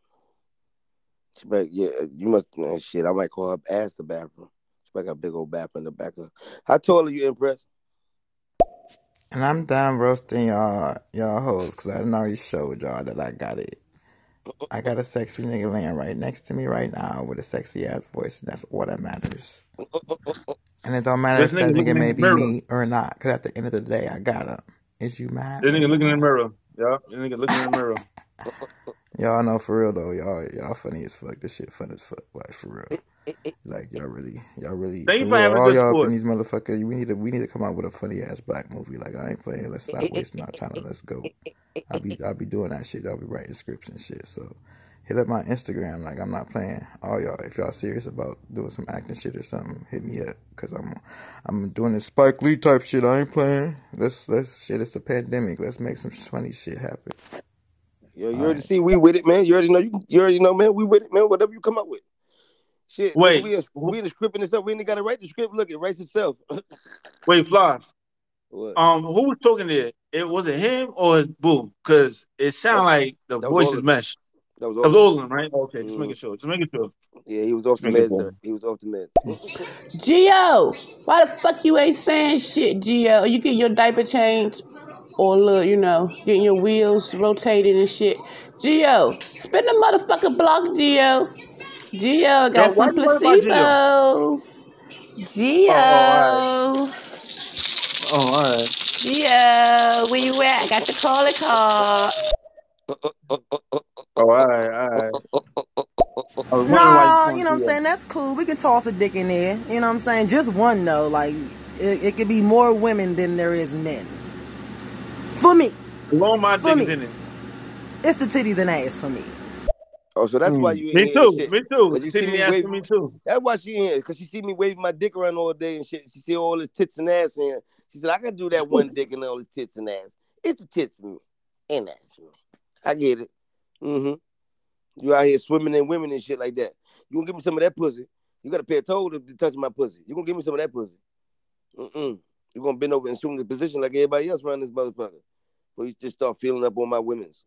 She back, yeah, you must, man, shit, I might call up ass the bathroom. She back got a big old bathroom in the back of How tall are you, Empress? And I'm done roasting y'all, y'all hoes, cause I done already showed y'all that I got it. I got a sexy nigga laying right next to me right now with a sexy ass voice, and that's all that matters. And it don't matter This if that nigga looking nigga may be mirror. me or not, cause at the end of the day, I got him. Is you mad? This nigga looking in the mirror. Yeah, this nigga looking in the mirror. Y'all know for real though, y'all y'all funny as fuck. This shit fun as fuck, like for real. Like y'all really, y'all really. Thank you for for having all y'all sport. in these motherfuckers. We need to we need to come out with a funny ass black movie. Like I ain't playing. Let's stop wasting our time. Let's go. I'll be I'll be doing that shit. I'll be writing scripts and shit. So hit up my Instagram. Like I'm not playing. All y'all, if y'all serious about doing some acting shit or something, hit me up. Cause I'm I'm doing this Spike Lee type shit. I ain't playing. Let's let's shit. It's the pandemic. Let's make some funny shit happen. Yo, you already see we with it, man. You already know you, you already know, man. We with it, man. Whatever you come up with. Shit, Wait. we, in- we in the script and stuff. We ain't gotta write the script. Look, it writes itself. Wait, Floss. What? Um, who was talking there? It was it him or his boo? Cause it sounded like the that voice is of- meshed. That was That all. of- them, right? Okay, just making sure. Just making sure. Yeah, he was off Just the making meds. He was off the meds. Geo, why the fuck you ain't saying shit, Geo? You get your diaper changed or look, you know, getting your wheels rotated and shit. Geo, spin the motherfucking block, Gio. Gio, I Yo, got why some you worried about Gio? placebos. Gio. Oh, oh, all right. Oh, all right. Gio, where you at? I got the calling card. Oh, all right, all right. I was wondering why you Nah, calling you know what I'm Gio. saying? That's cool. We can toss a dick in there. You know what I'm saying? Just one though. Like it, it could be more women than there is men. For me. All my For dick is me. in it. It's the titties and ass for me. Oh, so that's why Mm. you in Me too. shit. Me too. You see Titty me ass wave. me too. That's why she in here. Cause she see me waving my dick around all day and shit. She see all the tits and ass in. She said I can do that one dick and all the tits and ass. It's the tits for me and ass for me. I get it. Mm-hmm. You out here swimming in women and shit like that. You gonna give me some of that pussy? You gotta pay a toll to, to touch my pussy. You gonna give me some of that pussy? Mm-mm. You gonna bend over and assume the position like everybody else around this motherfucker? Or you just start feeling up on my women's?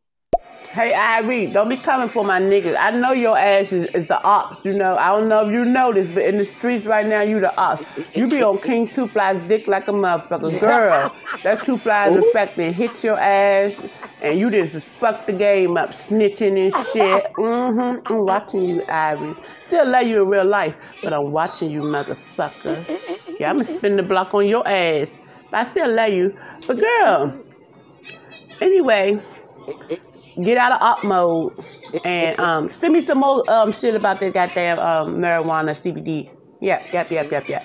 Hey, Irie, don't be coming for my niggas. I know your ass is, is the ops, you know. I don't know if you know this, but in the streets right now, you the ops. You be on King Two Flies dick like a motherfucker. Girl, that Two Flies effect and hit your ass, and you just fuck the game up, snitching and shit. Mm-hmm. I'm watching you, Irie. Still love you in real life, but I'm watching you, motherfucker. Yeah, I'm gonna spin the block on your ass. But I still love you. But girl, anyway, get out of op mode and um, send me some more um, shit about the goddamn um, marijuana CBD. Yep, yep, yep, yep, yep.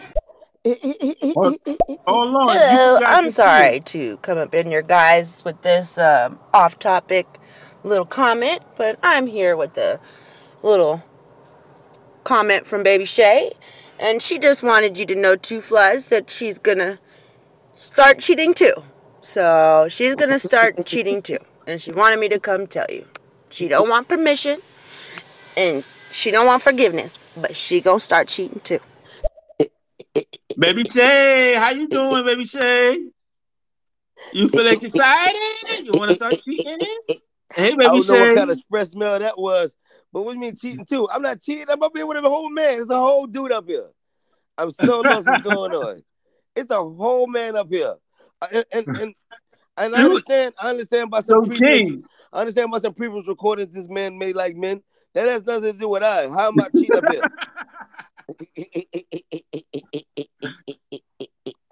Oh, Lord. Hello, I'm to sorry to come up in your guys with this um, off-topic little comment, but I'm here with the little comment from Baby Shay, and she just wanted you to know, Two Flies, that she's gonna start cheating too. So she's gonna start cheating too, and she wanted me to come tell you. She don't want permission, and she don't want forgiveness, but she gonna start cheating too. Baby Shay, how you doing, baby Shay? You feel like excited? You want to start cheating? Hey, baby I baby don't know what kind of express mail that was, but what do you mean cheating too? I'm not cheating. I'm up here with a whole man. It's a whole dude up here. I'm so lost what's going on. It's a whole man up here, Uh, and and and, and I understand. I understand about some Yo, previous. I understand about some previous recordings this man made like men. That has nothing to do with I. How am I cheating up here?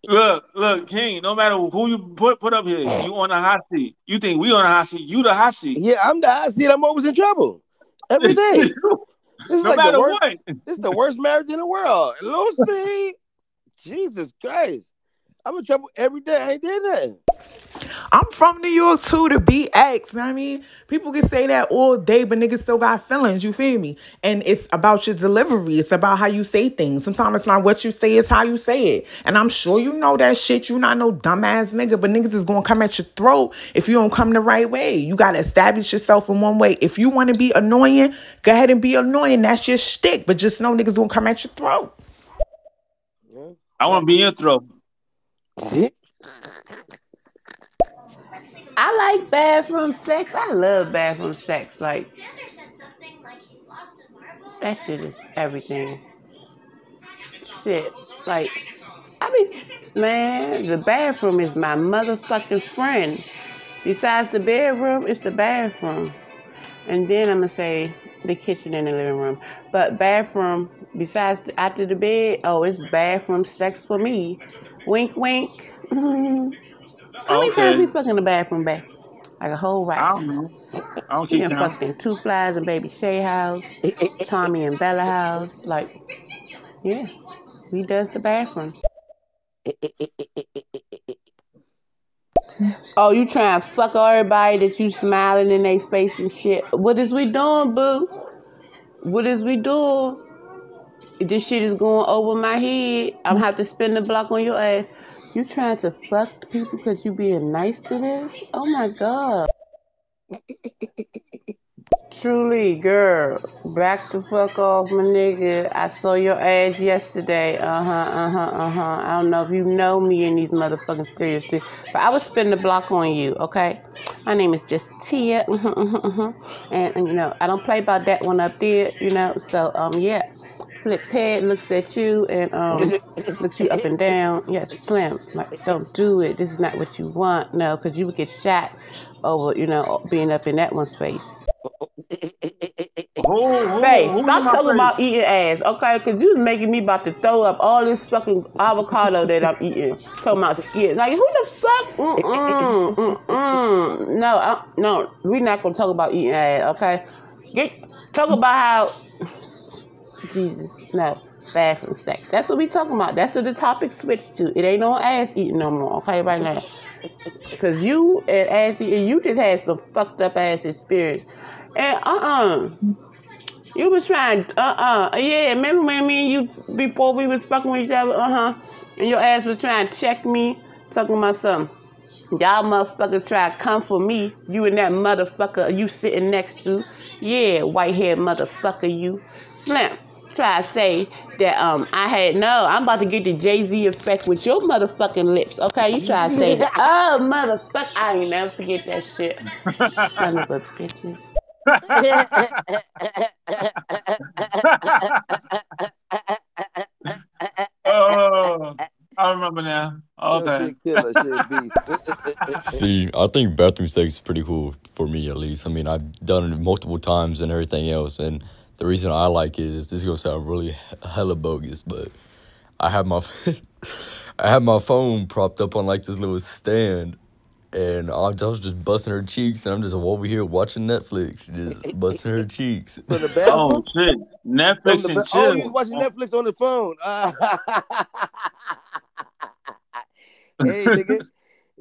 Look, look, King. No matter who you put put up here, you on the hot seat. You think we on the hot seat? You the hot seat. Yeah, I'm the hot seat. I'm always in trouble every day. This is No like matter the worst. what. This is the worst marriage in the world. Lucy, Jesus Christ, I'm in trouble every day. I ain't did nothing. I'm from New York too, to be X. You know what I mean? People can say that all day, but niggas still got feelings, you feel me? And it's about your delivery. It's about how you say things. Sometimes it's not what you say, it's how you say it. And I'm sure you know that shit. You not no dumbass nigga, but niggas is gonna come at your throat if you don't come the right way. You gotta establish yourself in one way. If you wanna be annoying, go ahead and be annoying. That's your shtick. But just know niggas gonna come at your throat. I want to be in your throat. I like bathroom sex. I love bathroom sex. Like that shit is everything. Shit, like I mean, man, the bathroom is my motherfucking friend. Besides the bedroom, it's the bathroom, and then I'm gonna say the kitchen and the living room. But bathroom, besides the, after the bed, oh, it's bathroom sex for me. Wink, wink. Mm-hmm. How many times we fuck in the bathroom, babe? Like a whole right. I don't know. I don't We keep done count. fucked in Two Flies and Baby Shay house, Tommy and Bella house. Like, yeah, he does the bathroom. Oh, you trying to fuck everybody that you smiling in their face and shit. What is we doing, boo? What is we doing? This shit is going over my head. I'm have to spin the block on your ass. You trying to fuck people because you being nice to them? Oh my god. Truly, girl, back the fuck off, my nigga. I saw your ass yesterday. Uh huh, uh huh, uh huh. I don't know if you know me in these motherfucking stereo streets, but I was spin the block on you, okay? My name is just Tia, mhm, mhm, mhm. and, and you know I don't play about that one up there, you know. So um, yeah, flips head, looks at you, and um, looks you up and down. Yes, Slim, like don't do it. This is not what you want. No, because you would get shot over, you know, being up in that one space. In stop my talking about eating ass, okay? Because you making me about to throw up all this fucking avocado that I'm eating. Talking about skin. Like, who the fuck? Mm-mm, mm-mm. No, I, no, we're not going to talk about eating ass, okay? Get Talk about how... Jesus, no. Bathroom sex. That's what we talking about. That's what the topic switched to. It ain't no ass eating no more, okay, right now. Because you and ass eating, you just had some fucked up ass experience. And uh-uh. You was trying, uh-uh. Yeah, remember when me and you, before we was fucking with each other, uh-huh. And your ass was trying to check me, talking about something. Y'all motherfuckers try to come for me. You and that motherfucker you sitting next to. Yeah, white haired motherfucker you. Slim, try to say that um I had no, I'm about to get the Jay-Z effect with your motherfucking lips. Okay, you try to say. Oh motherfucker, I ain't never forget that shit. Son of a bitches. oh, I remember now. Okay. See, I think bathroom sex is pretty cool for me at least. I mean, I've done it multiple times and everything else, and the reason I like it is this is gonna sound really hella bogus, but I have my I have my phone propped up on like this little stand, and I was just busting her cheeks, and I'm just over here watching Netflix, just busting her cheeks. From the Oh bathroom? shit, Netflix the and ba- oh, you watching oh. Netflix on the phone. hey nigga.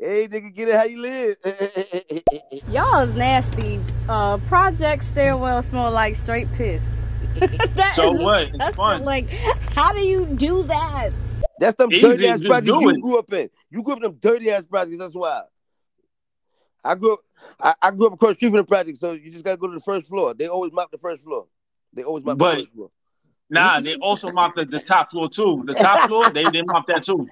Hey nigga, get it how you live. Eh, eh, eh, Y'all is nasty. Uh, Project Stairwell smell like straight piss. that So what? It's disgusting. fun. Like, how do you do that? That's them Easy, dirty ass just projects you it. grew up in. You grew up in them dirty ass projects. That's why. I grew up. I, I grew up across the street from the project, so you just gotta go to the first floor. They always mop the first floor. They always mop the first floor. nah, they also mop the, the top floor too. The top floor, they they mop that too.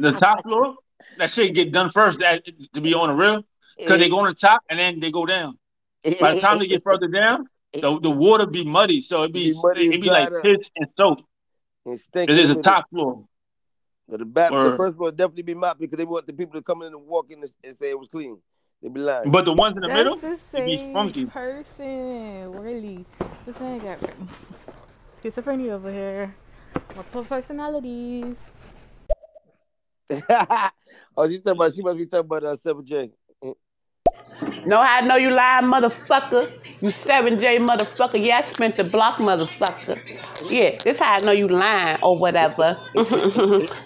The top floor, that shit get done first. That to be on the real, because they go on the top and then they go down. By the time they get further down, the, the water be muddy, so it be Be muddy and it be like dried up. piss and soap. and stink Cause it's the a middle. top floor. But the back, the first floor definitely be mopped because they want the people to come in and walk in and, and say it was clean. They be lying. But the ones in the That's middle, the it be same funky. person. Really. This man got schizophrenia over here. Multiple personalities. oh, she talking about. She must be talking about uh, Seven J. How I know you lying, motherfucker? You 7J motherfucker. Yeah, I spent the block, motherfucker. Yeah, this how I know you lying or whatever.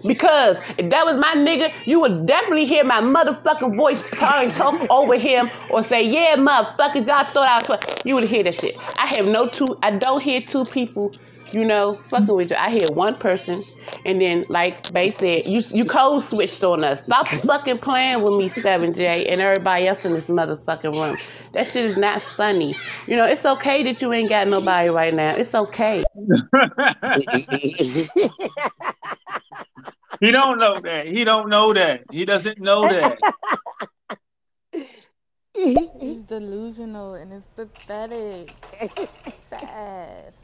because if that was my nigga, you would definitely hear my motherfucking voice talk over him or say, yeah, motherfuckers, y'all thought I was. You would hear that shit. I have no two, I don't hear two people, you know, fucking with you. I hear one person. And then, like Bay said, you you code switched on us. Stop fucking playing with me, 7J, and everybody else in this motherfucking room. That shit is not funny. You know, it's okay that you ain't got nobody right now. It's okay. He don't know that. He don't know that. He doesn't know that. He's delusional and it's pathetic. Sad.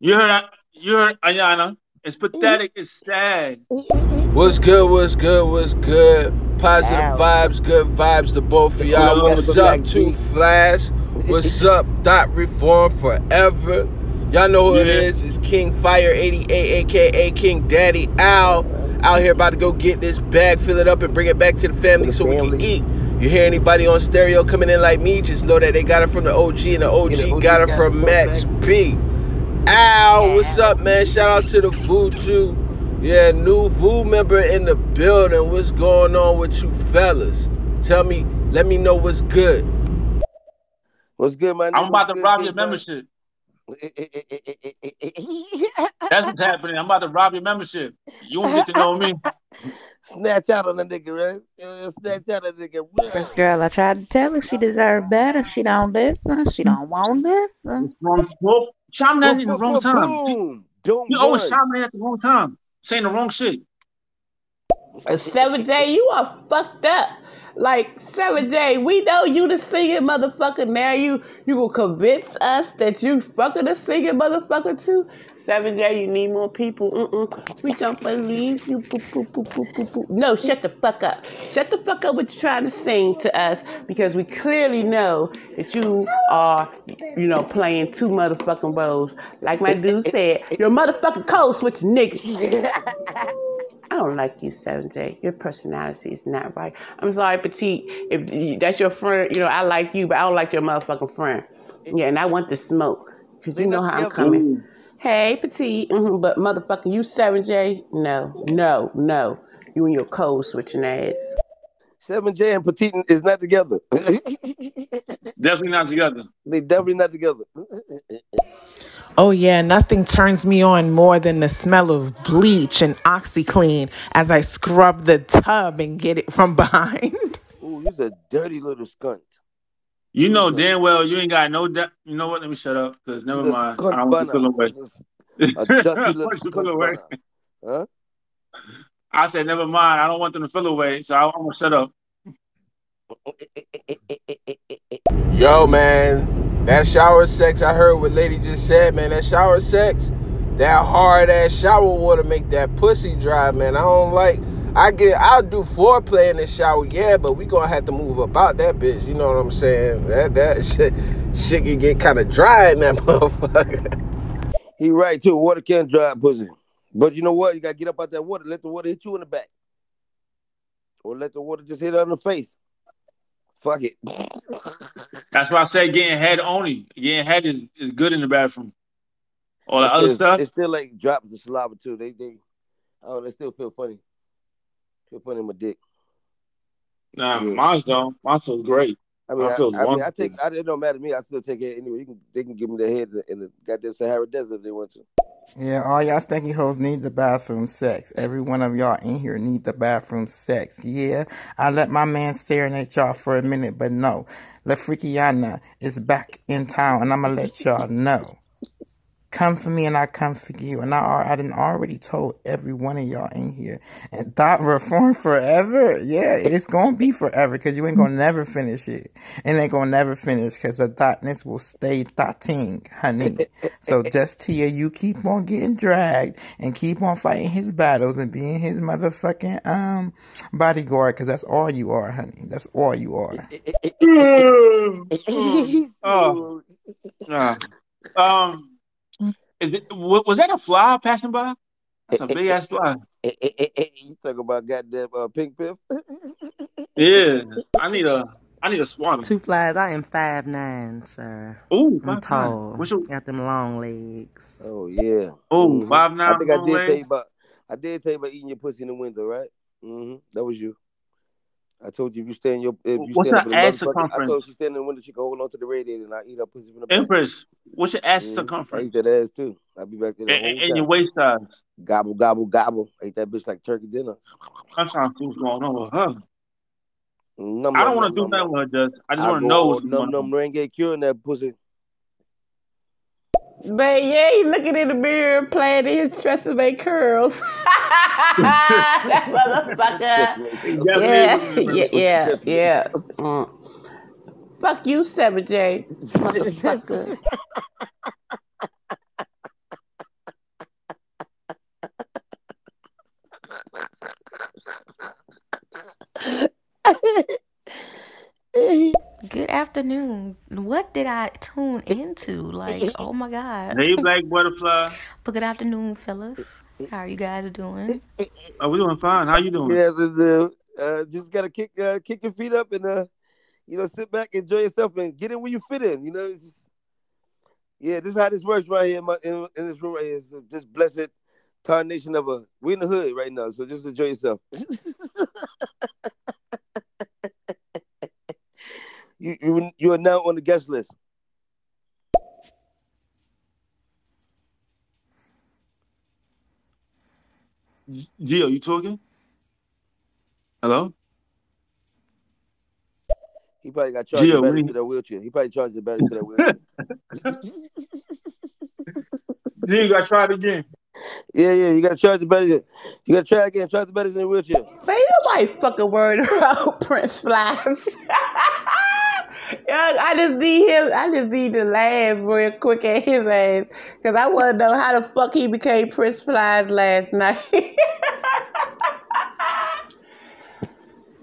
You heard that? You heard Ayana? It's pathetic. It's sad. What's good? What's good? What's good? Positive Ow. vibes, good vibes to both of y'all. What's up, Two Flies? What's up, Thought Reform Forever? Y'all know who it Yeah. is. It's King Fire 88, aka King Daddy Al. Out here about to go get this bag, fill it up, and bring it back to the family so we can eat. You hear anybody on stereo coming in like me, just know that they got it from the OG, and the OG, got it from Max B. Ow, what's up, man? Shout out to the Vuju. Yeah, new Voo member in the building. What's going on with you fellas? Tell me, let me know what's good. What's good, man? I'm about What's to good, rob your Bud? membership. That's what's happening. I'm about to rob your membership. You won't get to know me. Snatch out on that nigga, right? Uh, Snatch out on that nigga. This girl, I tried to tell her she deserved better. She don't listen. She don't want to listen. Wrong, well, chime that in the wrong time. boom. You always run. chiming at the wrong time, saying the wrong shit. Uh, Seven J, you are fucked up. Like Seven day, we know you the singing motherfucker. Now you you will convince us that you fucking a singing motherfucker too. Seven J, you need more people. Mm-mm. We don't believe you. Boop, boop, boop, boop, boop, boop. No, shut the fuck up. Shut the fuck up what you're trying to sing to us because we clearly know that you are, you know, playing two motherfucking roles. Like my dude said, you're motherfucking code switch nigga. I don't like you, 7J. Your personality is not right. I'm sorry, Petite. If that's your friend, you know, I like you, but I don't like your motherfucking friend. Yeah, and I want the smoke. Because you know how I'm coming. Hey, Petite. hmm but motherfucking you, 7J? No, no, no. You and your code switching ass. Seven J and Petite is not together. Definitely not together. they definitely not together. Oh yeah, nothing turns me on more than the smell of bleach and OxiClean as I scrub the tub and get it from behind. Ooh, you's a dirty little skunt. You know damn well you ain't got no. De- you know what? Let me shut up because never She's a mind. I don't want to bunner. away. I want to feel away. Huh? I said never mind. I don't want them to feel away, so I, I'm gonna shut up. Yo, man, that shower sex, I heard what lady just said, man. That shower sex, that hard ass shower water make that pussy dry, man. I don't like. I get, I'll do foreplay in the shower, yeah, but we gonna have to move about that bitch. You know what I'm saying? That that shit, shit can get kind of dry in that motherfucker. He right too. Water can dry pussy. But you know what? You gotta get up out that water. Let the water hit you in the back. or let the water just hit her in the face. Fuck it. That's why I say getting head only. Getting head is, is good in the bathroom. All the It's other still- stuff. It's still like dropping the saliva too. They they oh they still feel funny. Feel funny in my dick. Nah, Yeah. mine's don't. Mine feels great. I mean, Mine I, feels I mean, I take. I, it don't matter to me. I still take it anyway. You can, they can give me the head in the, in the goddamn Sahara Desert if they want to. Yeah, all y'all stinky hoes need the bathroom sex. Every one of y'all in here need the bathroom sex. Yeah, I let my man staring at y'all for a minute, but no. La Freakiana is back in town, and I'm gonna let y'all know. Come for me, and I come for you. And I, al- I done already told every one of y'all in here. And thought reform forever? Yeah, it's gonna be forever, because you ain't gonna never finish it. And ain't gonna never finish, because the thoughtness will stay thoughting, honey. So just Tia, you keep on getting dragged and keep on fighting his battles and being his motherfucking um bodyguard, because that's all you are, honey. That's all you are. oh, nah. Um, is it was that a fly passing by? That's a big ass fly. you talk about goddamn uh, pink piff? Yeah, I need a I need a swatter. Two flies. I am five nine, sir. Ooh, I'm 5'9". tall. What's your- Got them long legs. Oh yeah. Oh, Mhm. five nine I think I did leg? tell you about. I did tell you about eating your pussy in the window, right? Mm-hmm. That was you. I told you if you stand your if you What's stand her up in the ass motherfucker. I told you stand in the window, she can hold on to the radiator and I eat her pussy from the. Empress, what's your ass Mhm. I eat that ass too. I'll be back there and, and, and your waist size? Gobble gobble gobble. Ate that bitch like turkey dinner. I'm trying to see what's going on with her. Num, I don't want to do num, nothing with her, Jess. I just want to know what's num going on. num renge cure in that pussy. But yeah, he looking in the mirror, playing in his Tresemme curls. that motherfucker. Yeah, is looking in the yeah, yeah, yeah. Mm. Fuck you, 7J, motherfucker. Good afternoon. What did I tune into? Like, oh my God. Hey, Black Butterfly. But good afternoon, fellas. How are you guys doing? Oh, we doing fine. How you doing? Yeah, the, the, uh, just gotta kick uh, kick your feet up and uh, you know, sit back, enjoy yourself, and get in where you fit in. You know, it's just, yeah, this is how this works right here in, my, in, in this room right here. It's this blessed tarnation of a we in the hood right now, so just enjoy yourself. you you you are now on the guest list. Gio, you talking? Hello? He probably got charged Gio, the what do battery you- to that wheelchair. He probably charged the battery to that wheelchair. Gio, you got to try it again. yeah, yeah, you gotta charge the battery. You gotta try again. Charge the battery in the wheelchair. But nobody fucking worried about Prince Flies. Young, I just need him. I just need to laugh real quick at his ass because I want to know how the fuck he became Prince Flies last night.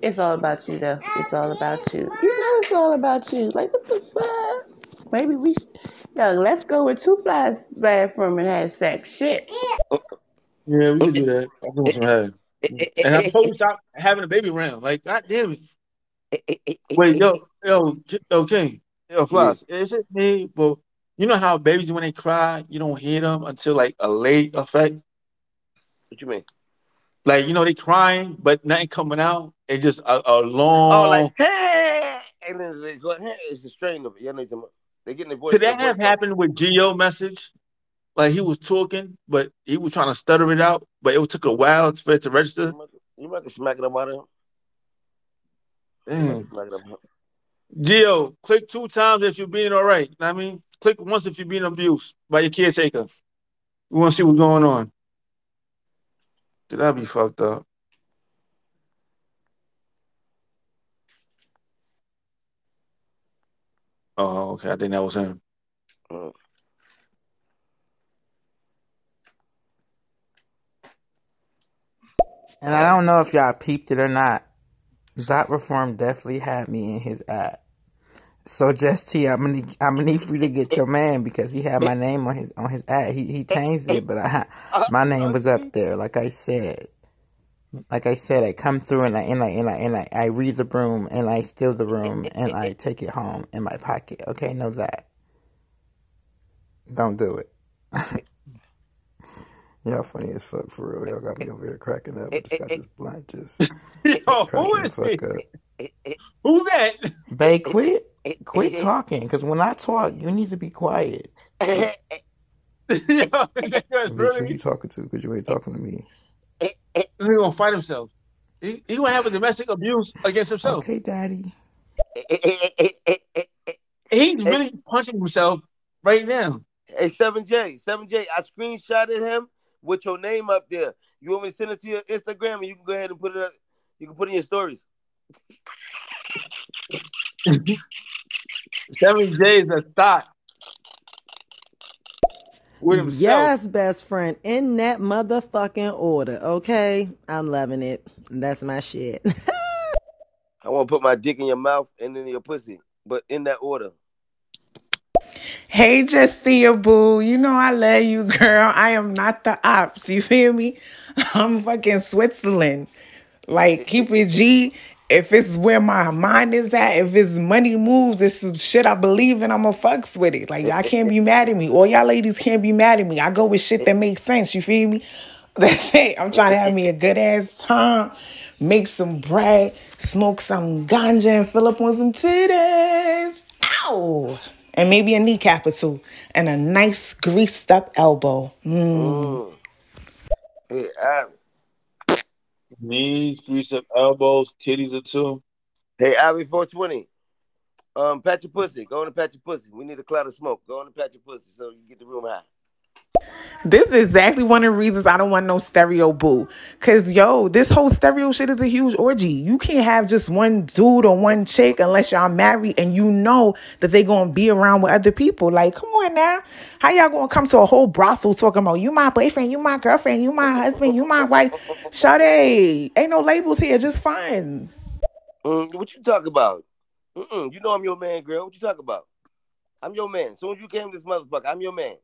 it's all about you, though. It's all about you. You know, it's all about you. Like what the fuck? Maybe we, sh- young, let's go with Two Flies bathroom and have sex. Shit. Yeah, we can do that. I want some head. And I'm supposed to stop having a baby around. Like, god damn it. Wait, yo, yo, K- yo, King, yo, Floss, is it me? But you know how babies, when they cry, you don't hear them until like a late effect? What you mean? Like, you know, they crying, but nothing coming out. It's just a, a long. Oh, like hey, and then they go, hey, it's the strain of it. You know, what I'm talking about? they getting their voice. Could that have voice happened with Geo message? Like he was talking, but he was trying to stutter it out, but it took a while for it to register. You might can smack it up out of him. You might mm. smack it up. out of him. Geo, click two times if you're being all right. I mean, click once if you're being abused by your caretaker. We want to see what's going on. Did I be fucked up? Oh, okay. I think that was him. And I don't know if y'all peeped it or not. Thought Reform definitely had me in his ad. So just T, I'm gonna I'm gonna need for you to get your man because he had my name on his on his ad. He he changed it, but I my name was up there, like I said. Like I said, I come through and I and I and I and I, I read the room and I steal the room and I take it home in my pocket. Okay, know that. Don't do it. Y'all funny as fuck for real. Y'all got me over here cracking up. I just got this blunt just, just Yo, cracking the fuck it? up. Who's that? Bae, quit quit talking. Because when I talk, you need to be quiet. Yo, that guy's who really. you talking to? Because you ain't talking to me. He's gonna fight himself. He, he gonna have a domestic abuse against himself. Okay, daddy. He's really punching himself right now. Hey, 7J, 7J, I screenshotted him with your name up there. You want me to send it to your Instagram and you can go ahead and put it up, you can put in your stories. Seven J's a thought with himself. Yes, best friend, in that motherfucking order. Okay, I'm loving it. That's my shit. I want to put my dick in your mouth and in your pussy, but in that order. Hey, Justia Boo. You know I love you, girl. I am not the ops. You feel me? I'm fucking Switzerland. Like, keep it G. If it's where my mind is at, if it's money moves, some shit I believe in, I'ma fucks with it. Like, y'all can't be mad at me. All y'all ladies can't be mad at me. I go with shit that makes sense. You feel me? That's it. I'm trying to have me a good ass time, make some bread, smoke some ganja, and fill up on some titties. Ow! And maybe a kneecap or two, and a nice greased up elbow. Mm. Hey, I, Knees, grease up elbows, titties or two. hey, Ivy 420. Um, pat your pussy. Go on and pat your pussy. We need a cloud of smoke. Go on and pat your pussy so you get the room high. This is exactly one of the reasons I don't want no stereo boo. Cause yo, this whole stereo shit is a huge orgy. You can't have just one dude or one chick unless y'all married and you know that they gonna be around with other people. Like, come on now. How y'all gonna come to a whole brothel talking about you my boyfriend, you my girlfriend, you my husband, you my wife? Sade, ain't no labels here, just fine. Mm, what you talk about? Mm-mm, you know I'm your man, girl. What you talk about? I'm your man. Soon as you came to this motherfucker, I'm your man.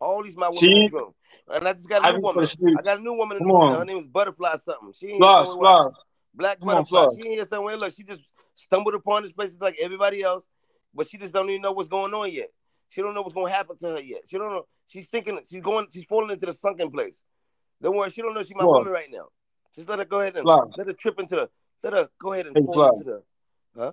All these my women in She, this room. And I just got a new be woman. I got a new woman in Come the room. on. Her name is Butterfly something. She ain't here Floss, floss. Black Come on, Butterfly. floss. She ain't here somewhere. Look, she just stumbled upon this place like everybody else, but she just don't even know what's going on yet. She don't know what's going to happen to her yet. She don't know. She's thinking. She's going. She's falling into the sunken place. Don't worry. She don't know she's my Floss, woman right now. Just let her go ahead and floss. let her trip into the. Let her go ahead and Hey, fall floss. into the. Huh?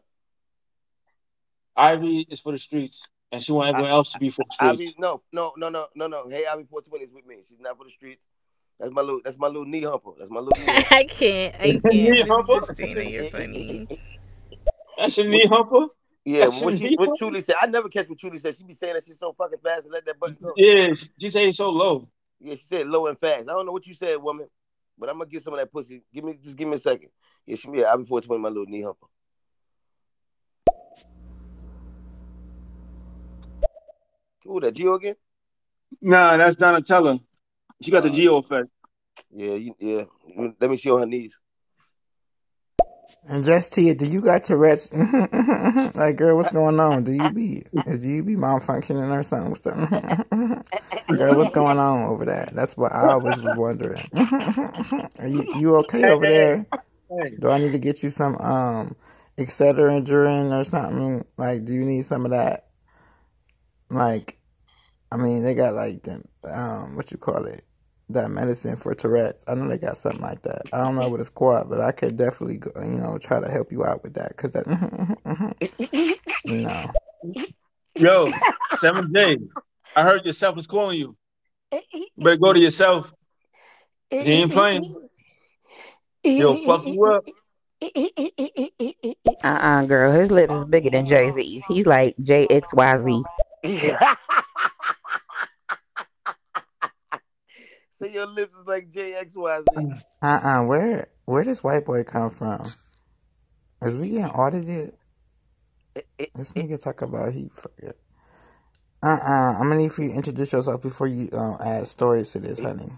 Ivy is for the streets, and she want I, everyone else to be for the Ivy, streets. no, no, no, no, no, no. Hey, Ivy 420 is with me. She's not for the streets. That's my little. That's my little knee humper. That's my little knee humper. I can't. I can't. knee Miss humper. Justina, you're funny. That's your knee humper. Yeah, That's your what she knee what humper. Truly said. I never catch what Truly said. She be saying that she's so fucking fast and let that button go. Yeah, she say it's so low. Yeah, she said low and fast. I don't know what you said, woman, but I'm gonna get some of that pussy. Give me just give me a second. Yeah, she yeah, I'll be 420 my little knee humper. Who that Geo again? Nah, that's Donatella. She got the Uh, Geo effect. yeah, you, yeah. Let me see on her knees. And just Tia, do you got Tourette's? like, girl, what's going on? Do you be do you be malfunctioning or something? What's that? girl, what's going on over there? That's what I always was wondering. Are you you okay over there? Do I need to get you some um Excedrin or something? Like, do you need some of that? Like, I mean, they got like them um what you call it that medicine for Tourette's. I know they got something like that. I don't know what it's called, but I could definitely go, you know try to help you out with that because that mm-hmm, mm-hmm, mm-hmm. you know. yo, Seven J. I heard yourself was calling you. Better go to yourself. He ain't playing. He'll fuck you up. Uh-uh, girl. His lips is bigger than Jay Z's. He's like JXYZ. so your lips is like JXYZ. Uh uh where where does white boy come from? Is we getting audited? This nigga talk about he forget. Uh uh-uh. I'm gonna need for you to introduce yourself before you um, add stories to this, honey.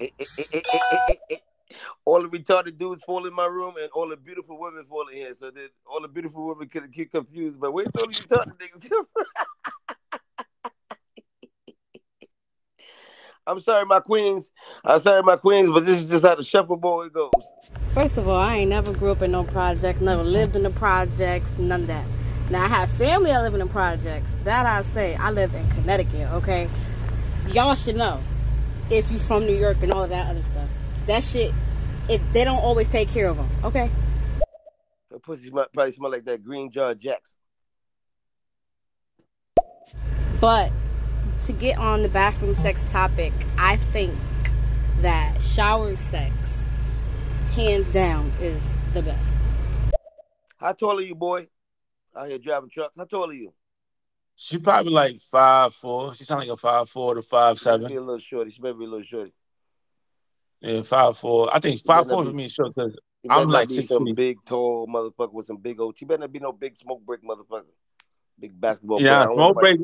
all the retarded dudes fall in my room and all the beautiful women fall in here. So that all the beautiful women could get confused. But where's all the retarded niggas come from? I'm sorry, my queens. I'm sorry, my queens, but this is just how the shuffleboard goes. First of all, I ain't never grew up in no projects, never lived in the projects, none of that. Now I have family that live in the projects. That I say, I live in Connecticut, okay? Y'all should know if you from New York and all that other stuff. That shit, it they don't always take care of them, okay? That pussy smell, probably smell like that green jar jacks. But to get on the bathroom sex topic, I think that shower sex, hands down, is the best. How tall are you, boy? Out here driving trucks. How tall are you? She probably like five four. She sound like a five four to five She might be seven. a little shorty. She might be a little shorty. Yeah, five four. I think You five four not for me is short because I'm like be six some feet. big, tall motherfucker with some big old. You better not be no big smoke brick motherfucker. Big basketball player. Yeah, don't smoke break.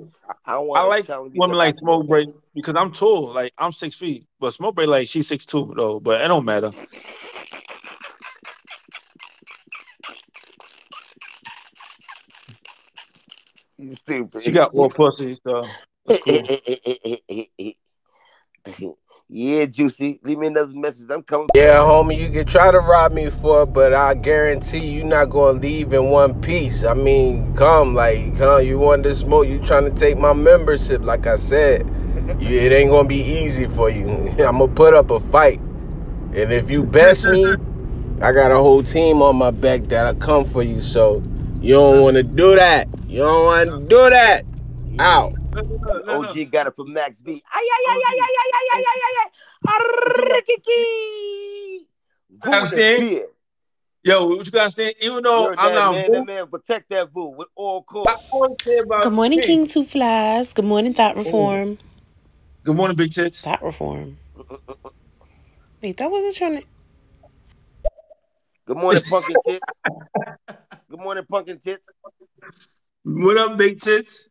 I don't I like women like smoke break because I'm tall. Like I'm six feet, but smoke break like she's six two though. But it don't matter. You stupid. She got more pussy, so cool. yeah, juicy. Leave me another message. I'm coming. Yeah, homie, you can try to rob me for it, but I guarantee you're not gonna leave in one piece. I mean, come, like, come, you want to smoke, you trying to take my membership, like I said. You, it ain't gonna be easy for you. I'm gonna put up a fight. And if you best me, I got a whole team on my back that'll come for you. So you don't wanna do that. You don't wanna do that. Out. OG got it from Max B. Ay, ay, ay, ay, ay, ay, ay, ay, ay, ay, ay. Voo Understand? the. Yo, what you gotta understand? Even though Heard I'm that, not man. That man protect that boo with all core. Good morning, King Two Flies. Good morning, Thought Reform. Good morning, Big Tits. Thought Reform. Wait, that wasn't trying to. Good morning, pumpkin tits. Good morning, pumpkin tits. What up, Big Tits?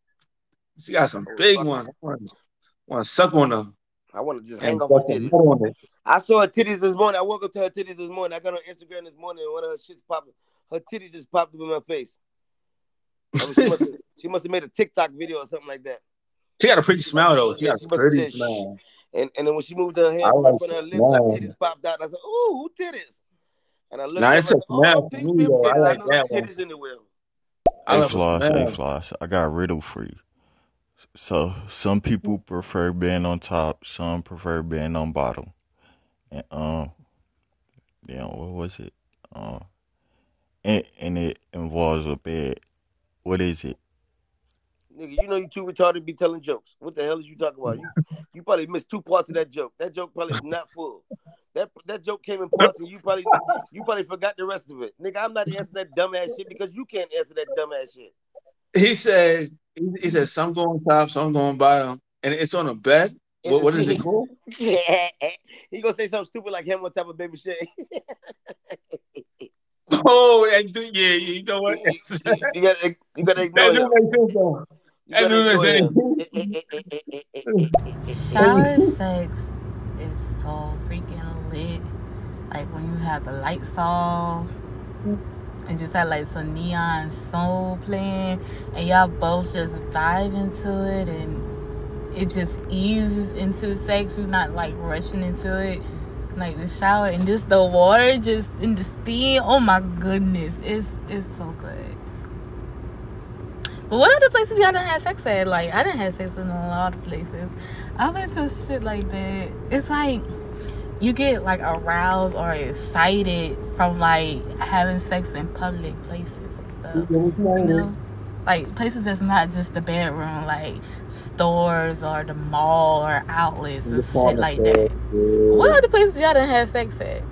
She got some big ones. Want to suck on them. I want to just hang off her titties. on. I saw her titties this morning. I woke up to her titties this morning. I got on Instagram this morning and one of her shits popped. Her titties just popped up in my face. I mean, she, must have, she must have made a TikTok video or something like that. She got a pretty smile though. She Yeah, got a pretty smile. And and then when she moved her hand I right like in front her the lips, her smile. titties popped out. And I said, "Ooh, who titties?" And I looked Nah, up. It's said, a "Oh, smile for pink me though. I titties. I like know that them one. titties anywhere." I Hey love a Floss, hey. Floss, I got a riddle for you. So some people prefer being on top, some prefer being on bottom. And um yeah, what was it? Uh and, and it involves a bed. What is it? Nigga, you know you too retarded to be telling jokes. What the hell is you talking about? You you probably missed two parts of that joke. That joke probably is not full. That that joke came in parts and you probably you probably forgot the rest of it. Nigga, I'm not answering that dumbass shit because you can't answer that dumbass shit. He said he, he said some go on top, some go on bottom, and it's on a bed. And What, what it's- is it called? Yeah. He gonna say something stupid like him on top of baby shit. Oh, and do, yeah, you know what? you gotta you gotta That ignore do him. make sense. You That gotta ignore him. Shower sex is so freaking lit. Like when you have the lights off and just had like some neon soul playing and y'all both just vibe into it and it just eases into sex. You're not like rushing into it. Like the shower and just the water just in the steam. Oh my goodness. It's it's so good. But what other places y'all done have sex at? Like I didn't have sex in a lot of places. i went to shit like that. It's like you get like aroused or excited from like having sex in public places and stuff. You know? Like places that's not just the bedroom, like stores or the mall or outlets and shit like that. What other places y'all done had sex at?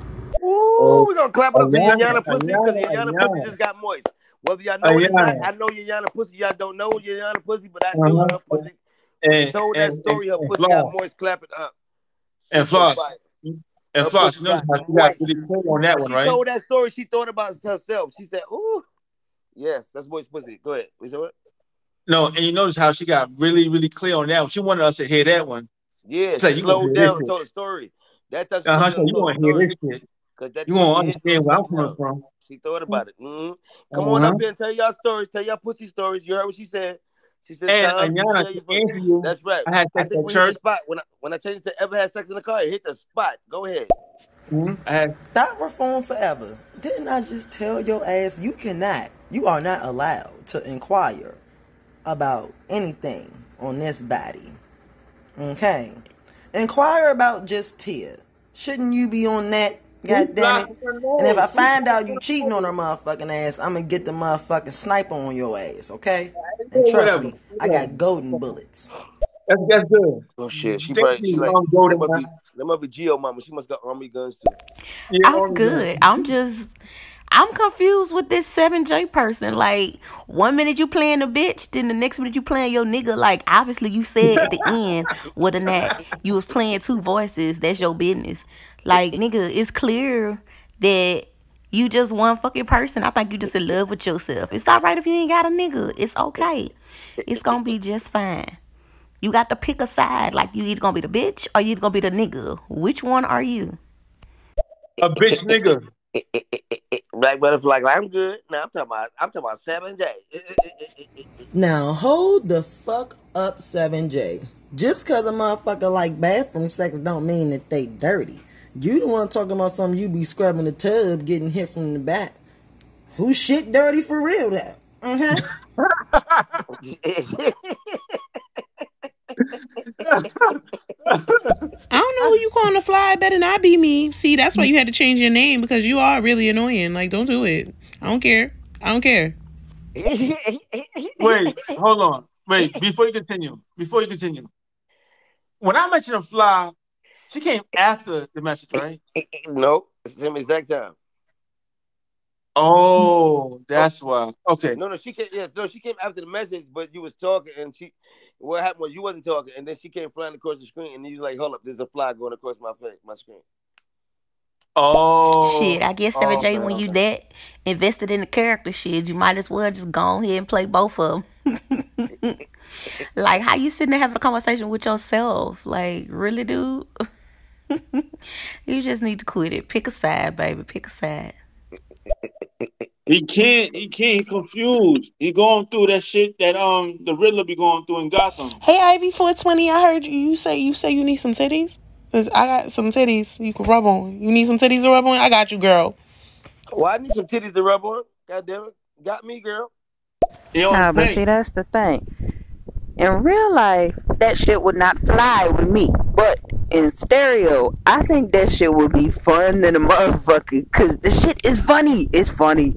Ooh, we're gonna clap it up to Ayana, Yana pussy because Ayana, Yana pussy just got moist. Whether y'all know it or not, I know Yana pussy. Y'all don't know Yana pussy, but I know Uh-huh. her pussy. When she And told that and story, her and, and pussy got moist. Clap it up. and Shit Floss fire. And Her Floss. pussy You notice got how she got really clear on that one, right? told that story, she thought about herself. She said, "Ooh, yes, that's moist pussy." Go ahead. We said what? No, and you notice how she got really, really clear on that one. She wanted us to hear that one. Yeah, It's like she you slowed down and told a story. That time she Uh huh. wanted So you a gonna hear this shit. because that You hit understand where I'm coming from. she thought about it. hmm Come on Uh-huh. up here and tell y'all stories. Tell y'all pussy stories. You heard what she said. She said, And "Time you Ayana, share your to pussy." you, That's right. I had I sex think at we hit the church. spot when I when I changed it to ever had sex in the car. It hit the spot. Go ahead. Mm-hmm. Stop reform forever. Didn't I just tell your ass you cannot, you are not allowed to inquire about anything on this body? Okay. Inquire about just Tia. Shouldn't you be on that? God damn it. And if I find out you cheating on her motherfucking ass, I'm gonna get the motherfucking sniper on your ass, okay? And trust Whatever. me, I got golden bullets. That's that's good. Oh shit, she probably she like um, Golden that must be Man. that must be Geo mama. She must got army guns too. I'm good. I'm just I'm confused with this 7J person. Like one minute you playing a bitch, then the next minute you playing your nigga. Like obviously you said at the end whether or not you was playing two voices, that's your business. Like nigga, it's clear that you just one fucking person. I think you just in love with yourself. It's alright if you ain't got a nigga. It's okay. It's gonna be just fine. You got to pick a side. Like you either gonna be the bitch or you either gonna be the nigga. Which one are you? A bitch nigga. Black butterfly, like I'm good. Now I'm talking about I'm talking about seven J. Now hold the fuck up, 7J. Just cause a motherfucker like bathroom sex don't mean that they dirty. You the one talking about something you be scrubbing the tub, getting hit from the back. Who shit dirty for real that? Uh-huh. I don't know who you calling a fly. It better not be me. See, that's why you had to change your name because you are really annoying. Like, don't do it. I don't care. I don't care. Wait, hold on. Wait, before you continue, before you continue. When I mention a fly, she came after the message, right? no, it's the same exact time. Oh, that's oh. why. Okay. No, no, she came. Yeah, no, she came after the message, but you was talking, and she. What happened was you wasn't talking, and then she came flying across the screen, and you was like, "Hold up, there's a fly going across my face, my screen." Oh. Shit, I guess 7J, okay, when you that invested in the character shit, you might as well just go on here and play both of them. like, how you sitting there having a conversation with yourself? Like, really, dude? you just need to quit it. Pick a side, baby. Pick a side. He can't. He can't. He confused. He going through that shit that um the Riddler be going through in Gotham. Hey, Ivy 420, I heard you, you say you say you need some titties. 'Cause I got some titties you can rub on. You need some titties to rub on? I got you, girl. Well, I need some titties to rub on. God damn it, got me, girl. Nah, but see, that's the thing. In real life, that shit would not fly with me. But in stereo, I think that shit would be fun than a motherfucker. Cause the shit is funny. It's funny.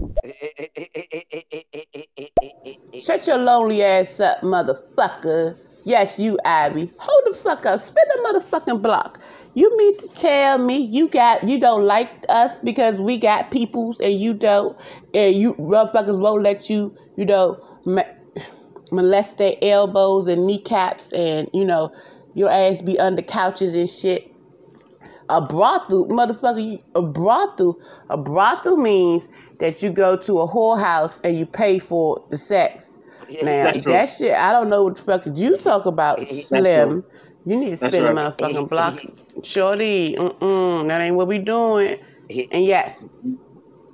Shut your lonely ass up, motherfucker. Yes, you, Ivy. Hold the fuck up. Spin the motherfucking block. You mean to tell me you got you don't like us because we got peoples and you don't, and you motherfuckers won't let you, you know, molest their elbows and kneecaps and you know, your ass be under couches and shit. A brothel, motherfucker, you, a brothel, a brothel means that you go to a whorehouse and you pay for the sex. Now that shit, I don't know what the fuck you talk about, Slim. You need to spin the right. motherfucking block, shorty. Mm-mm, that ain't what we doing. And yes,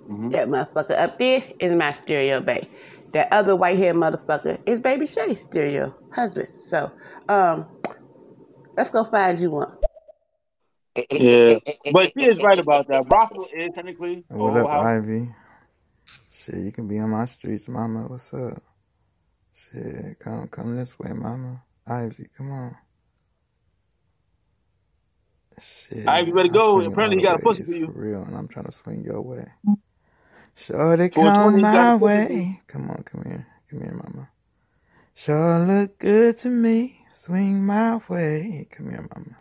Mm-hmm. that motherfucker up there is my stereo bay. That other white haired motherfucker is Baby Shay's stereo husband. So, um, let's go find you one. Yeah, but she is right about that. Brothel is technically What up, house. Ivy? Shit, you can be on my streets, mama. What's up? Shit, come come this way, mama. Ivy, come on. Shit, Ivy, better I go. Apparently, all you got a pussy for you. for real, and I'm trying to swing your way. Shorty, 420, come my a pussy for you. way. Come on, come here, come here, mama. Sure look good to me. Swing my way. Come here, mama.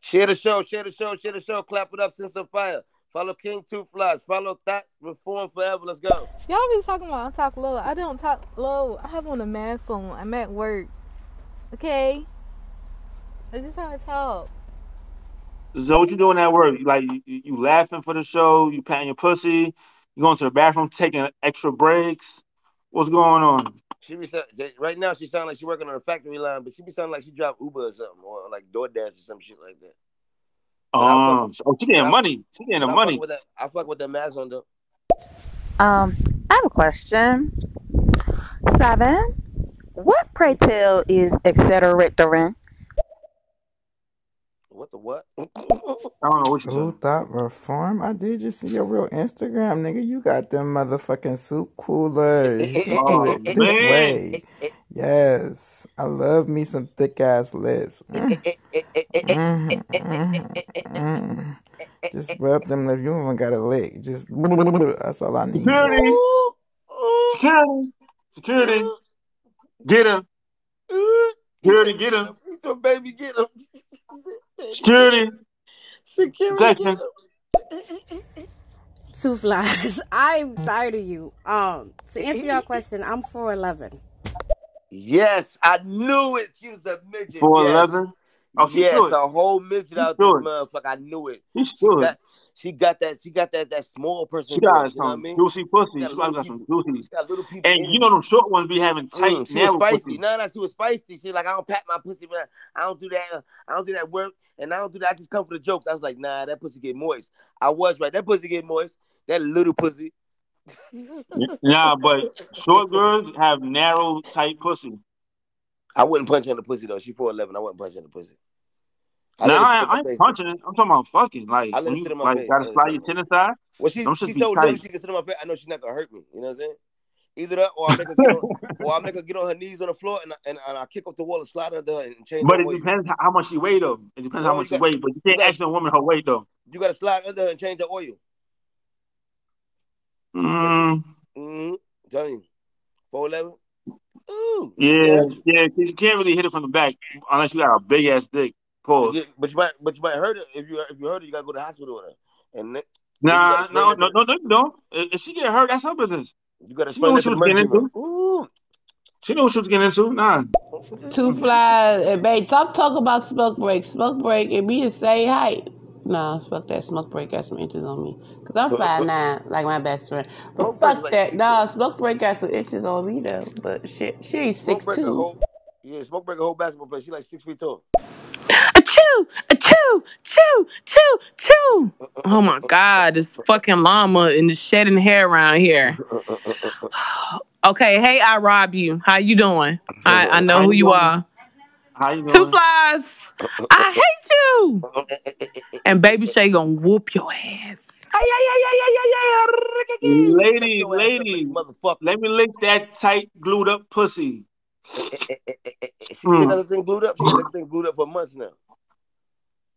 Share the show, share the show, share the show. Clap it up, send some fire. Follow King Two Flies. Follow Thought Reform Forever. Let's go. Y'all be talking about I talk low. I don't talk low. I have on a mask on. I'm at work. Okay? I just how I talk. So what you doing at work? Like you, you you laughing for the show? You patting your pussy? You going to the bathroom taking extra breaks? What's going on? She be right now. She sound like she working on a factory line, but she be sounding like she drive Uber or something, or like DoorDash or some shit like that. But Um, with- oh, she but getting money. She getting the I money. Fuck with that, I fuck with the mask on though. Um, I have a question. Seven. What pray tell is etc. What the what? I don't know what you Who thought reform? I did just see your real Instagram, nigga. You got them motherfucking soup coolers. You cool Oh this man. way. Yes. I love me some thick ass lips. Mm. Mhm, mhm, mhm. Just rub them lips. You don't even got a lick. Just that's all I need. Security. Security. Security. Get him. Security, get him. Your baby, get him. Security. Security, Protection. Two flies. I'm tired of you. Um, to answer your question, I'm 4'11. Yes, I knew it. She was a midget. Four yes. eleven. Oh, she yes, should. a whole midget out should. this motherfucker. I knew it. She She should. got, she got that. She got that. That small person. She got voice, you know I some mean? juicy pussy. She got She little got some juicy. She got little people. And you know them short ones be having tight, Mm, she was feisty. pussy. No, no, she was feisty. She was like, I don't pat my pussy, but I don't do that. I don't do that work, and I don't do that. I just come for the jokes. I was like, nah, that pussy get moist. I was right. That pussy get moist. That little pussy. Nah, but short girls have narrow, tight pussy. I wouldn't punch her in the pussy though. She four eleven. I wouldn't punch her in the pussy. I Nah, let her sit I, in I my ain't face. punching it. I'm talking about fucking. Like I let you sit in my like face. Gotta slide your tennis side. Well, she Them should she's be so little she can sit on my face. I know she's not gonna hurt me. You know what I'm saying? Either that, or I make her get on, or I make her get on her knees on the floor, and I, and, and I kick off the wall and slide under her and change the oil. But it oil. depends how- much she weigh though. It depends how much she got weigh. But you can't got ask a woman her weight though. you got to slide under her and change the oil. Mm, Mm-hmm. Telling you, four eleven. Ooh, she yeah, can hurt you. yeah. 'cause You can't really hit it from the back unless you got a big ass dick. But Pause. you, but you might, but you might hurt her if you if you hurt her. You gotta go to the hospital with her, and then, then you Nah, gotta no, no, no, no. If if she get hurt, that's her business. you gotta She knew explain what that she was getting into. Ooh, She knew what she was getting into. Nah. Two flies, and babe, stop talking about smoke break. Smoke break and me the same height. Nah, fuck that. Smoke break got some inches on me. Cause I'm five nine, like my best friend. But smoke fuck like that. six. Nah, smoke break got some inches on me though. But shit, she's Smoke six break a two. whole, yeah, smoke break a whole basketball player. She like six feet tall. Achoo! Achoo! Choo! Choo! Choo! Uh, uh, oh uh, my god, this fucking llama and this shedding hair around here. Okay, hey, I rob you. How you doing? I, I know who you are. How you Two flies. I hate you. And baby Shay gonna whoop your ass. Lady, your ass up, lady, motherfucker. let me lick that tight, glued up pussy. She Mm. the thing glued up. She got thing glued up for months now.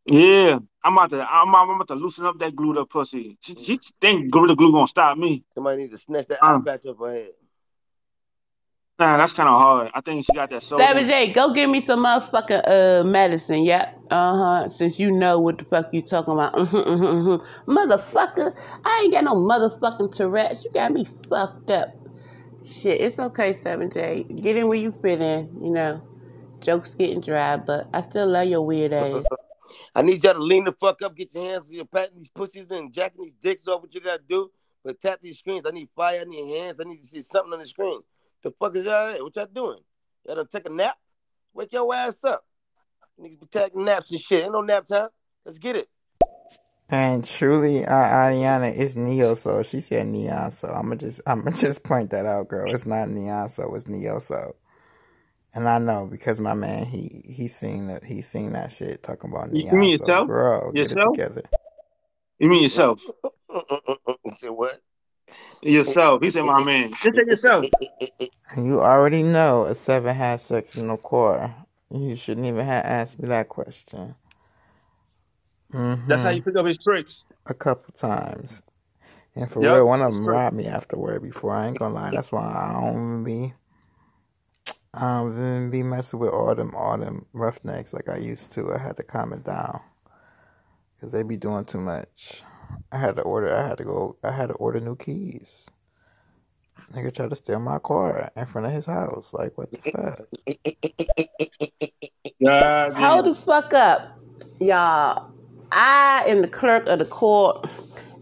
Yeah, I'm about to, I'm, I'm about to loosen up that glued up pussy. She, she think Gorilla Glue gonna stop me. Somebody need to snatch that eye Um, patch off her head. nah, that's kind of hard. I think she got that soul. Savage J, go get me some motherfucking uh medicine, yeah. Uh huh. Since you know what the fuck you talking about. Mm-hmm, mm-hmm, mm-hmm. Motherfucker, I ain't got no motherfucking Tourette's. You got me fucked up. Shit, it's okay, Seven J. Get in where you fit in. You know, jokes getting dry, but I still love your weird ass. I need y'all to lean the fuck up, get your hands, you're patting these pussies and jacking these dicks off. What you gotta do? But tap these screens. I need fire. I need hands. I need to see something on the screen. The fuck is y'all? at? What y'all doing? Y'all done take a nap? Wake your ass up. Niggas be taking naps and shit. Ain't no nap time. Let's get it. And truly, uh, Ariana is Neo So. She said Neon So. I'ma just I'ma just point that out, girl. It's not Neon So, it's Neo So. And I know because my man he he seen that he seen that shit talking about You, you mean So. yourself? Girl, get it Yourself? together. You mean yourself? Say what? Yourself. He said, my man. Just say yourself. You already know a seven has sectional core. You shouldn't even have asked me that question. That's how you mm-hmm. pick up his tricks. A couple times. And for Yep, real, one of them true. robbed me afterward before. I ain't gonna lie. That's why I don't be Um, I don't even be messing with all them all them roughnecks like I used to. I had to calm it down. Cause they be doing too much. I had to order I had to go I had to order new keys. Nigga tried to steal my car in front of his house. Like what the fuck? God Hold the fuck up, y'all. I am the clerk of the court,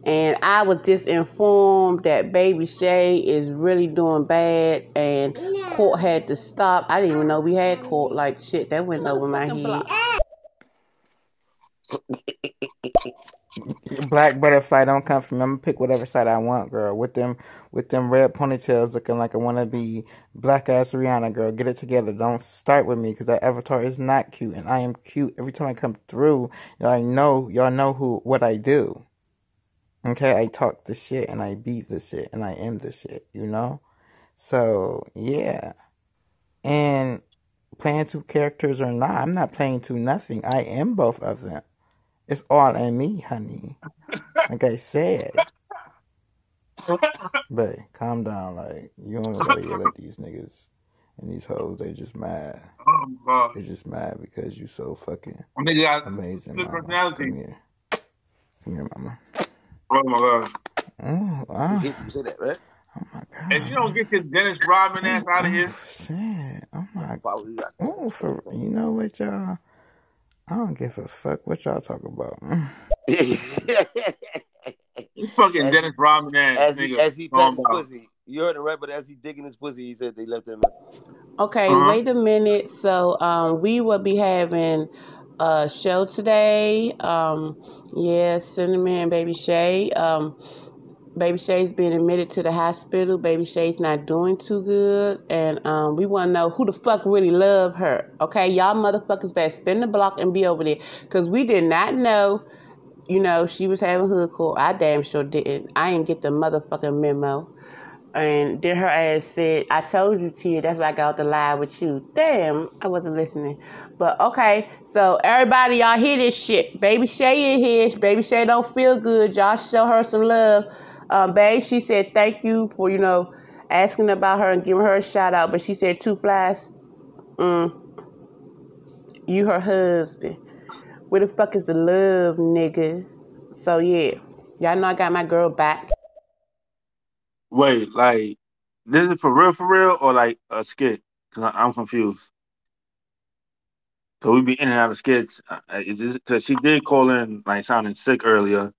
and I was just informed that Baby Shay is really doing bad, and court had to stop. I didn't even know we had court. Like shit, that went over my head. Black butterfly don't come from me. I'm gonna pick whatever side I want, girl. With them, with them red ponytails, looking like I wanna be black ass Rihanna, girl. Get it together. Don't start with me because that avatar is not cute, and I am cute every time I come through. Y'all know, y'all know who, what I do. Okay, I talk the shit and I beat the shit and I am the shit. You know, so yeah, and playing two characters or not, I'm not playing two nothing. I am both of them. It's all in me, honey. Like I said. But calm down. Like, you don't gotta yell at these niggas and these hoes. They just mad. Oh, God. They just mad because you so fucking Nigga got amazing, good mama. personality. Come here. Come here, mama. Oh my god. Oh, ah. You say that, right? If you don't get this Dennis Rodman ass out of here, Shit. Oh my god. Oh, for you know what y'all? I don't give a fuck what y'all talk about. you fucking As- Dennis Rodman ass As nigga. he, as he talking his pussy. You heard it right, but as he digging his pussy, he said they left him. Okay, Uh-huh. wait a minute. So um, we will be having a show today. Um, yeah, Cinnamon Baby Shay. Um, Baby Shay's being admitted to the hospital. Baby Shay's not doing too good, and um, we want to know who the fuck really love her. Okay, y'all motherfuckers better spin the block and be over there, cause we did not know. You know, she was having hood court. I damn sure didn't. I didn't get the motherfucking memo. And then her ass said, I told you, Tia, that's why I got the lie with you. Damn, I wasn't listening. But okay, so everybody, y'all hear this shit. Baby Shay in here. Baby Shay don't feel good. Y'all show her some love. Um, babe, she said thank you for, you know, asking about her and giving her a shout out. But she said two flies. Mm. You her husband. Where the fuck is the love, nigga? So yeah. Y'all know I got my girl back. Wait, like this is for real, for real, or like a skit? Cause I, I'm confused. So we be in and out of skits. Is this because she did call in like sounding sick earlier?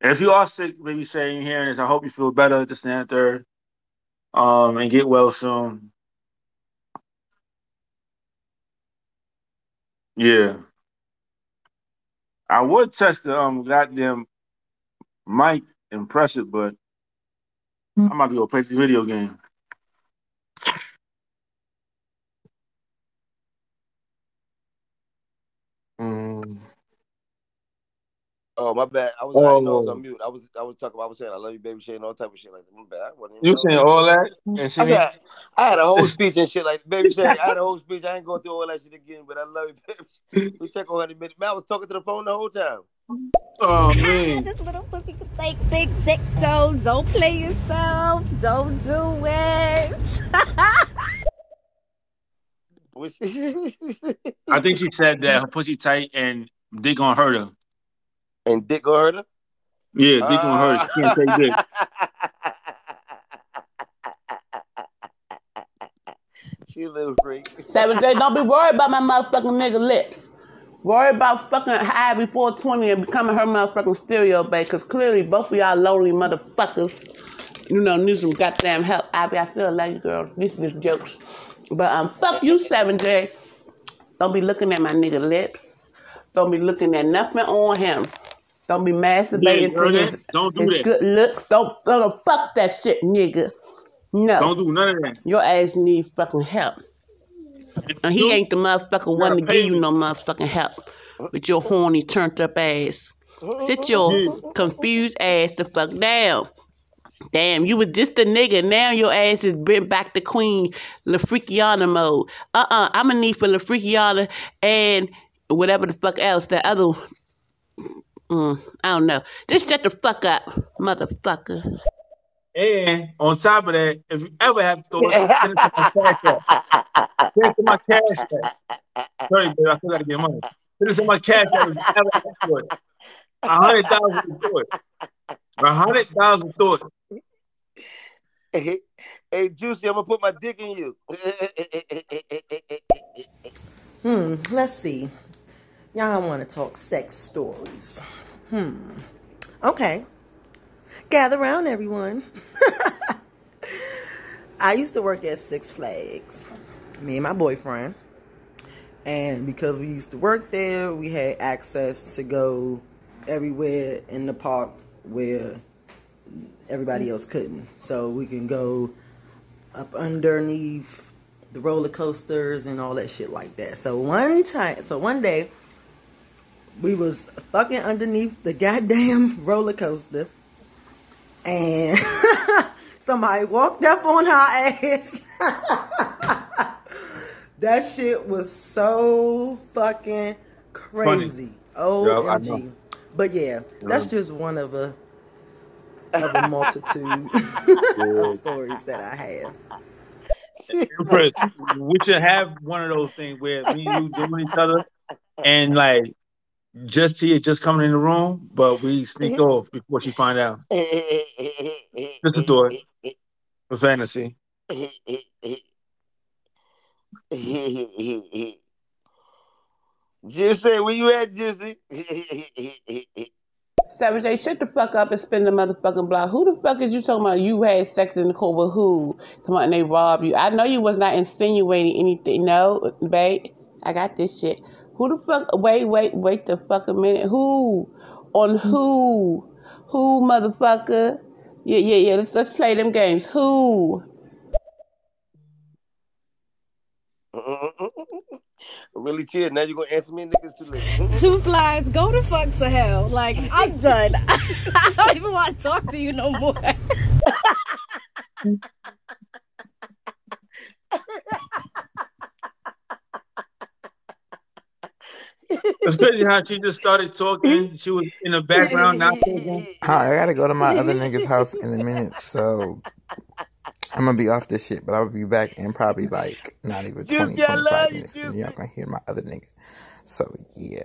And If you are sick, maybe saying hearing this, I hope you feel better. This and that, um, and get well soon. Yeah, I would test the um goddamn mic and press it, but I'm about to go play this video game. Oh my bad. I was I didn't know I was Oh. on mute. I was I was talking. I was saying I love you, baby Shay, and all type of shit like that. My bad. I wasn't You know. saying all that? And I she be, said I had a whole speech and shit like baby Shay. I had a whole speech. I ain't going through all that shit again, but I love you, baby. We check on her in a minute. Man, I was talking to the phone the whole time. oh man. This little pussy can take big dick, don't, don't play yourself. Don't do it. I think she said that her pussy tight and dick gonna hurt her. And dick gonna hurt her? Yeah, dick gonna hurt her. She can't take dick. She a little freak. Seven days. Don't be worried about my motherfucking nigga lips. Worry about fucking high before 20 and becoming her motherfucking stereo babe, because clearly both of y'all lonely motherfuckers, you know, need some goddamn help. Abby, I still love you, girl. These are just jokes. But um, fuck you, 7J. Don't be looking at my nigga lips. Don't be looking at nothing on him. Don't be masturbating Yeah, to his, don't do his that. good looks. Don't, don't fuck that shit, nigga. No. Don't do none of that. Your ass need fucking help. And he ain't the motherfucker one to give you no motherfucking help with your horny turned up ass. Sit your confused ass the fuck down. Damn, you was just a nigga. Now your ass is been back to Queen LaFreakiana mode. Uh-uh, I'm gonna need for LaFreakiana and whatever the fuck else, that other... Mm, I don't know. Just shut the fuck up, motherfucker. And on top of that, if you ever have thoughts, send it to my cash app. Send it to my cash app. Sorry, babe, I still gotta get money. Send it to my cash app if you ever have thoughts. A hundred thousand thoughts. A hundred thousand thoughts. Hey, hey, Juicy, I'm gonna put my dick in you. Hmm, let's see. Y'all want to talk sex stories. Hmm. Okay. Gather around, everyone. I used to work at Six Flags, me and my boyfriend. And because we used to work there, we had access to go everywhere in the park where everybody else couldn't. So we can go up underneath the roller coasters and all that shit like that. So one time, so one day, we was fucking underneath the goddamn roller coaster, and somebody walked up on her ass. that shit was so fucking crazy. Yo, I OMG. But yeah, that's just one of a of a multitude of stories that I have. Empress, we should have one of those things where me and you doing each other, and like just see it just coming in the room, but we sneak off before she find out. Just a thought, a fantasy. Juicy, where you at, Juicy? Seven J, shut the fuck up and spin the motherfucking block. Who the fuck is you talking about? You had sex in the court with who? Come on, they robbed you. I know you was not insinuating anything. No, babe, I got this shit. Who the fuck? Wait, wait, wait the fuck a minute. Who? On who? Who, motherfucker? Yeah, yeah, yeah. Let's let's play them games. Who? really chill. Now you're gonna answer me, niggas too late. Two flies, go the fuck to hell. Like, I'm done. I don't even want to talk to you no more. Crazy how she just started talking. She was in the background, not talking. I gotta go to my other nigga's house in a minute, so I'm gonna be off this shit, but I'll be back in probably like not even 20, Juicy, I 25 love you, minutes. and Y'all gonna hear my other nigga. So yeah,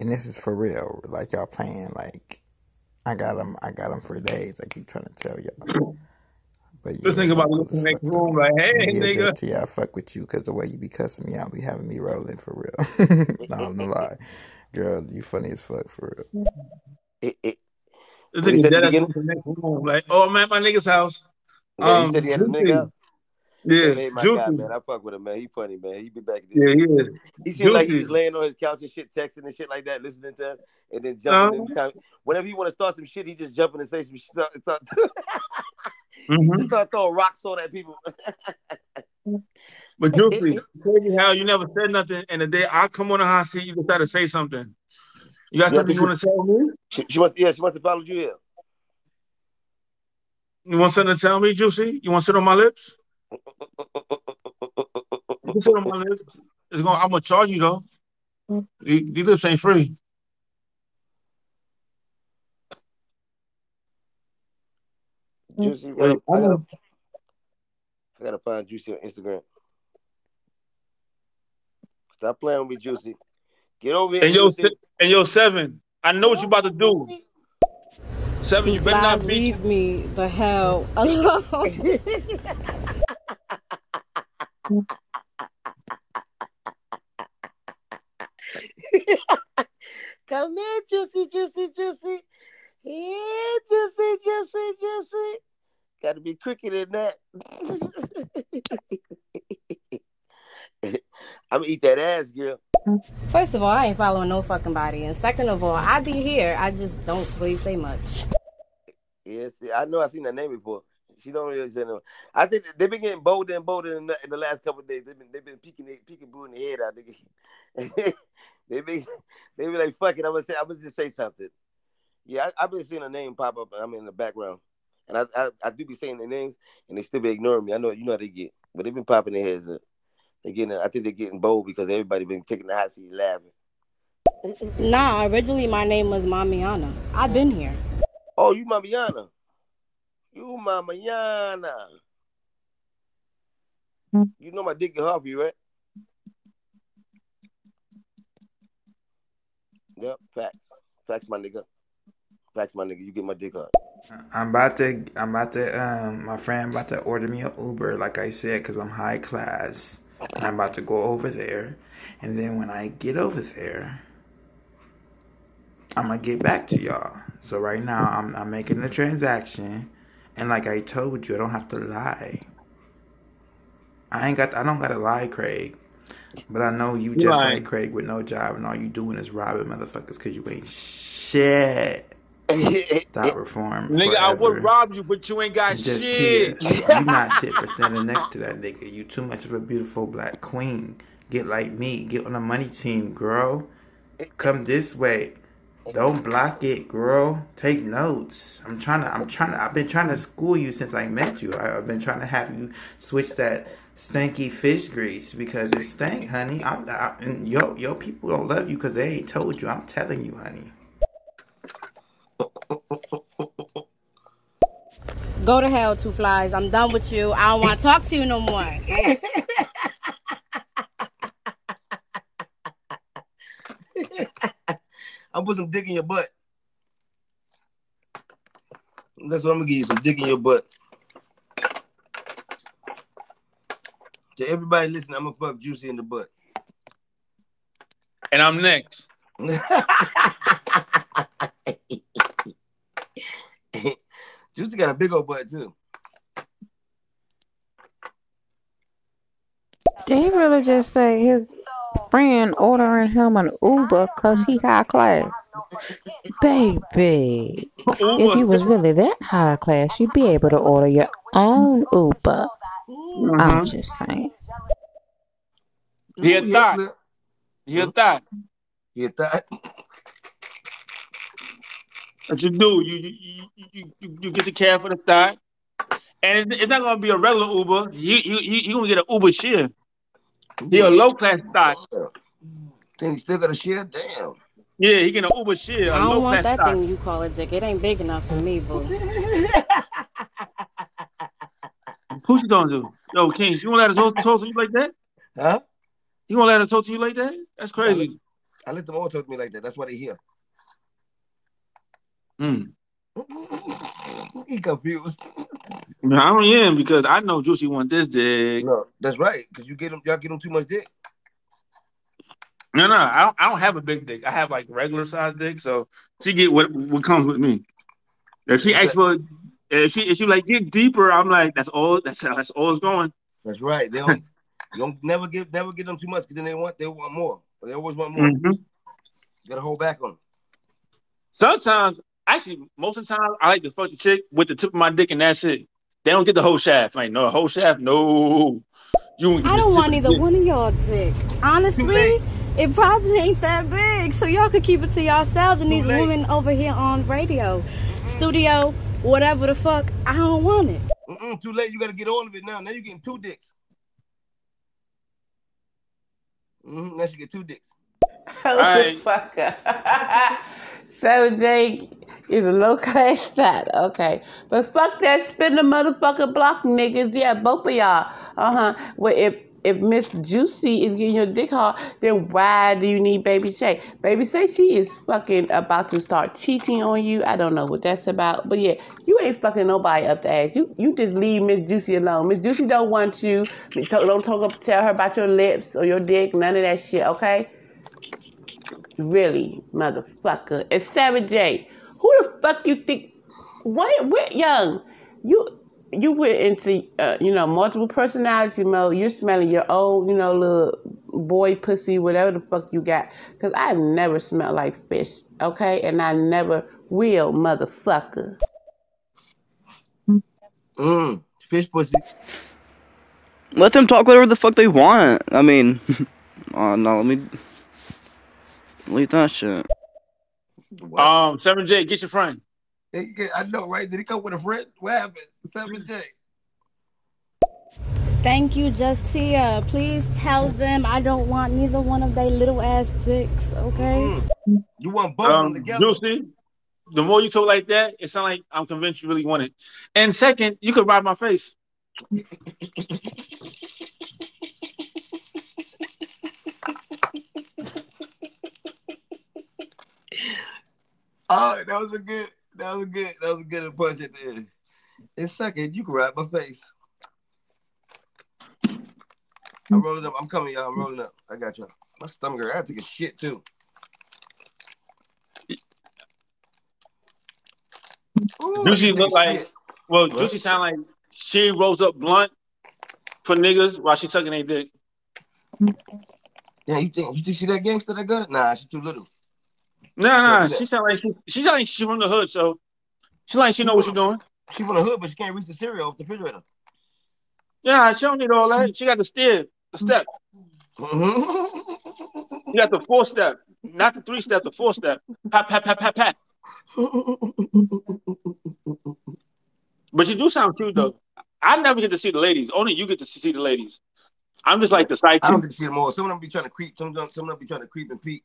and this is for real. Like y'all playing like I got him. I got him for days. I keep trying to tell y'all. But yeah, This nigga about to look in the next room like, hey, yeah, nigga. yeah, I fuck with you because the way you be cussing me out be having me rolling for real. no, no lie, girl, you funny as fuck for real. This What he nigga dead at the in the next room like, oh, I'm at my nigga's house. Yeah, he Um, said he had his Juicy. nigga out. Yeah, Hey, my Juicy. guy, man. I fuck with him, man. He funny, man. He be back. Yeah, he is. He seemed like he Juicy. was laying on his couch and shit, texting and shit like that, listening to, it, and then jumping. In time. Whenever he want to start some shit, he just jumping and say some shit. Start, start, just start throwing rocks on at people. But Juicy, crazy how you never said nothing, and the day I come on the hot seat, you decide to say something. You got Yeah, something you want to tell me? She, she must, yeah, she must have followed you here. You want something to tell me, Juicy? You want to sit on my lips? You can sit on my lips. It's going. I'm gonna charge you though. Mm. These, these lips ain't free. Juicy, mm-hmm. I Wait, gotta, I I gotta. I gotta find Juicy on Instagram. Stop playing with me, Juicy. Get over here, And yo, Juicy. se- and yo, seven. I know what you about to do. Seven, you better not be. leave me the hell alone. Come here, Juicy, Juicy, Juicy. Yeah, Juicy, Juicy, Juicy. Got to be quicker than that. I'm gonna eat that ass, girl. First of all, I ain't following no fucking body. And second of all, I be here. I just don't really say much. Yes, yeah, I know. I seen that name before. She don't really say no. I think they've been getting bolder and bolder in the, in the last couple of days. They've been they've been peeking peeking boo in the head out. They be they be like fuck it. I'm gonna say I'm gonna just say something. Yeah, I, I've been seeing a name pop up. I'm in the background, and I, I I do be saying their names, and they still be ignoring me. I know you know how they get, but they've been popping their heads up. They getting, I think they're getting bold because everybody been taking the hot seat laughing. Nah, originally my name was Mamiana. I've been here. Oh, you Mama Yana. You Mama Yana. Hmm. You know my dick get hard for you, right? Yep, facts. Facts, my nigga. Facts, my nigga. You get my dick up. I'm about to, I'm about to, um, my friend about to order me an Uber, like I said, because I'm high class. And I'm about to go over there. And then when I get over there, I'm going to get back to y'all. So right now, I'm, I'm making a transaction. And like I told you, I don't have to lie. I ain't got, I don't got to lie, Craig. But I know you You just lying. like Craig with no job and all you doing is robbing motherfuckers because you ain't shit. Thought reform. Nigga, I would rob you, but you ain't got just shit. tears. You not shit for standing next to that nigga. You too much of a beautiful black queen. Get like me. Get on the money team, girl. Come this way. Don't block it, girl. Take notes. I'm trying to. I'm trying to. I've been trying to school you since I met you. I, I've been trying to have you switch that stanky fish grease because it stank, honey. I'm, I, and yo, yo, people don't love you because they ain't told you. I'm telling you, honey. Go to hell, two flies. I'm done with you. I don't want to talk to you no more. I'll put some dick in your butt. That's what I'm gonna give you some dick in your butt. To everybody listen, I'm gonna fuck Juicy in the butt. And I'm next. Juicy got a big old butt too. Did he really just say his friend ordering him an Uber because he high class? Baby, if you was really that high class, you'd be able to order your own Uber. Mm-hmm. I'm just saying. He a thought. He a thought. He a thought. What you do? You you you you, you, you get the cab for the thought, and it's, it's not gonna be a regular Uber. He he he, he gonna get an Uber share. He a low class thought. Then he still got a share? Damn. Yeah, he get an Uber share. I A low don't want that thought. thing you call a dick. It ain't big enough for me, boo. Who you gonna do? Yo, Kings, you gonna let her talk, talk to you like that? Huh? You gonna let her talk to you like that? That's crazy. I let them all talk to me like that. That's why they here. Hmm. He confused. I don't am because I know Juicy want this dick. No, that's right. Cause you get them, y'all get them too much dick. No, no, I don't. I don't have a big dick. I have like regular size dick, so she get what what comes with me. If she asks for, if she if she like get deeper, I'm like that's all. That's that's all it's going. That's right. They don't, don't never give never give them too much because then they want they want more. They always want more. Mhm. You gotta hold back on them. Sometimes, actually, most of the time, I like to fuck the chick with the tip of my dick, and that's it. They don't get the whole shaft. Like no, the whole shaft. No, you. I don't want either one of y'all dick. Honestly, it probably ain't that big. So y'all could keep it to yourselves and these women over here on radio, studio, whatever the fuck. I don't want it. Mm-mm, too late. You gotta get all of it now. Now you're getting two dicks. Mm-hmm, now you get two dicks. Motherfucker. Seven J is a low class that. Okay. But fuck that spin the motherfucker block niggas. Yeah, both of y'all. Uh-huh. Well if if Miss Juicy is getting your dick hard, then why do you need Baby Shay? Baby Shay, she is fucking about to start cheating on you. I don't know what that's about, but yeah, you ain't fucking nobody up the ass. You you just leave Miss Juicy alone. Miss Juicy don't want you. Don't talk up, tell her about your lips or your dick. None of that shit. Okay. Really, motherfucker. It's Savage J. Who the fuck you think? What? What? Young, you you went into uh, you know multiple personality mode. You're smelling your own you know little boy pussy, whatever the fuck you got. Cause I've never smelled like fish. Okay, and I never will, motherfucker. Mm, fish pussy. Let them talk whatever the fuck they want. I mean, oh no, let me leave that shit. Um, Seven J, get your friend. Hey, I know, right? Did he come with a friend? What happened? Seven J. Thank you, Justia. Please tell them I don't want neither one of they little ass dicks. Okay. You want both of them Um, together? Juicy, the more you talk like that, it sounds like I'm convinced you really want it. And second, you could ride my face. Oh, that was a good. That was a good. That was a good punch at the end. In second, you can ride my face. I'm rolling up. I'm coming, y'all. I'm rolling up. I got y'all. My stomach hurt. I had to take a shit too. Ooh, Juicy look like, shit. well, What? Juicy sound like she rolls up blunt for niggas while she sucking their dick. Yeah, you think you think she that gangster that got it? Nah, she too little. No, no, she sound like she she sound like she from the hood, so she like she know what she's doing. She from the hood, but she can't reach the cereal off the refrigerator. Yeah, she don't need all that. She got the steer, the step. Mm-hmm. You got the four step, not the three step, the four step. Pat, pat, pat, pat, pat. But you do sound cute though. I never get to see the ladies. Only you get to see the ladies. I'm just like the side I don't get to see them all. Some of them be trying to creep. Some of them, some of them be trying to creep and peek.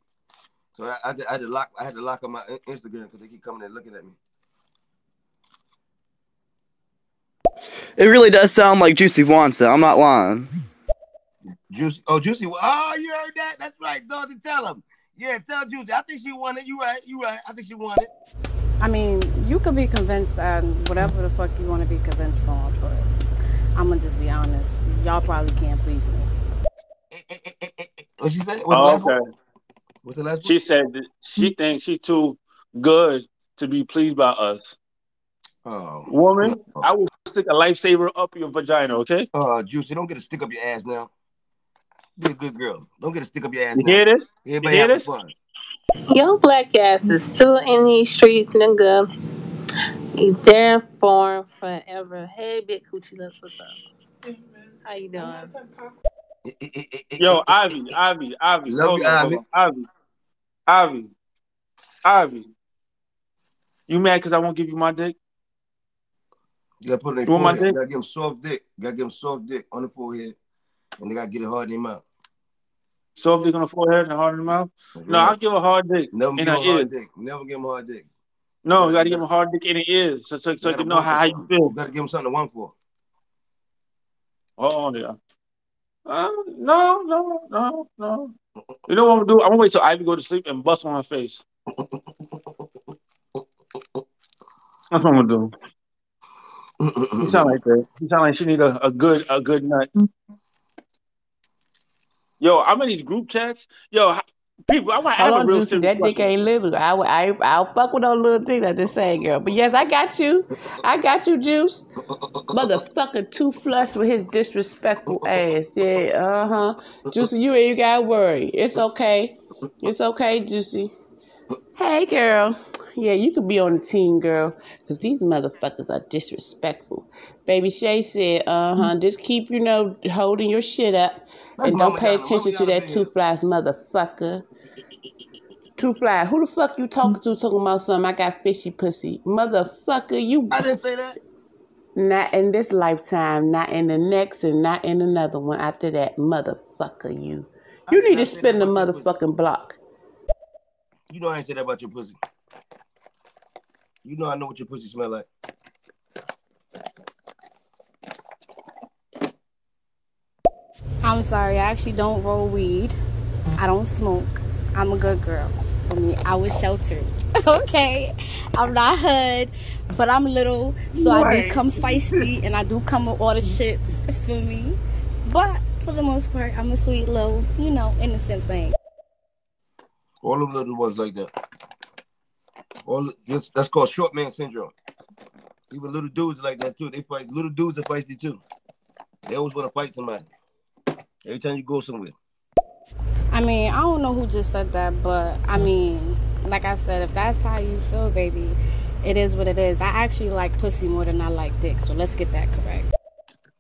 So I, I, had to- I had to lock. I had to lock on my Instagram because they keep coming and looking at me. It really does sound like Juicy wants it. I'm not lying. Juicy. Oh, Juicy. Oh, you heard that? That's right, dog. To tell him. Yeah, tell Juicy. I think she won it. You right. You right. I think she won it. I mean, you can be convinced on whatever the fuck you want to be convinced on, but I'm gonna just be honest. Y'all probably can't please me. Eh, eh, eh, what she said? What's the Oh, okay. one? What's the last She said she thinks she's too good to be pleased by us. Oh, Woman, oh. I will stick a lifesaver up your vagina, okay? Oh, Juicy, don't get a stick up your ass now. Be a good girl. Don't get a stick up your ass You now. hear this? Everybody you hear this? fun. Your black ass is still in these streets, nigga. You therefore forever. Hey, big coochie lips, what's up? How you doing? Eh, eh, eh, Yo, Ivy, Ivy, Ivy. Love hold you, on, Ivy. Ivy. Ivy. Ivy. You mad because I won't give you my dick? You gotta put it in You want my forehead. You dick? gotta give them soft dick. You gotta give them soft dick on the forehead. And they gotta get it hard in their mouth. Soft dick on the forehead and hard in the mouth? No, right. I'll give a hard dick Never give them hard dick. Never give them hard dick. No, you gotta give him a hard dick in the ears so, so, so you can know how, how you feel. You gotta give them something to one for. Oh yeah. Uh, no, no, no, no. You know what I'm gonna do? I'm gonna wait till Ivy go to sleep and bust on her face. That's what I'm gonna do. You sound like that. You sound like she need a, a good a good nut. Yo, I'm in these group chats. Yo, people, I want to have a real Juicy. That dick ain't little. I, I, I'll fuck with those little things. I'm just saying, girl. But yes, I got you. I got you, Juice. Motherfucker, too flush with his disrespectful ass. Yeah, uh huh. Juicy, you ain't got to worry. It's okay. It's okay, Juicy. Hey, girl. Yeah, you could be on the team, girl, because these motherfuckers are disrespectful. Baby Shay said, uh huh, just keep, you know, holding your shit up That's and don't pay attention to that two flies motherfucker. Two fly. Who the fuck you talking to talking about something? I got fishy pussy. Motherfucker, you. I didn't say that. Not in this lifetime, not in the next, and not in another one after that. Motherfucker, you. You need to spin the motherfucking block. You know I ain't say that about your pussy. You know I know what your pussy smell like. I'm sorry, I actually don't roll weed. I don't smoke. I'm a good girl. For me, I was sheltered. okay, I'm not hood, but I'm little, so I do come feisty and I do come with all the shits for me. But for the most part, I'm a sweet little, you know, innocent thing. All them little ones like that. All that's, that's called short man syndrome. Even little dudes like that too. They fight. Little dudes are feisty too. They always want to fight somebody. Every time you go somewhere. I mean, I don't know who just said that, but I mean, like I said, if that's how you feel, baby, it is what it is. I actually like pussy more than I like dick, so let's get that correct.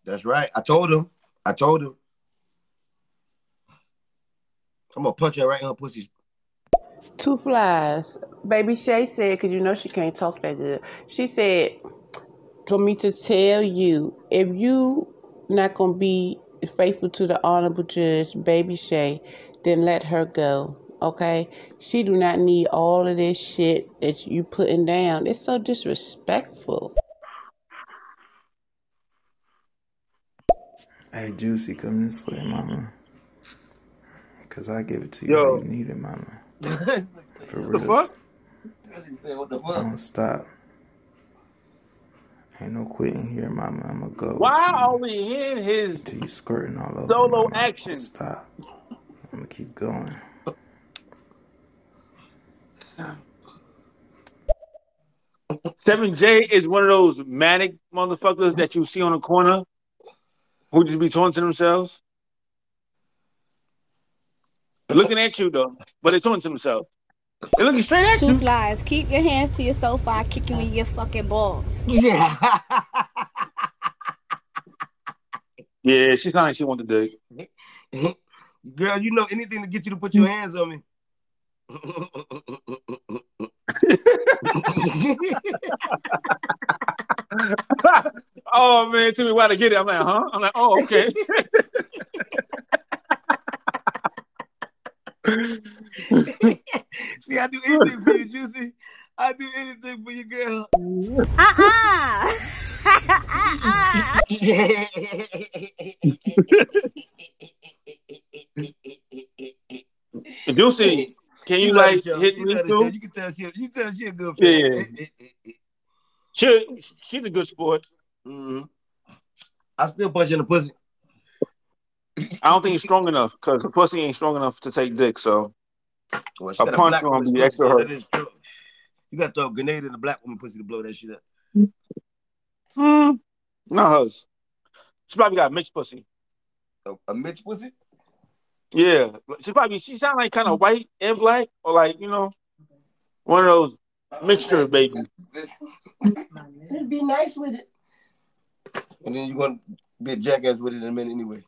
That's right. I told him. I told him. I'm gonna punch her right in her pussy. Two flies. Baby Shay said, because you know she can't talk that good. She said, for me to tell you, if you not going to be faithful to the honorable judge, Baby Shay, then let her go. Okay? She do not need all of this shit that you putting down. It's so disrespectful. Hey, Juicy, come this way, mama. Cause I give it to you Yo. how you need it, mama. For What real. the fuck? What the Don't stop. Ain't no quitting here, mama. I'ma go Why are we hearing his till you squirting all over. solo action? Stop. I'm gonna keep going. Seven J is one of those manic motherfuckers that you see on the corner who just be talking to themselves. Looking at you though, but they're talking to themselves. They looking straight at Two you. flies. Keep your hands to yourself while kicking kick you in your fucking balls. Yeah. Yeah, she sounded like she wanted to dig. Girl, you know anything to get you to put your hands on me. oh man, tell me why to get it. I'm like, huh? I'm like, oh, okay. See, I do anything for you, Juicy. I do anything for you, girl. Uh-uh. Juicy, can She you like hit me love the show. too? You can tell she, you tell she a good fan. Yeah. She, she's a good sport. Mm-hmm. I still punch in the pussy. I don't think it's strong enough because the pussy ain't strong enough to take dick. So Well, a punch black gonna be extra hurt. that is true. You got to throw a grenade in the black woman pussy to blow that shit up. Hmm, not hers. She probably got mixed pussy. A, a Mitch pussy? Yeah, she probably she sound like kind of white and black, or like you know, one of those mixture babies. It'd be nice with it. And then you're going to be a jackass with it in a minute anyway.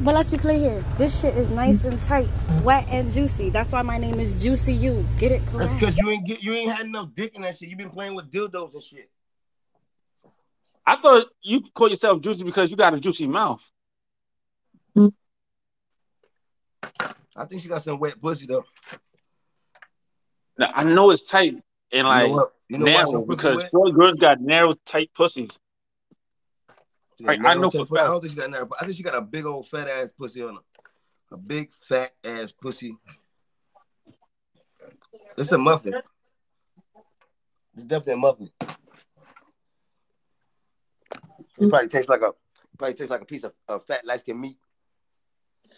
But let's be clear here. This shit is nice and tight, mm-hmm. wet and juicy. That's why my name is Juicy You. Get it correct. That's because you ain't get you ain't had enough dick in that shit. you been playing with dildos and shit. I thought you call yourself juicy because you got a juicy mouth. I think she got some wet pussy though. Now, I know it's tight and know like what? You know narrow some because wet? girls got narrow, tight pussies. Like, I know for pussy. I don't think she got narrow. but I think she got a big old fat ass pussy on her. A big fat ass pussy. It's a muffin. It's definitely a muffin. It probably tastes like a probably tastes like a piece of, of fat light skin meat.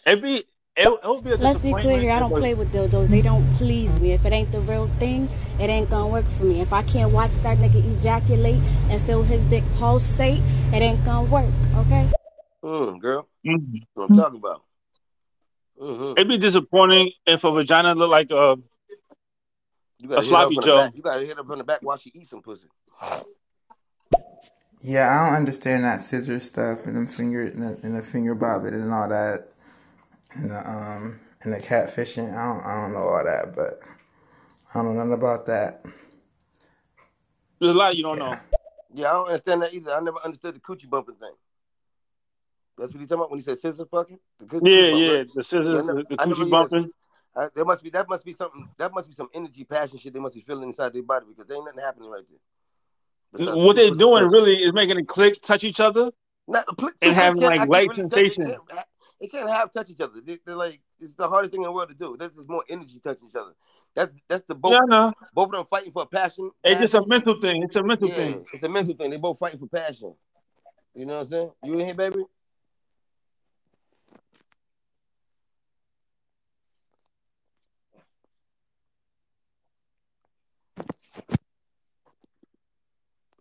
It'd be it, it would be a Let's be clear here. I don't play with dildos. They don't please me. If it ain't the real thing, it ain't gonna work for me. If I can't watch that nigga ejaculate and feel his dick pulsate, it ain't gonna work. Okay? Mm, girl. Mm-hmm. That's what I'm talking about. Mm-hmm. It'd be disappointing if a vagina looked like a You a gotta hit her sloppy up on the Joe. You gotta hit her up on the back while she eats some pussy. Yeah, I don't understand that scissor stuff and them finger and the, and the finger bobbing and all that, and the um and the catfishing. I don't I don't know all that, but I don't know nothing about that. There's a lot you don't know. Yeah, I don't understand that either. I never understood the coochie bumping thing. That's what he's talking about when he said scissor fucking. The coochie Yeah, bump, yeah, the scissors, Yeah, never- the, the coochie bumping. Uh, there must be that must be something that must be some energy, passion shit they must be feeling inside their body because there ain't nothing happening right there. Besides What they're doing really is making it click, touch each other, Not, pl- two and pussies having like light really touch- sensation. They can't have touch each other. They, are like it's the hardest thing in the world to do. There's just more energy touching each other. That's that's the both Yeah, know. both of them fighting for passion. It's just a mental thing. It's a mental Yeah, thing. it's a mental thing. They both fighting for passion. You know what I'm saying? You in here, baby?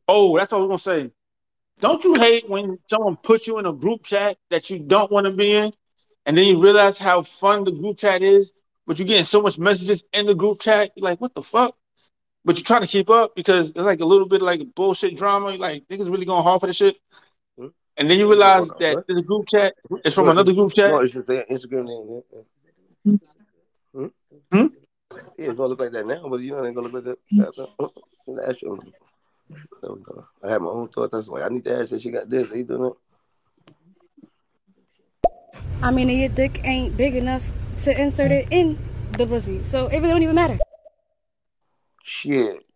Oh, that's what I was gonna say. Don't you hate when someone puts you in a group chat that you don't want to be in, and then you realize how fun the group chat is, but you're getting so much messages in the group chat, you're like, what the fuck? But you're trying to keep up because there's like a little bit of like bullshit drama. You're like, niggas really going hard for this shit. And then you realize that this group chat is from What? another group chat. No, it's just their Instagram name. Yeah, yeah. Hmm? Hmm? Yeah, it's gonna look like that now, but you know it ain't gonna look like that. that, that. Uh, ask you. There we go. I had my own thoughts. I was like, I need to ask her. She got this. Are you doing it? I mean, your dick ain't big enough to insert it in the pussy, so it really don't even matter. Shit.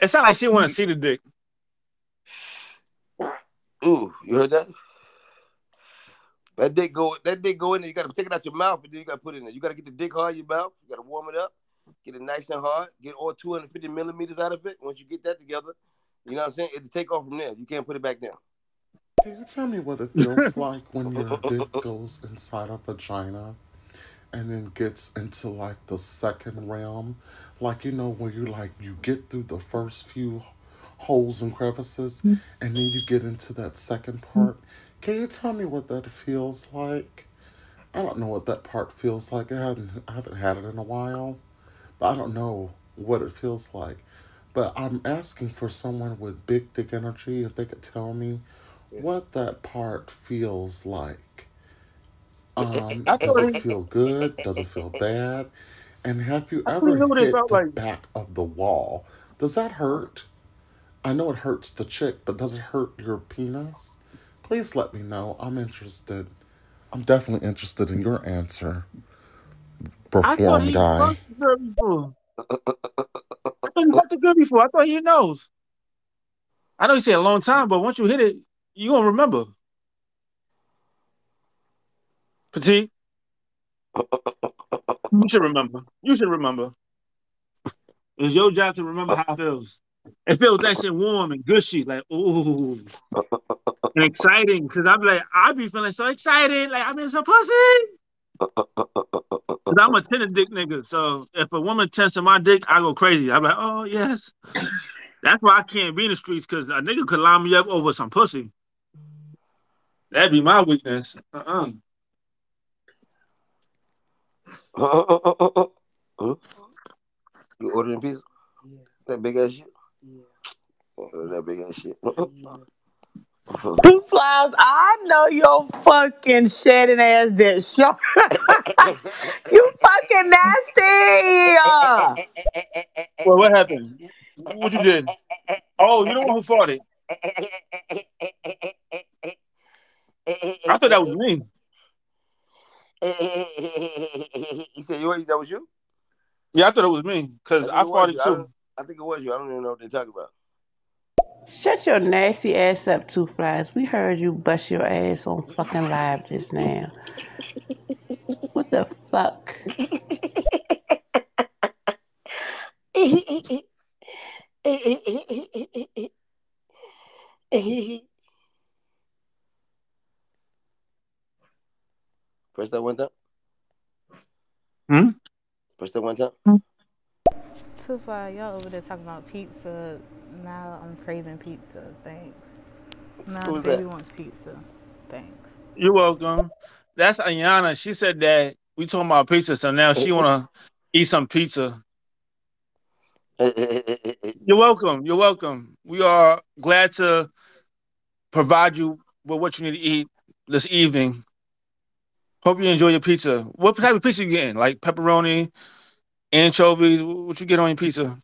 It sounds like she want to see the dick. Ooh, you heard that? That dick go. That dick go in there. You gotta take it out your mouth, and then you gotta put it in there. You gotta get the dick hard in your mouth. You gotta warm it up. Get it nice and hard. Get all 250 millimeters out of it. Once you get that together, you know what I'm saying? It'll take off from there. You can't put it back down. Can you tell me what it feels like when your dick goes inside a vagina and then gets into like the second realm? Like, you know, where you like, you get through the first few holes and crevices mm. and then you get into that second part. Can you tell me what that feels like? I don't know what that part feels like. I haven't, I haven't had it in a while, but I don't know what it feels like. But I'm asking for someone with big dick energy if they could tell me what that part feels like. Um, I does thought it feel good? Does it feel bad? And have you I ever knew it hit the like. back of the wall? Does that hurt? I know it hurts the chick, but does it hurt your penis? Please let me know. I'm interested. I'm definitely interested in your answer, Perform thought guy. thought he fucked the girl before. I thought he knows. I know he said a long time, but once you hit it, you gonna remember. Petite, you should remember. You should remember. It's your job to remember how it feels. It feels nice and warm and gushy, like ooh, and exciting. Cause I'm like, I be feeling so excited, like I'm in some pussy. Cause I'm a tender dick nigga. So if a woman tenses my dick, I go crazy. I'm like, oh yes. That's why I can't be in the streets, cause a nigga could line me up over some pussy. That'd be my weakness. Uh-uh. You ordering pizza? That big ass shit? Oh, that big ass shit. Two flies. I know your fucking shedding ass that show. you fucking nasty. Uh, Well, what happened? What you did? Oh, you the one who fought it. I thought that was me. you said you that was you? Yeah, I thought it was me because think I fought was it you. I, too. I think it was you. I don't even know what they're talking about. Shut your nasty ass up, Two Flies. We heard you bust your ass on fucking live just now. What the fuck? Press that one time. Hmm? Press that one time. Too far, y'all over there talking about pizza. Now I'm craving pizza. Thanks. Now Who's baby that? wants pizza. Thanks. You're welcome. That's Ayana. She said that we talking about pizza, so now she wanna eat some pizza. You're welcome. You're welcome. We are glad to provide you with what you need to eat this evening. Hope you enjoy your pizza. What type of pizza you getting? Like pepperoni, anchovies? What you get on your pizza?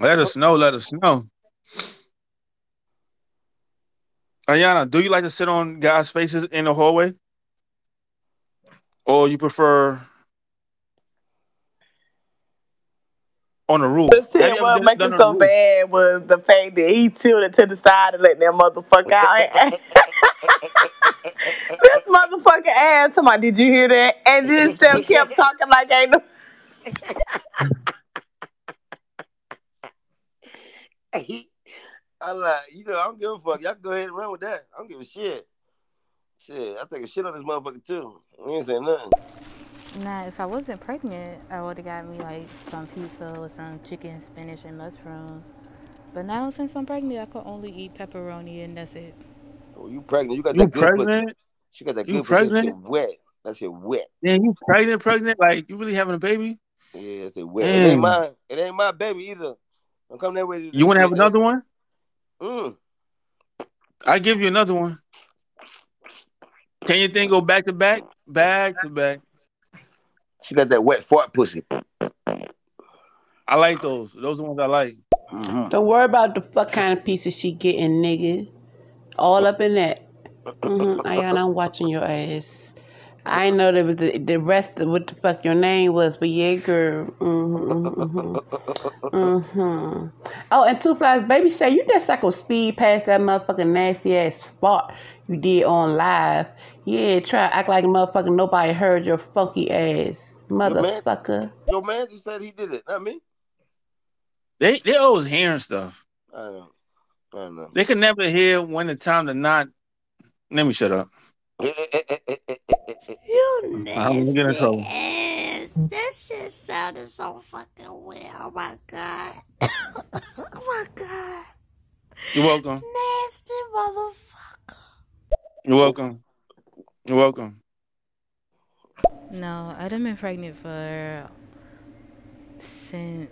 Let us know. Let us know. Ayana, do you like to sit on guys' faces in the hallway? Or you prefer on the roof? the Have shit what done, make it so bad was the fact that he tilted to the side and let that motherfucker out. this motherfucker asked somebody, did you hear that? And then still kept talking like ain't no I like, you know, I don't give a fuck. Y'all go ahead and run with that. I don't give a shit. Shit, I take a shit on this motherfucker too. We ain't saying nothing. Now, if I wasn't pregnant, I would have got me like some pizza with some chicken, spinach, and mushrooms. But now, since I'm pregnant, I could only eat pepperoni, and that's it. Oh, you pregnant? You got You that good pussy. pregnant? She got that You good pussy. Pregnant? wet. That shit wet. Damn, you pregnant, pregnant? Like you really having a baby? Yeah, that shit wet. It ain't Damn. mine. It ain't my baby either. Don't come that way. You want to have another one? Mm. I give you another one. Can your thing go back to back? Back to back. She got that wet fart pussy. I like those. Those are the ones I like. Don't worry about the fuck kind of pieces she getting, nigga. All up in that. Mm-hmm. Ayana, I'm watching your ass. I know there was the, the rest of what the fuck your name was, but yeah, girl. Mm-hmm, mm-hmm, mm-hmm. Oh, and two flies, baby Shay, you just like a speed past that motherfucking nasty ass fart you did on live. Yeah, try to act like a motherfucker nobody heard your funky ass. Your man, Motherfucker. your man just said he did it, not me. They they always hearing stuff. I know. I know. They can never hear when the time to not. Let me shut up. You I'm gonna get in trouble. ass. That shit sounded so fucking weird. Oh my god. oh my god. You're welcome. Nasty motherfucker. You're welcome. You're welcome. No, I've been pregnant for since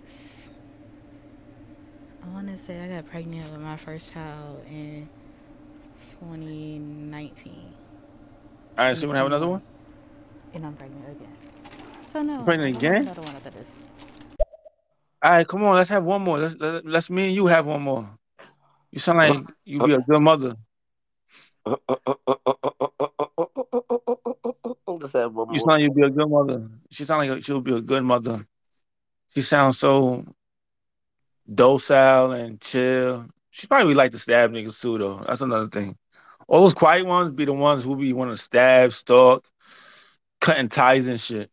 I want to say I got pregnant with my first child in 2019. All right, so you want to have another one? And I'm pregnant again. So no, Pregnant I don't again? another one after this. All right, come on, let's have one more. Let's let, let's me and you have one more. You sound like you be a good mother. Let's have one You sound like you be a good mother. She sound like she'll be a good mother. She sounds so docile and chill. She probably like to stab niggas too, though. That's another thing. All those quiet ones be the ones who be want to stab, stalk, cutting ties and shit.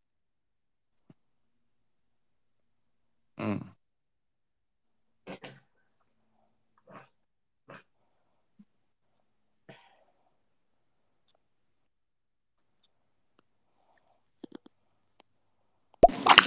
Mm.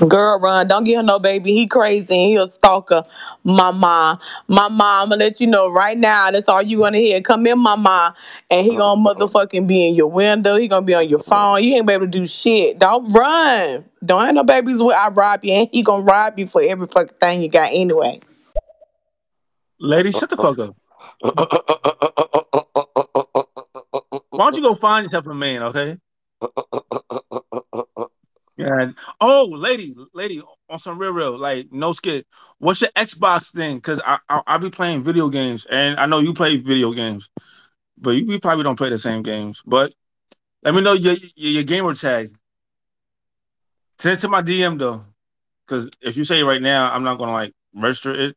Girl, run. Don't get him no baby. He crazy and he a stalker. Mama. Mama, I'ma let you know right now. That's all you gonna hear. Come in, mama. And he gonna motherfucking be in your window. He gonna be on your phone. You ain't be able to do shit. Don't run. Don't have no babies with I rob you. And he gonna rob you for every fucking thing you got anyway. Lady, shut the fuck up. Why don't you go find yourself a man, okay? Yeah. Oh, lady, lady, on some real, real, like no skit. What's your Xbox thing? Cause I, I I be playing video games, and I know you play video games, but you, we probably don't play the same games. But let me know your your, your gamer tag. Send to my DM though, cause if you say it right now, I'm not gonna like register it.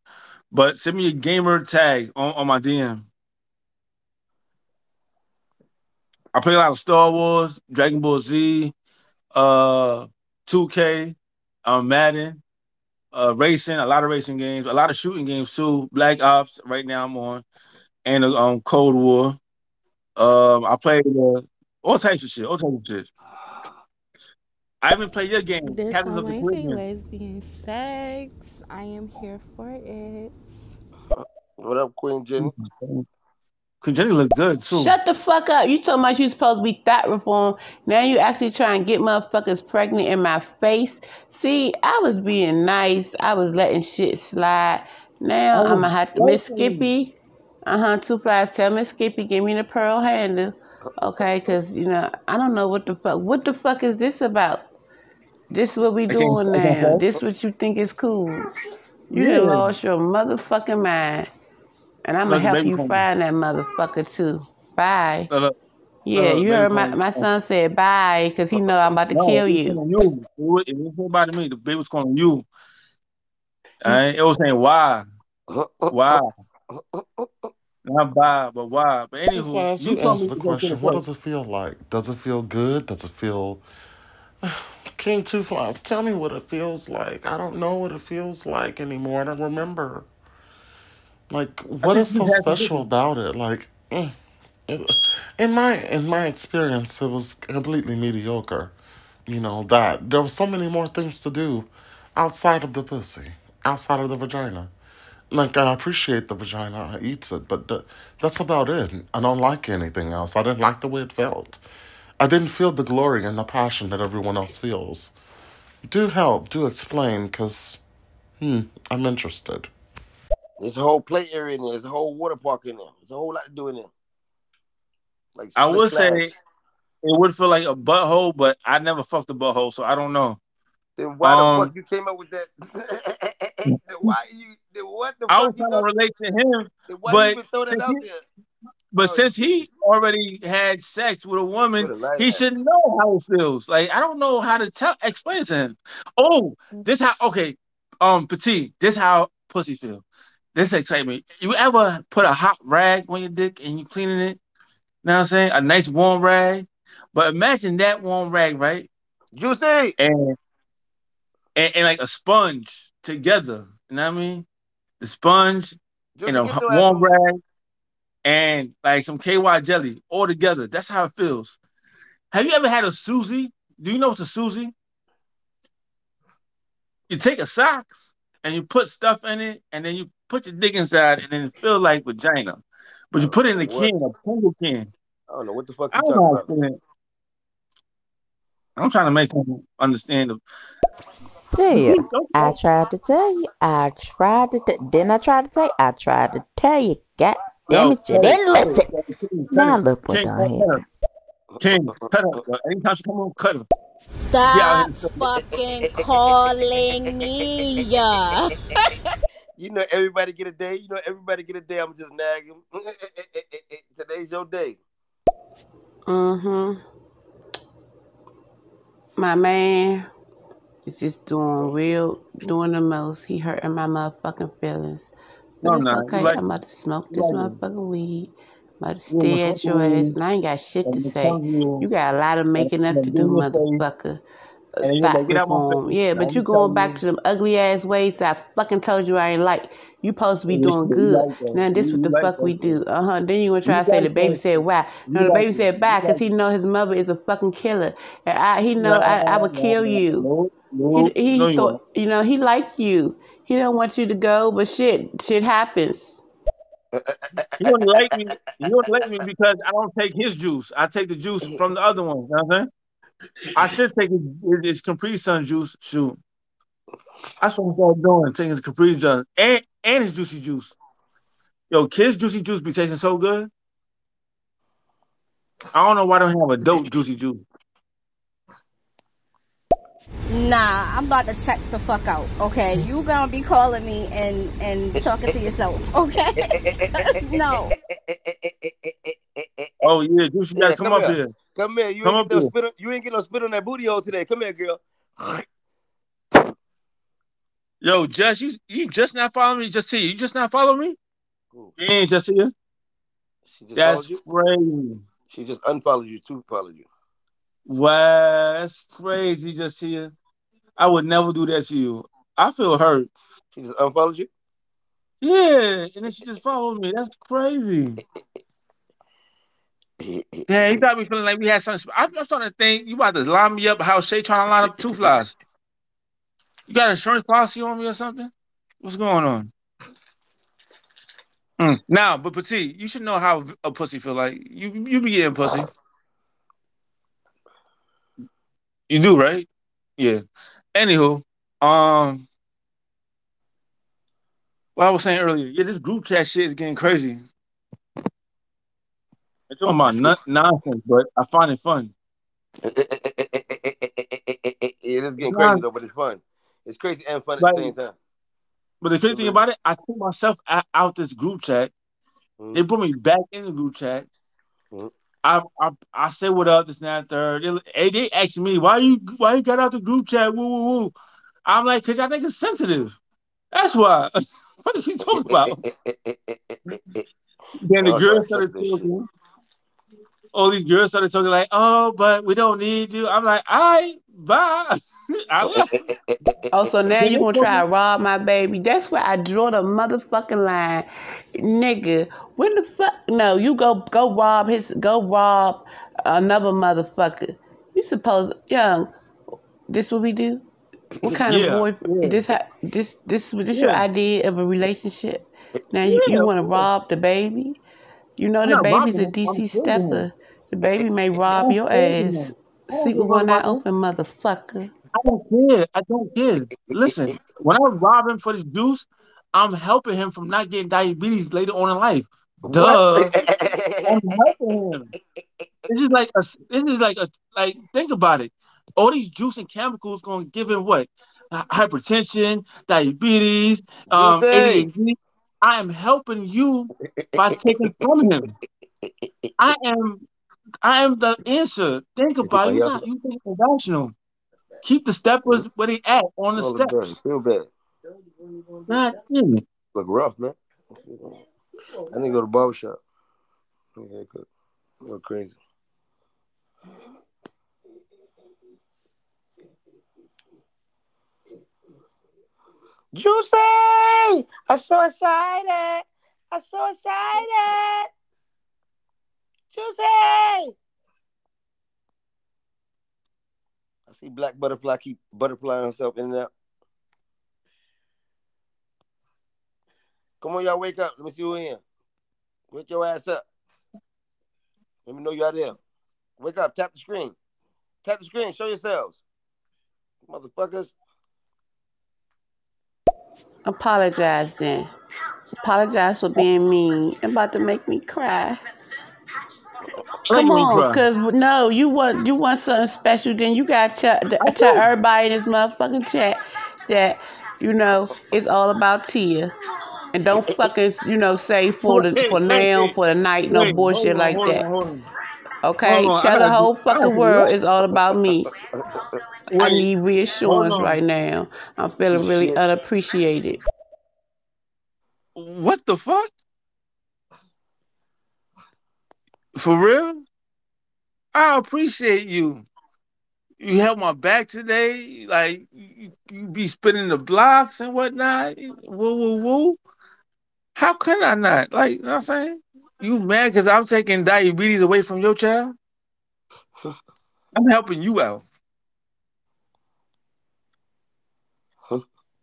But send me your gamer tag on, on my DM. I play a lot of Star Wars, Dragon Ball Z, uh, 2K, um, Madden, uh, racing, a lot of racing games, a lot of shooting games too. Black Ops, right now I'm on, and uh, um, Cold War. Um, I play uh, all types of shit, all types of shit. I even play your game, This Captains of the Caribbean. lesbian sex. I am here for it. What up, Queen Jenny? Queen Jenny look good too. Shut the fuck up. You talking about you supposed to be thought reform. Now you actually trying to get motherfuckers pregnant in my face. See, I was being nice. I was letting shit slide. Now I I'm was gonna have to Miss. Skippy. Uh-huh, two flies. Tell Miss Skippy, give me the pearl handle. Okay, cause you know, I don't know what the fuck what the fuck is this about? This is what we doing now. This what you think is cool. You Yeah. done lost your motherfucking mind. And I'm gonna help you calling. find that motherfucker too. Bye. Look, look, Yeah, look, you heard my, calling. my son said bye because he know I'm about to No, kill you. calling you. It was, it was about me. The baby was calling you. Alright, it was saying why, why, not bye, but why. But anywho, you you told me answer the go to the question. What does it feel like? Does it feel good? Does it feel King Two Flies, tell me what it feels like. I don't know what it feels like anymore. I don't remember. Like, what is so special about it? Like, mm, in my in my experience, it was completely mediocre. You know that there were so many more things to do outside of the pussy, outside of the vagina. Like, I appreciate the vagina, I eats it, but th- that's about it. I don't like anything else. I didn't like the way it felt. I didn't feel the glory and the passion that everyone else feels. Do help, do explain, because, hmm, I'm interested. There's a whole play area in there. There's a whole water park in there. There's a whole lot to do in there. Like I would say it would feel like a butthole, but I never fucked a butthole, so I don't know. Then why the Um, fuck you came up with that? why you? Then what the fuck? I was trying to relate to him, why but even throw that since out he, there? but Oh, since he already had sex with a woman, he should know how it feels. Like I don't know how to tell explain to him. Oh, this how okay, um, petite. This how pussy feel. This excites me. You ever put a hot rag on your dick and you cleaning it? You know what I'm saying? A nice warm rag. But imagine that warm rag, right? Juicy. And and, and like a sponge together. You know what I mean? The sponge Juicy, and a get h- your ass warm rag and like some KY jelly all together. That's how it feels. Have you ever had a Susie? Do you know what's a Susie? You take a socks and you put stuff in it, and then you put your dick inside, and then it feels like vagina. But you put it in a can, a single can. I don't know what the fuck you don't talking know how to about. explain it. I'm trying to make him understand. The... Tell you, I tried to tell you. I tried to. T- didn't I try to tell you? I tried to tell you. God damn it, you didn't listen. Now look what King, done cut King, cut her. Anytime she come on, cut her. Stop fucking calling me. You know, everybody get a day. You know, everybody get a day. I'm just nagging. him. Today's your day. Mm-hmm. My man is just doing real, doing the most. He hurting my motherfucking feelings. But No, it's no, okay. like I'm about to smoke this like motherfucking weed. I'm about to You wanna stay at your ass. And I ain't got shit to say. you, You got a lot of making up to do, in your face, motherfucker. And like, get out my reform. Yeah, but you going back to them ugly ass ways that I fucking told you I ain't like. You supposed to be doing good. like. Now this what the like fuck we do. Uh huh. Then you gonna try to say the baby said why? No, the baby said bye because he know his mother is a fucking killer. And I, he know No, I, I would no, kill no, you. no, He no, he no, thought you know he liked you. He don't want you to go, but shit, shit happens. He wouldn't like me. He wouldn't like me because I don't take his juice. I take the juice from the other one. You know what I'm saying? I should take his, his Capri Sun juice. Shoot, that's what I'm doing. Taking his Capri Sun and and his juicy juice. Yo, kids' juicy juice be tasting so good. I don't know why they don't have adult juicy juice. Nah, I'm about to check the fuck out. Okay, you gonna be calling me and and talking to yourself. Okay? no. Oh yeah, juice, you Yeah, gotta come come up here. here. Come here. You Come ain't up get no spit. On, you ain't get no spit on that booty hole today. Come here, girl. Yo, Jess, you you just not following me? Just see you just not follow me? You ain't just here? She just That's followed you. crazy. She just unfollowed you. Two followed you. Wow, that's crazy, just here. I would never do that to you. I feel hurt. She just unfollowed you. Yeah, and then she just followed me. That's crazy. Yeah, he got me feeling like we had something. I'm, I'm starting to think you about to line me up how Shay trying to line up two flies. You got insurance policy on me or something? What's going on? Mm. Now, but Petit, you should know how a pussy feel like. You you be getting pussy. You do, right? Yeah. Anywho, um, what I was saying earlier, yeah, this group chat shit is getting crazy. It's talking about non- nonsense, but I find it fun. it is getting Nah. crazy though, but it's fun. It's crazy and fun at the same time. But the crazy thing mm-hmm. about it, I took myself a- out this group chat. They mm-hmm. put me back in the group chat. Mm-hmm. I, I I say what up, this and that, third. They, hey, they asked me why you why you got out the group chat. Woo woo woo. I'm like, cause y'all think it's sensitive. That's why. what are you talking eh, eh, about? Eh, then the Oh, girls started sensitive shit. talking. All these girls started talking like, oh, but we don't need you. I'm like, all right, bye. Oh, so now you they gonna try to rob my baby? That's where I draw the motherfucking line, nigga. When the fuck? No, you go go rob his go rob another motherfucker. You suppose young? This what we do? What kind Yeah, of boy? yeah. This ha- this this this your idea of a relationship? Now you, Yeah, you want to rob the baby? You know the baby's a him. I'm DC saving stepper. The baby may rob your saving ass. him. I Sleep with one eye open, motherfucker. I don't care. I don't care. Listen, when I was robbing for this juice, I'm helping him from not getting diabetes later on in life. Duh. I'm helping him. This is like a. This is like a. Like think about it. All these juice and chemicals gonna give him what? Hypertension, diabetes, um, ADHD. I am helping you by taking from him. I am. I am the answer. Think about it. You're not. You think irrational. Keep the steppers where they at on the steps. Feel bad. God damn it. Look rough, man. I need to go to barber shop. Get a haircut. Go crazy. Juicy! I'm so excited. I'm so excited. Juicy! I see Black Butterfly keep butterflying herself in and out. Come on, y'all, wake up. Let me see who in. Wake your ass up. Let me know you out there. Wake up. Tap the screen. Tap the screen. Show yourselves, motherfuckers. Apologize then. Apologize for being mean. About to make me cry. Come on, cause no, you want you want something special. Then you gotta tell, tell everybody in this motherfucking chat that you know it's all about Tia, and don't fucking you know say for the for now for the night no Wait, bullshit on, like hold that. on, hold on. Okay, on, tell the gotta do- whole fucking world it's all about me. I need reassurance right now. I'm feeling really Shit. unappreciated. What the fuck? For real? I appreciate you. You held my back today. Like you, you be spinning the blocks and whatnot. Woo woo woo. How can I not? Like you know what I'm saying? You mad because I'm taking diabetes away from your child? I'm helping you out.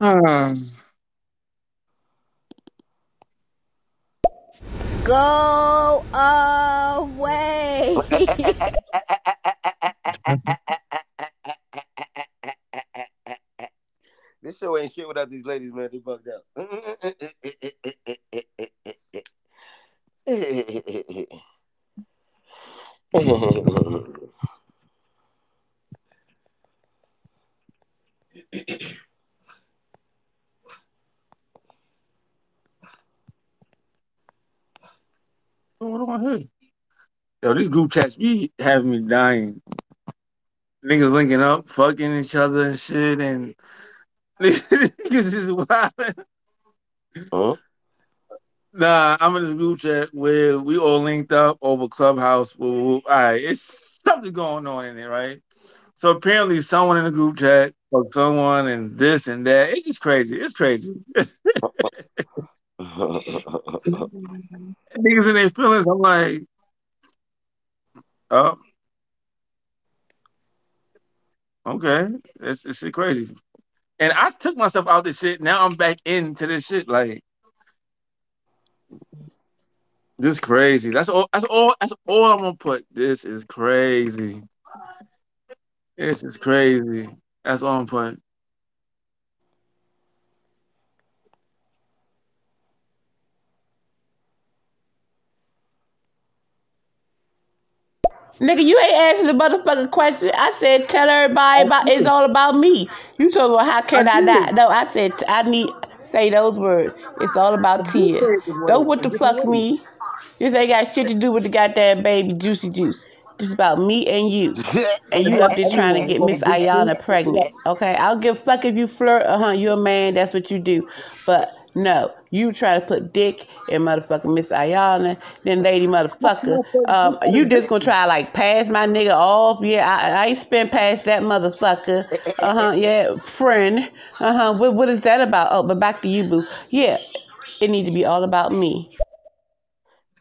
Hmm. Go away. This show ain't shit without these ladies, man. They bugged out. What I hear? Yo, these group chats be having me dying. Niggas linking up, fucking each other and shit, and niggas is wild. Huh? Nah, I'm in this group chat where we all linked up over Clubhouse. All right, it's something going on in there, right? So apparently, someone in the group chat or someone and this and that. It's just crazy. It's crazy. Niggas in their feelings. I'm like, oh, okay, it's it's crazy. And I took myself out of this shit. Now I'm back into this shit. Like, this is crazy. That's all. That's all. That's all I'm gonna put. This is crazy. This is crazy. That's all I'm putting. Nigga, you ain't answering the motherfucking question. I said, tell everybody about it's all about me. You told me, well, how can I, not? No, I said, I need say those words. It's all about Tia. Don't what the fuck me. This ain't got shit to do with the goddamn baby juicy juice. This is about me and you. And you up there trying to get Miss Ayana pregnant. Okay, I'll give a fuck if you flirt. Uh huh. You're a man. That's what you do. But no, you try to put dick in motherfucking Miss Ayana, then lady motherfucker. Um, you just gonna try like pass my nigga off? Yeah, I, I ain't spent past that motherfucker. Uh huh. Yeah, friend. Uh huh. What what is that about? Oh, but back to you, boo. Yeah, it needs to be all about me.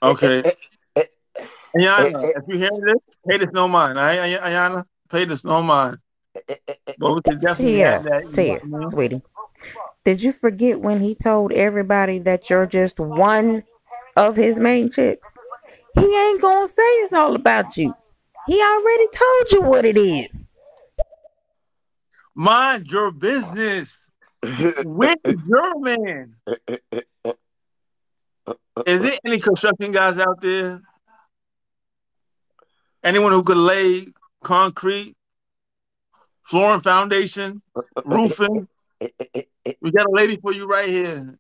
Okay. Ayana, if you hear this, pay this no mind. All right, Ay- Ayana, pay this no mind. But we can definitely have Tia, that. Tia, sweetie. Did you forget when he told everybody that you're just one of his main chicks? He ain't gonna say it's all about you. He already told you what it is. Mind your business. Where's your man? Is there any construction guys out there? Anyone who could lay concrete, flooring foundation, roofing? We got a lady for you right here.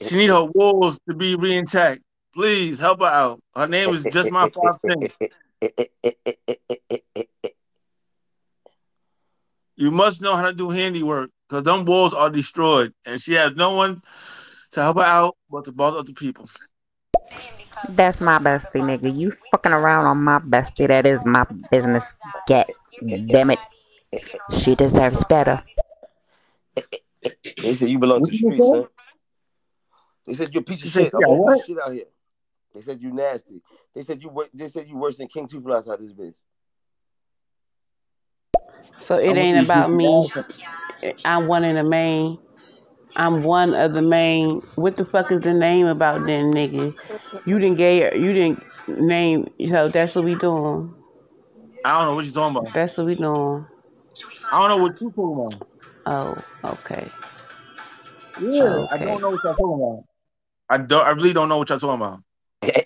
She need her walls to be re-intact. Please help her out. Her name is just my five ten. You must know how to do handiwork because them walls are destroyed, and she has no one to help her out but to bother other people. That's my bestie, nigga. You fucking around on my bestie. That is my business. Get damn it. She deserves better. They said you belong to the streets, son. They said you're a piece of shit. I'm yeah, gonna what? put shit out here. They said you nasty. They said you wor- They said you worse than King Two Flies out of this bitch. So it ain't about me. I'm one of the main. I'm one of the main. What the fuck is the name about then, nigga? You didn't gay. You didn't name. So that's what we doing. I don't know what you talking about. That's what we doing. I don't know what you're talking about. Oh, okay. Yeah, I don't know what y'all talking about. I don't. I really don't know what y'all talking about. I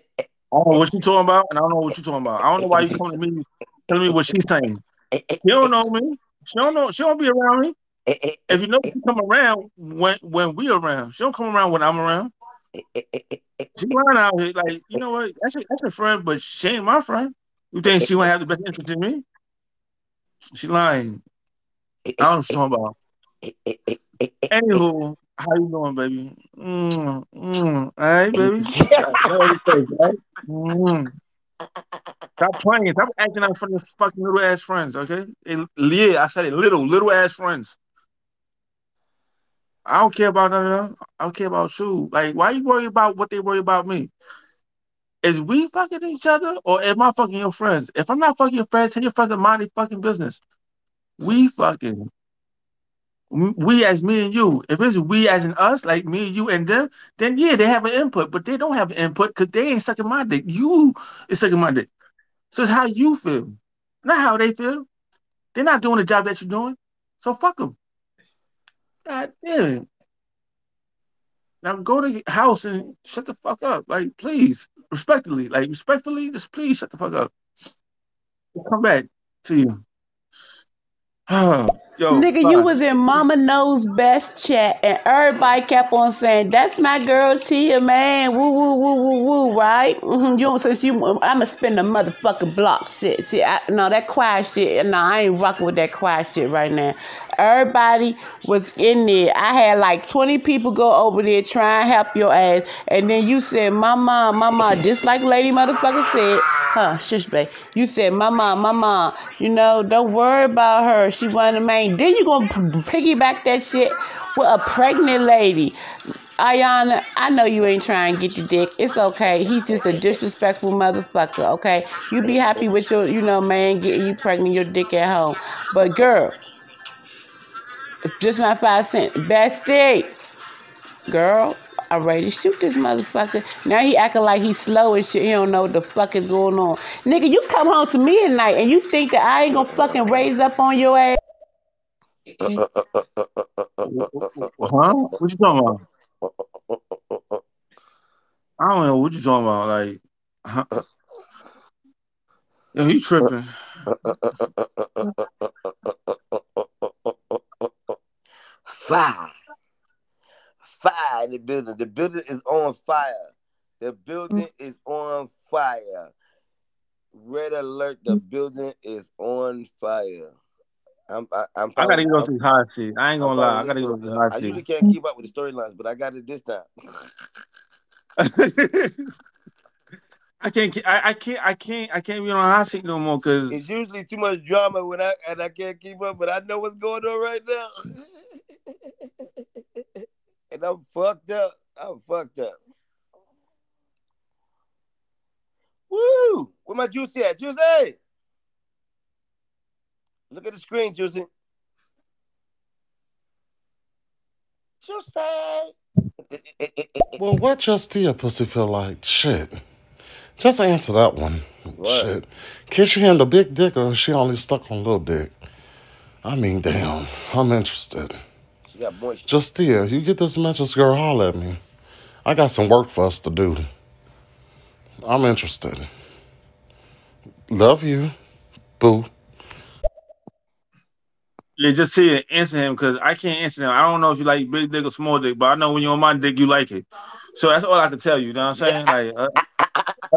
don't know what you talking about, and I don't know what you talking about. I don't know why you coming to me telling me what she's saying. You don't know me. She don't know. She don't be around me. If you know she come around when when we around, she don't come around when I'm around. She lying out here like you know what? That's your, that's your friend, but she ain't my friend. You think she won't have the best interest in me? She lying. I don't know what you're talking about. Anywho, how you doing, baby? Mm, mm. All right, baby. Mm. Stop playing. Stop acting out for your fucking little ass friends, okay? And, yeah, I said it. Little, little ass friends. I don't care about none of them. I don't care about you. Like, why you worry about what they worry about me? Is we fucking each other or am I fucking your friends? If I'm not fucking your friends, tell your friends to mind their fucking business. We fucking. We as me and you. If it's we as in us, like me you and them, then yeah, they have an input, but they don't have an input because they ain't sucking my dick. You is sucking my dick. So it's how you feel, not how they feel. They're not doing the job that you're doing. So fuck them. God damn it. Now go to your house and shut the fuck up. Like, please, respectfully, like respectfully, just please shut the fuck up. We'll come back to you. Yo, Nigga, you was in Mama Knows Best chat, and everybody kept on saying, "That's my girl Tia, man." Woo woo woo woo woo, right? hmm You don't since you, I'ma spend a motherfucking block shit. See, I, no, that quiet shit. No, I ain't rocking with that quiet shit right now. Everybody was in there. I had like twenty people go over there try and help your ass, and then you said, "Mama, mama," just like Lady Motherfucker said, "Huh, shush, babe." You said, "Mama, mama," you know, don't worry about her. She one of the main. Then you gonna piggyback that shit with a pregnant lady. Ayana, I know you ain't trying to get your dick. It's okay. He's just a disrespectful motherfucker, okay? You be happy with your, you know, man getting you pregnant, your dick at home. But girl, just my five cents. Bestie, girl, I'm ready to shoot this motherfucker. Now he acting like he's slow and shit. He don't know what the fuck is going on. Nigga, you come home to me at night and you think that I ain't gonna fucking raise up on your ass? Huh? What you talking about? I don't know what you talking about. Like, huh? yo, you tripping? Fire. Fire the building. The building is on fire. The building is on fire. Red alert, the building is on fire. I'm I, I'm I gotta go I'm, to hot seat. I ain't gonna lie. I gotta go listening to to the hot I usually can't keep up with the storylines, but I got it this time. I can't. I, I can't. I can't. I can't be on hot seat no more because It's usually too much drama when I and I can't keep up, but I know what's going on right now. and I'm fucked up. I'm fucked up. Woo! Where my juice at? Juicy! Look at the screen, Juicy. Juicy! Well, what just did pussy feel like? Shit. Just answer that one. Shit. Can she handle big dick or is she only stuck on little dick? I mean, damn. I'm interested. She got moisture. Justia, you get this message, girl, holler at me. I got some work for us to do. I'm interested. Love you. Boo. Yeah, just see it. Answer him because I can't answer him. I don't know if you like big dick or small dick, but I know when you're on my dick, you like it. So that's all I can tell you. You know what I'm saying? Like, uh,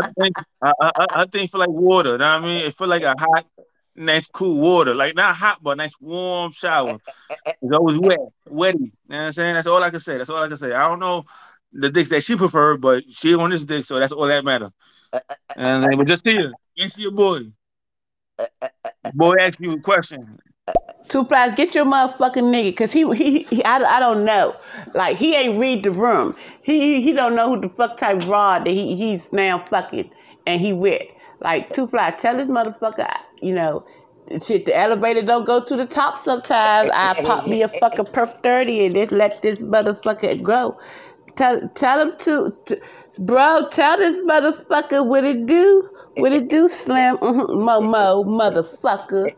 I think I, I, I- I think feel like water. You know what I mean? It feel like a hot, nice, cool water. Like not hot, but nice warm shower. It's always wet, wetty. You know what I'm saying? That's all I can say. That's all I can say. I don't know the dicks that she prefer, but she on this dick, so that's all that matter. And but just see it. Answer your boy. Boy ask you a question. Two flies, get your motherfucking nigga, cause he, he, he I, I don't know, like he ain't read the room. He, he don't know who the fuck type rod that he, he's now fucking and he with. Like two flies, tell this motherfucker, you know, shit. The elevator don't go to the top sometimes. I pop me a fucking perc thirty and just let this motherfucker go. Tell tell him to, to Bro, tell this motherfucker what it do. What it do, Slim? Mm-hmm. Uh-huh, mo Mo, motherfucker.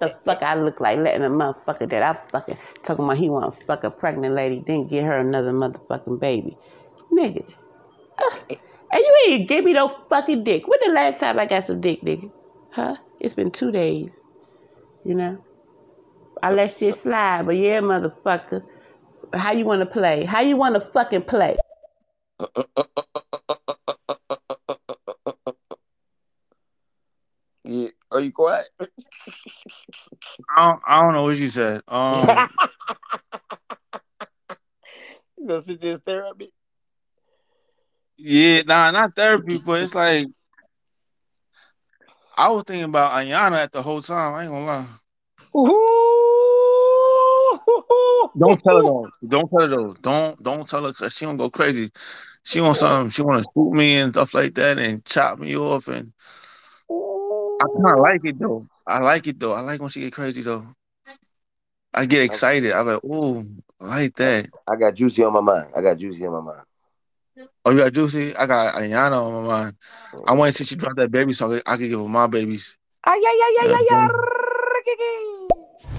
the fuck I look like letting a motherfucker that I fucking talking about he want to fuck a pregnant lady, then get her another motherfucking baby. Nigga. Ugh. And you ain't give me no fucking dick. When the last time I got some dick, nigga? Huh? It's been two days. You know? I let shit slide, but yeah, motherfucker. How you wanna play? How you wanna fucking play? Uh, uh, uh, Yeah, are you quiet? I don't, I don't know what you said. Um, you gonna sit there and stare at me? yeah, nah, not therapy, but it's like I was thinking about Ayana at the whole time. I ain't gonna lie. Ooh. Don't tell her though. Don't tell her though. Don't don't tell her because she gonna go crazy. She want something. She want to shoot me and stuff like that and chop me off and I kind of like it though. I like it though. I like when she get crazy though. I get excited. I'm like, oh, I like that. I got juicy on my mind. I got juicy on my mind. Oh, you got Juicy? I got Ayana on my mind. I mm-hmm. want to see she drop that baby so I could give her my babies. Ay, ay, ay, ay, Yeah, ay, ay.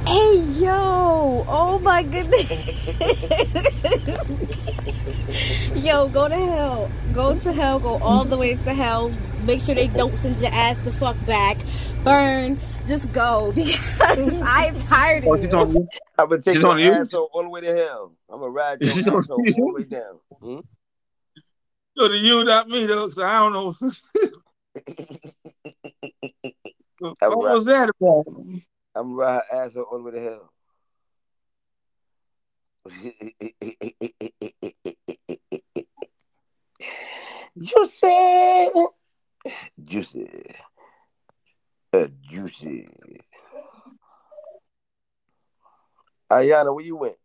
Hey, yo. Oh, my goodness. Yo, go to hell. Go to hell. Go all the way to hell. Make sure they don't send your ass the fuck back. Burn. Just go because I'm tired of she's you. I'm gonna take She's your on you? asshole all the way to hell. I'm gonna ride your She's asshole all you? the way down. Hmm? So to you, not me though, 'cause I don't know. I'm what was that about? I'm gonna ride her asshole all the way to hell. Juicy, juicy, uh, juicy. Ayana, where you went?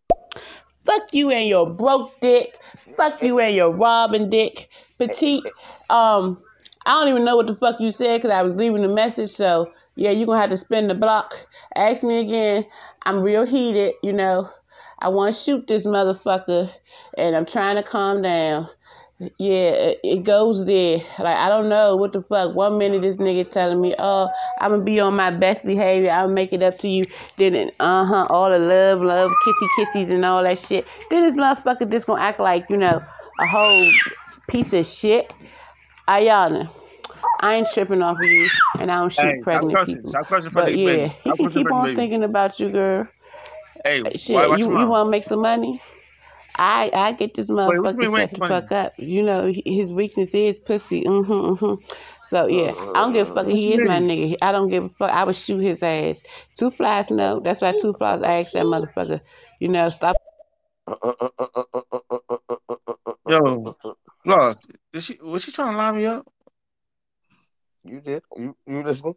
Fuck you and your broke dick. Fuck you and your robbing dick. Petite. Um, I don't even know what the fuck you said because I was leaving a message. So yeah, you're gonna have to spin the block. Ask me again. I'm real heated, you know. I want to shoot this motherfucker, and I'm trying to calm down. Yeah, it, goes there. Like I don't know what the fuck. One minute this nigga telling me, "Oh, I'm gonna be on my best behavior. I'll make it up to you." Then, uh huh, all the love, love, kissy kissies, and all that shit. Then this motherfucker just gonna act like you know a whole piece of shit. Ayana, I ain't tripping off of you, and I don't shoot Hey, pregnant cursing. people. Stop cursing But yeah, baby. he can keep on baby. thinking about you, girl. Hey, Shit, why, you you want to make some money? I I get this Wait, what you motherfucker mean, set the money? fuck up. You know his weakness is pussy. Mm-hmm, mm-hmm. So yeah, I don't give a fuck. He is my nigga. I don't give a fuck. I would shoot his ass. Two flies, no. That's why two flies. I asked that motherfucker. You know, stop. Yo, look, is she was she trying to line me up? You did. You you listening?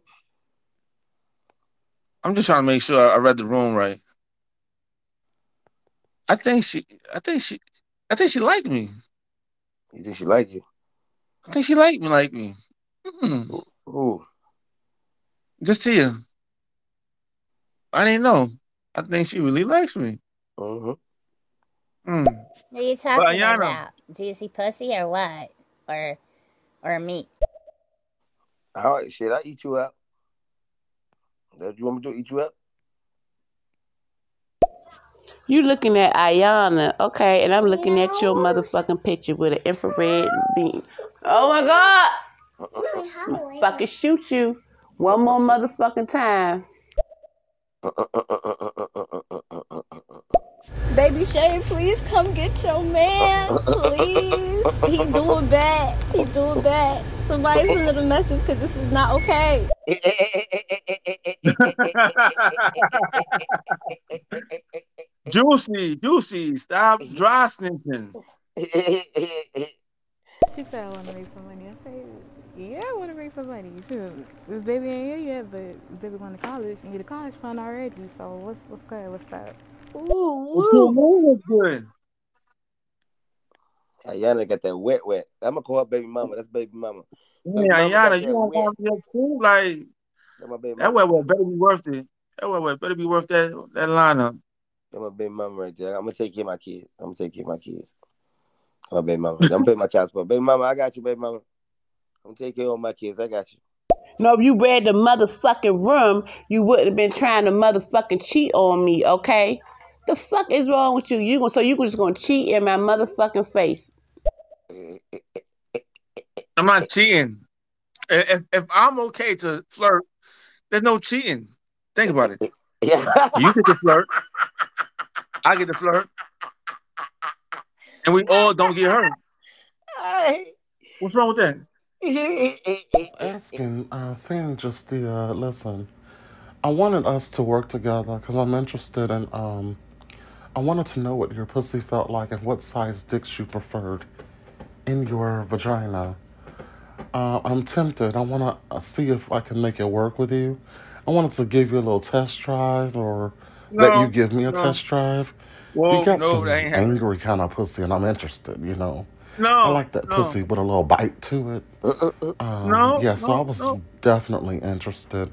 I'm just trying to make sure I read the room right. I think she, I think she, I think she liked me. You think she liked you? I think she liked me, like me. Mm, Who? just to you. I didn't know. I think she really likes me. Mm-hmm. Mm. Are you But talking Ayana, about? Juicy pussy or what? Or or meat? All right, shit. I eat you up. That you want me to? Eat you out? You looking at Ayana, okay, and I'm looking at your motherfucking picture with an infrared beam. Oh my god! Uh-uh. Fucking shoot you one more motherfucking time. Uh-uh, uh-uh, Baby Shay, please come get your man. Please. He doing bad. He doing bad. Somebody send a little message because this is not okay. Juicy, juicy, stop dry snitching. She said I want to make some money. I said, yeah, I want to make some money too. This baby ain't here yet, but baby going to college and get a college fund already. So what's what's good? What's up? What's your name was good. Ayana got that wet, wet. I'm gonna call her baby mama. That's baby mama. Baby Yeah, mama got Ayana, you that want wet. to be up too? Like That my baby that mama. way, well, better be worth it. That wet wet better be worth that that lineup. That my baby mama right there. I'm gonna take care of my kids. I'm gonna take care of my kids. Oh, baby mama. Don't pay my child support. Baby mama, I got you, baby mama. I'ma take care of my kids. I got you. No, if you read the motherfucking room, you wouldn't have been trying to motherfucking cheat on me, okay? The fuck is wrong with you? You gonna so you just gonna cheat in my motherfucking face? I'm not cheating. If, if I'm okay to flirt, there's no cheating. Think about it. Yeah. You get to flirt. I get to flirt. And we all don't get hurt. What's wrong with that? Asking, uh, saying just the, uh, listen, I wanted us to work together because I'm interested in, um, I wanted to know what your pussy felt like and what size dicks you preferred in your vagina. Uh, I'm tempted. I want to see if I can make it work with you. I wanted to give you a little test drive or let you give me a no. test drive. Whoa, you got no, some that ain't happening. angry kind of pussy, and I'm interested, you know. No, I like that no. pussy with a little bite to it. Um, No, yeah, so no, I was no. definitely interested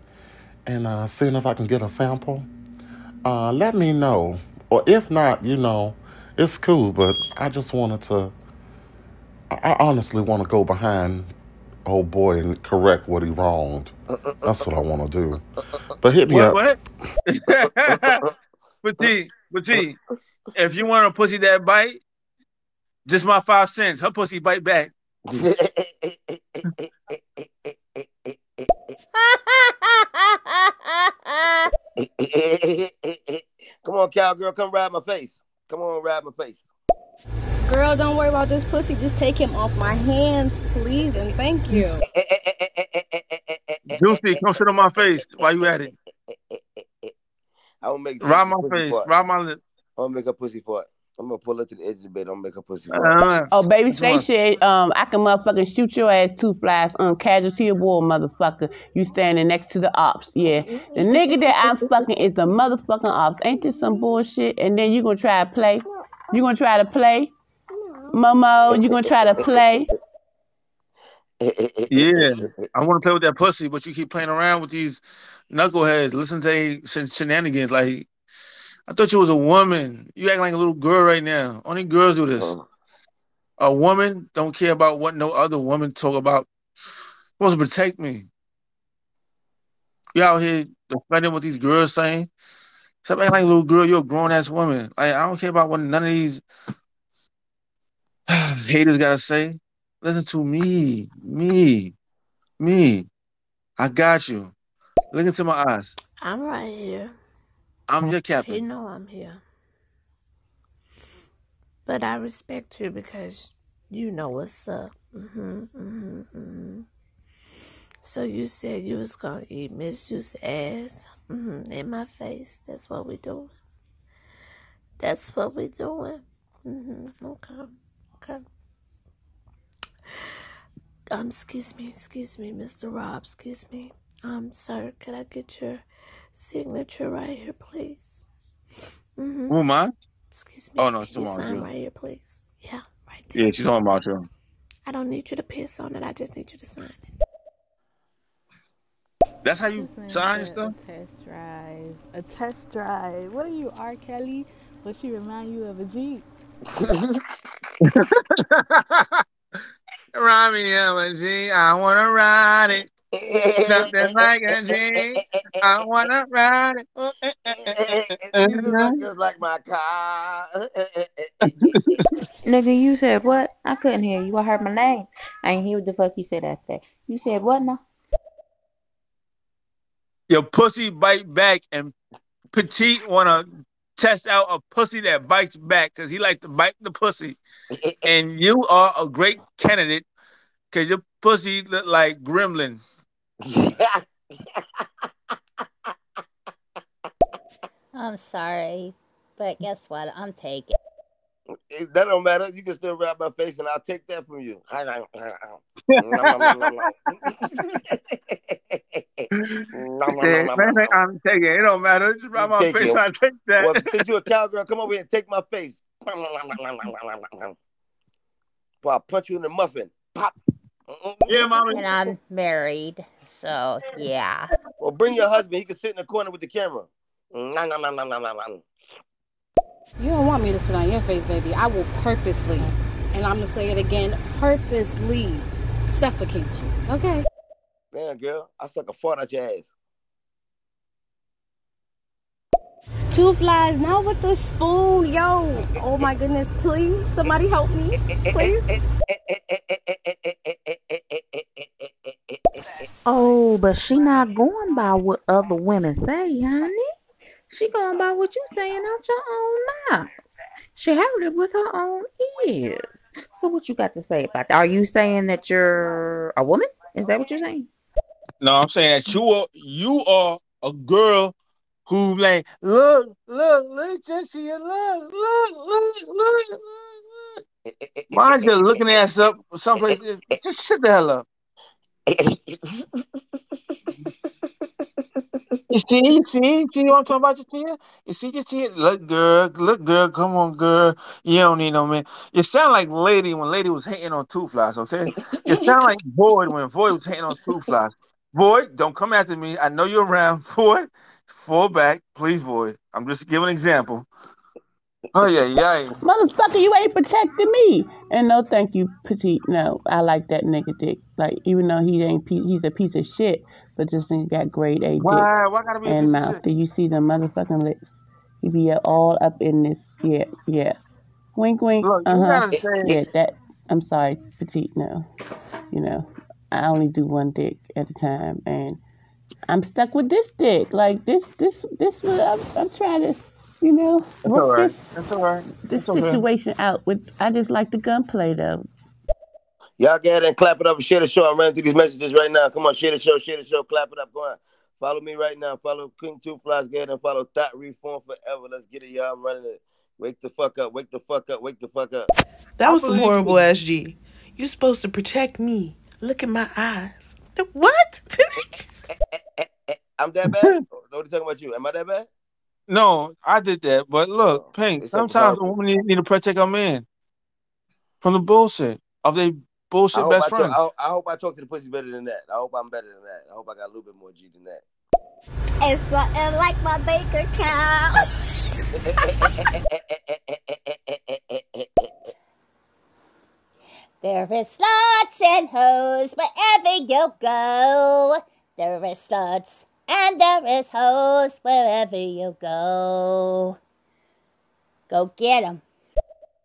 in uh, seeing if I can get a sample. Uh, let me know. Or if not, you know, it's cool, but I just wanted to, I I honestly want to go behind old boy and correct what he wronged. That's what I want to do. But hit me What? up. What? but T, but T, if you want a pussy that bite, just my five cents. Her pussy bite back. come on, cowgirl, come ride my face. Come on, ride my face. Girl, don't worry about this pussy. Just take him off my hands, please, and thank you. Juicy, come sit on my face while you at it. I will make Ride Juicy my face. fart. Ride my lip. I'm gonna make a pussy fart. I'm gonna pull her to the edge of the bed. I'm gonna make her pussy fart. Uh, Oh, baby, Which say shit. Um, I can motherfucking shoot your ass two flies on casualty of war, motherfucker. You standing next to the ops. Yeah. The nigga that I'm fucking is the motherfucking ops. Ain't this some bullshit? And then you gonna try to play? You gonna try to play? Momo, you gonna try to play? Yeah, I want to play with that pussy, but you keep playing around with these knuckleheads. Listen to they shenanigans. Like, I thought you was a woman. You act like a little girl right now. Only girls do this. Oh. A woman don't care about what no other woman talk about. Supposed to protect me. You out here defending what these girls saying. Stop acting like a little girl. You're a grown ass woman. Like I don't care about what none of these haters gotta say. Listen to me, me, me. I got you. Look into my eyes. I'm right here. I'm your captain. You know I'm here. But I respect you because you know what's up. hmm hmm hmm So you said you was gonna eat Miss Juice ass hmm in my face. That's what we doing. That's what we doing. hmm Okay. Okay. Um, excuse me, excuse me, Mr. Rob, excuse me. Um, sir, can I get your signature right here, please? Mm-hmm. Who am I? Excuse me. Oh no, can you tomorrow. sign yeah. right here, please? Yeah, right there. Yeah, she's talking about you. I don't need you to piss on it. I just need you to sign it. That's how you sign and stuff. A test drive. A test drive. What are you, R. Kelly? What she remind you of a Jeep? Ride me of a G. I wanna ride it. Something like a G. I wanna ride it. You look just like my car. Nigga, you said what? I couldn't hear you. I heard my name. I ain't hear what the fuck you said after that. You said what now? Your pussy bite back, and Petite wanna test out a pussy that bites back because he like to bite the pussy. and you are a great candidate because your pussy look like Gremlin. I'm sorry, but guess what? I'm taking. that don't matter. You can still rub my face, and I'll take that from you. Yeah, man, I'm taking it. It don't matter. Just rub my Take face. it. I take that. Well, since you're a cowgirl, come over here and take my face. Boy, I'll punch you in the muffin. Pop. Yeah, mommy. And I'm married, so yeah. Well, bring your husband. He can sit in the corner with the camera. You don't want me to sit on your face, baby. I will purposely and I'm gonna say it again, purposely suffocate you. Okay. Damn, girl, I suck a fart out your ass. Two flies, not with the spoon, yo. Oh my goodness, please, somebody help me, please. Oh, but she not going by what other women say, honey. She going by what you saying out your own mouth. She heard it with her own ears. So what you got to say about that? Are you saying that you're a woman? Is that what you're saying? No, I'm saying that you are you are a girl who like look, look, look, Jesse, look, look, look, look, look, look. Mind you looking ass up someplace. Eh, eh, just sit the hell up. You see, you see, see what I'm talking about, you see? You see, you see it? Look, girl, look, girl, come on, girl. You don't need no man. You sound like lady when lady was hating on two flies, okay? You sound like Void when Void was hating on two flies. Void, don't come after me. I know you're around. Void, fall back, please, Void. I'm just giving an example. Oh yeah, yeah. Motherfucker, you ain't protecting me. And no, thank you, petite. No, I like that nigga dick. Like, even though he ain't, pe- he's a piece of shit, but this nigga got grade A dick Why? Why gotta be and mouth. Do you see the motherfucking lips? He be all up in this. Yeah, yeah. Wink, wink. Look, Uh huh. Yeah, that. I'm sorry, petite. No, you know, I only do one dick at a time, and I'm stuck with this dick. Like this, this, this. What I'm, I'm trying to, you know, That's work right. this That's all right. this situation out with. I just like the gunplay though. Y'all get and clap it up and share the show. I'm running through these messages right now. Come on, share the show, share the show, clap it up. Go on. Follow me right now. Follow King Two Flies. Get and follow Thought Reform Forever. Let's get it, y'all. I'm running it. Wake the fuck up. Wake the fuck up. Wake the fuck up. That was some horrible ass G. You're supposed to protect me. Look in my eyes. What? I'm that bad? What are talking about you? Am I that bad? No, I did that. But look, oh, Pink, sometimes a powerful. woman need, need to protect a man from the bullshit of their I bullshit hope best I, talk, friend. I, I hope I talk to the pussy better than that. I hope I'm better than that. I hope I got a little bit more G than that. It's something like my bank account. There is sluts and hoes wherever you go. There is sluts and there is hoes wherever you go. Go get 'em.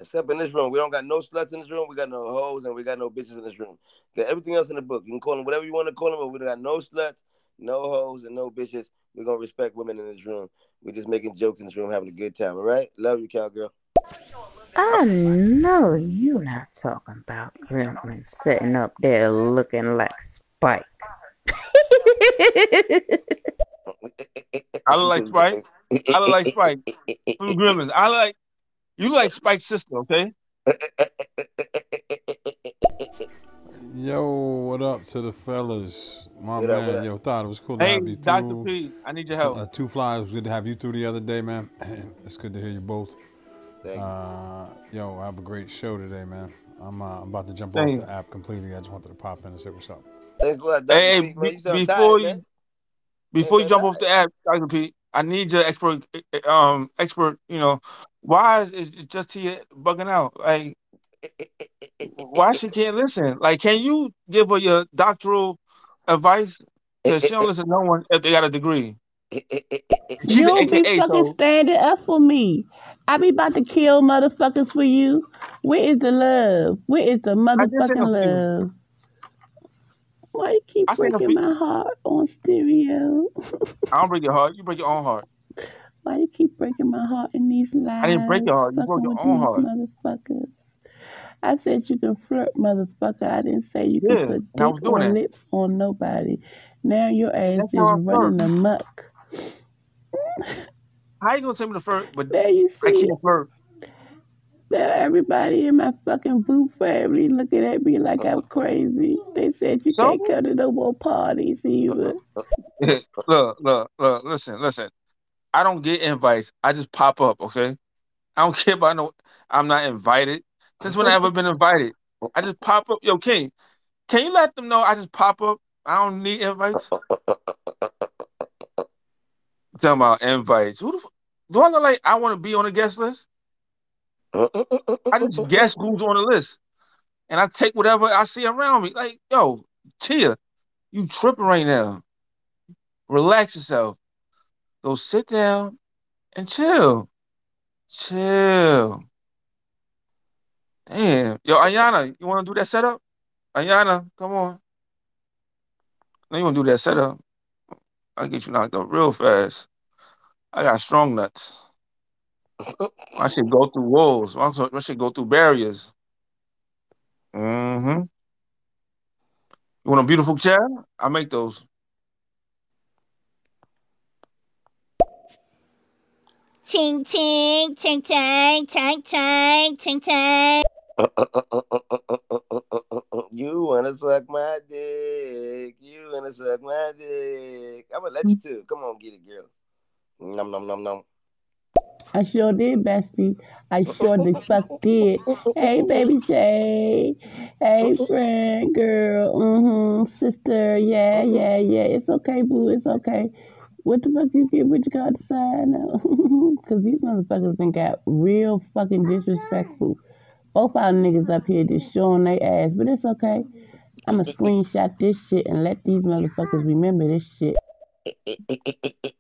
Except in this room. We don't got no sluts in this room. We got no hoes and we got no bitches in this room. Got everything else in the book. You can call them whatever you want to call them, but we don't got no sluts, no hoes, and no bitches. We're going to respect women in this room. We're just making jokes in this room, having a good time. All right? Love you, cowgirl. I know you not talking about Gremlin sitting up there looking like Spike. I look like Spike. I look like Spike from Gremlins. I like you like Spike's sister, okay? Yo, what up to the fellas? My What man, up? yo, thought it was cool to Hey, have you Dr. through. P, I need your help. Uh, two flies, it was good to have you through the other day, man. It's good to hear you both. Thank you. Uh, yo, I have a great show today, man. I'm, uh, I'm about to jump Thank off the app completely. I just wanted to pop in and say what's up. Thanks for that, Dr. Hey, P, man. You before tired, you man. before you jump off the app, Dr. P, I need your expert um expert, you know, why is is just here bugging out? Like why she can't listen? Like can you give her your doctoral advice? Because she don't listen to no one if they got a degree. She You the don't be AKA, fucking so standing up for me. I be about to kill motherfuckers for you. Where is the love? Where is the I motherfucking no you. love? Why you keep I breaking my heart on stereo? I don't break your heart, you break your own heart. Why you keep breaking my heart in these lives? I didn't break your heart, you broke your own heart. motherfuckers. I said you can flirt, motherfucker. I didn't say you Yeah, can put dick doing or that. lips on nobody. Now your ass That's just how I running amok. How you gonna tell me to flirt, but There you I see. can't flirt? Now everybody in my fucking boo family looking at me like I'm crazy. They said you So can't come to no more parties either. look, look, look, listen, listen. I don't get invites. I just pop up, okay? I don't care about no I'm not invited. Since when I ever been invited? I just pop up. Yo, King, can you let them know I just pop up? I don't need invites. Talking about invites. Who the f- do I look like I want to be on a guest list? I just guess who's on the list, and I take whatever I see around me. Like, yo, Tia, you tripping right now. Relax yourself. Go sit down and chill. Chill. Damn. Yo, Ayana, you want to do that setup? Ayana, come on. No, you want to do that setup? I'll get you knocked up real fast. I got strong nuts. I should go through walls. I should go through barriers. Mm-hmm. You want a beautiful chair? I make those. Ching ching ching ching ching ching ching ching. You wanna suck my dick? You wanna suck my dick? I'm gonna let you too. Come on, get it, girl. Nom nom nom nom. I sure did, bestie. I sure the fuck did. Hey, baby Shay. Hey, friend, girl. Mm-hmm. Sister. Yeah, yeah, yeah. It's okay, boo. It's okay. What the fuck you get? What you got to decide now? Because these motherfuckers been got real fucking disrespectful. Both our niggas up here just showing their ass, but it's okay. I'ma screenshot this shit and let these motherfuckers remember this shit.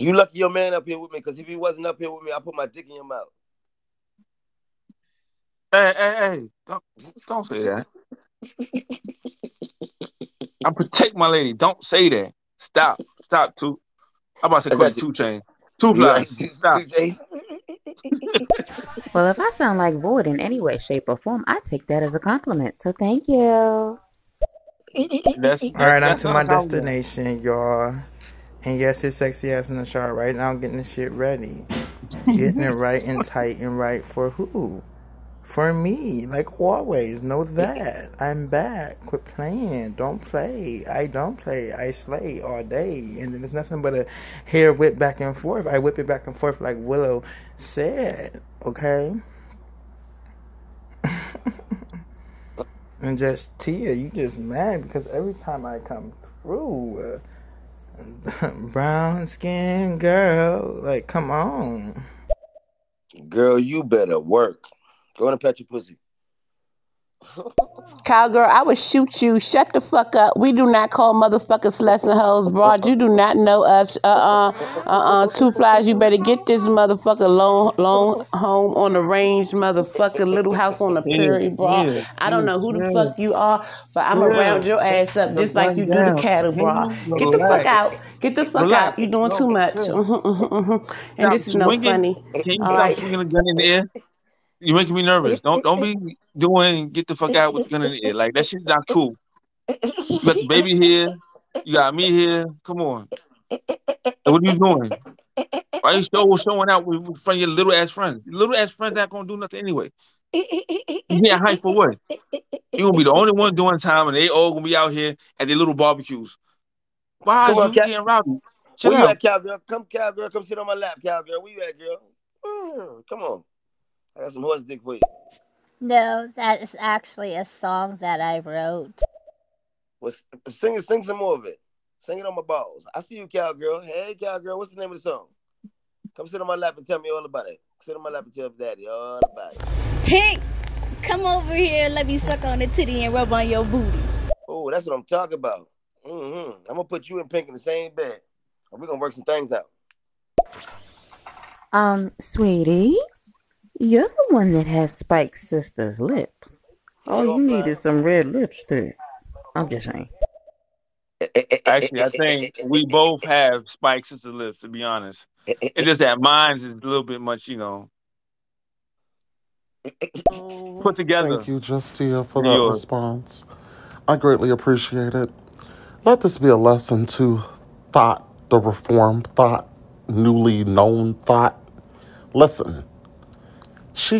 You lucky your man up here with me, because if he wasn't up here with me, I put my dick in your mouth. Hey, hey, hey! Don't don't say that. I protect my lady. Don't say that. Stop. Stop. Two. I'm about to call you two chain. Two plus. Stop. Well, if I sound like void in any way, shape, or form, I take that as a compliment. So thank you. That's, All right, I'm to my destination, y'all. And yes, it's sexy ass in the shower right now. Getting the shit ready, getting it right and tight and right for who? For me, like always. Know that I'm back. Quit playing. Don't play. I don't play. I slay all day, and then there's nothing but a hair whip back and forth. I whip it back and forth like Willow said. Okay. And just Tia, you just mad because every time I come through, uh, brown skin girl, like come on. Girl, you better work. Go and pet your pussy. Cowgirl, I would shoot you. Shut the fuck up. We do not call motherfuckers sluts and hoes, broad. You do not know us. Uh uh uh uh. Two flies. You better get this motherfucker lone lone home on the range, motherfucker. Little house on the prairie, broad. yeah, I don't know who the yeah, fuck you are, but I'm yeah. around your ass up just like you do the cattle, broad. Get the fuck out. Get the fuck Relax. out. You're doing too much. chill. Mhm, mhm, mhm. And this is no funny. All right. You're making me nervous. Don't don't be doing get the fuck out with the gun in the air. Like that shit's not cool. You got the baby here. You got me here. Come on. What are you doing? Why are you so showing out with, with front of your little ass friends? Your little ass friends not gonna do nothing anyway. You getting hyped for what? You gonna be the only one doing time, and they all gonna be out here at their little barbecues. Why Come are on, you cat. getting rowdy? Chill Where you out. at, cowgirl? Come, cowgirl. Come sit on my lap, cowgirl. Where you at, girl? Mm, Come on. I got some horse dick for you. No, that is actually a song that I wrote. Well, sing it. Sing some more of it. Sing it on my balls. I see you, cowgirl. Hey, cowgirl. What's the name of the song? Come sit on my lap and tell me all about it. Sit on my lap and tell daddy all about it. Pink, come over here. and Let me suck on the titty and rub on your booty. Oh, that's what I'm talking about. Mm-hmm. I'm gonna put you and Pink in the same bed, and we're gonna work some things out. Um, sweetie, you're the one that has Spike Sister's lips. All you need is some red lipstick. I'm just saying. Actually, I think we both have spikes as the lips. To be honest, it's just that mine's is a little bit much, you know, put together. Thank you, Justia, for than that yours. response. I greatly appreciate it. Let this be a lesson to thought, the reformed thought, newly known thought. Listen, she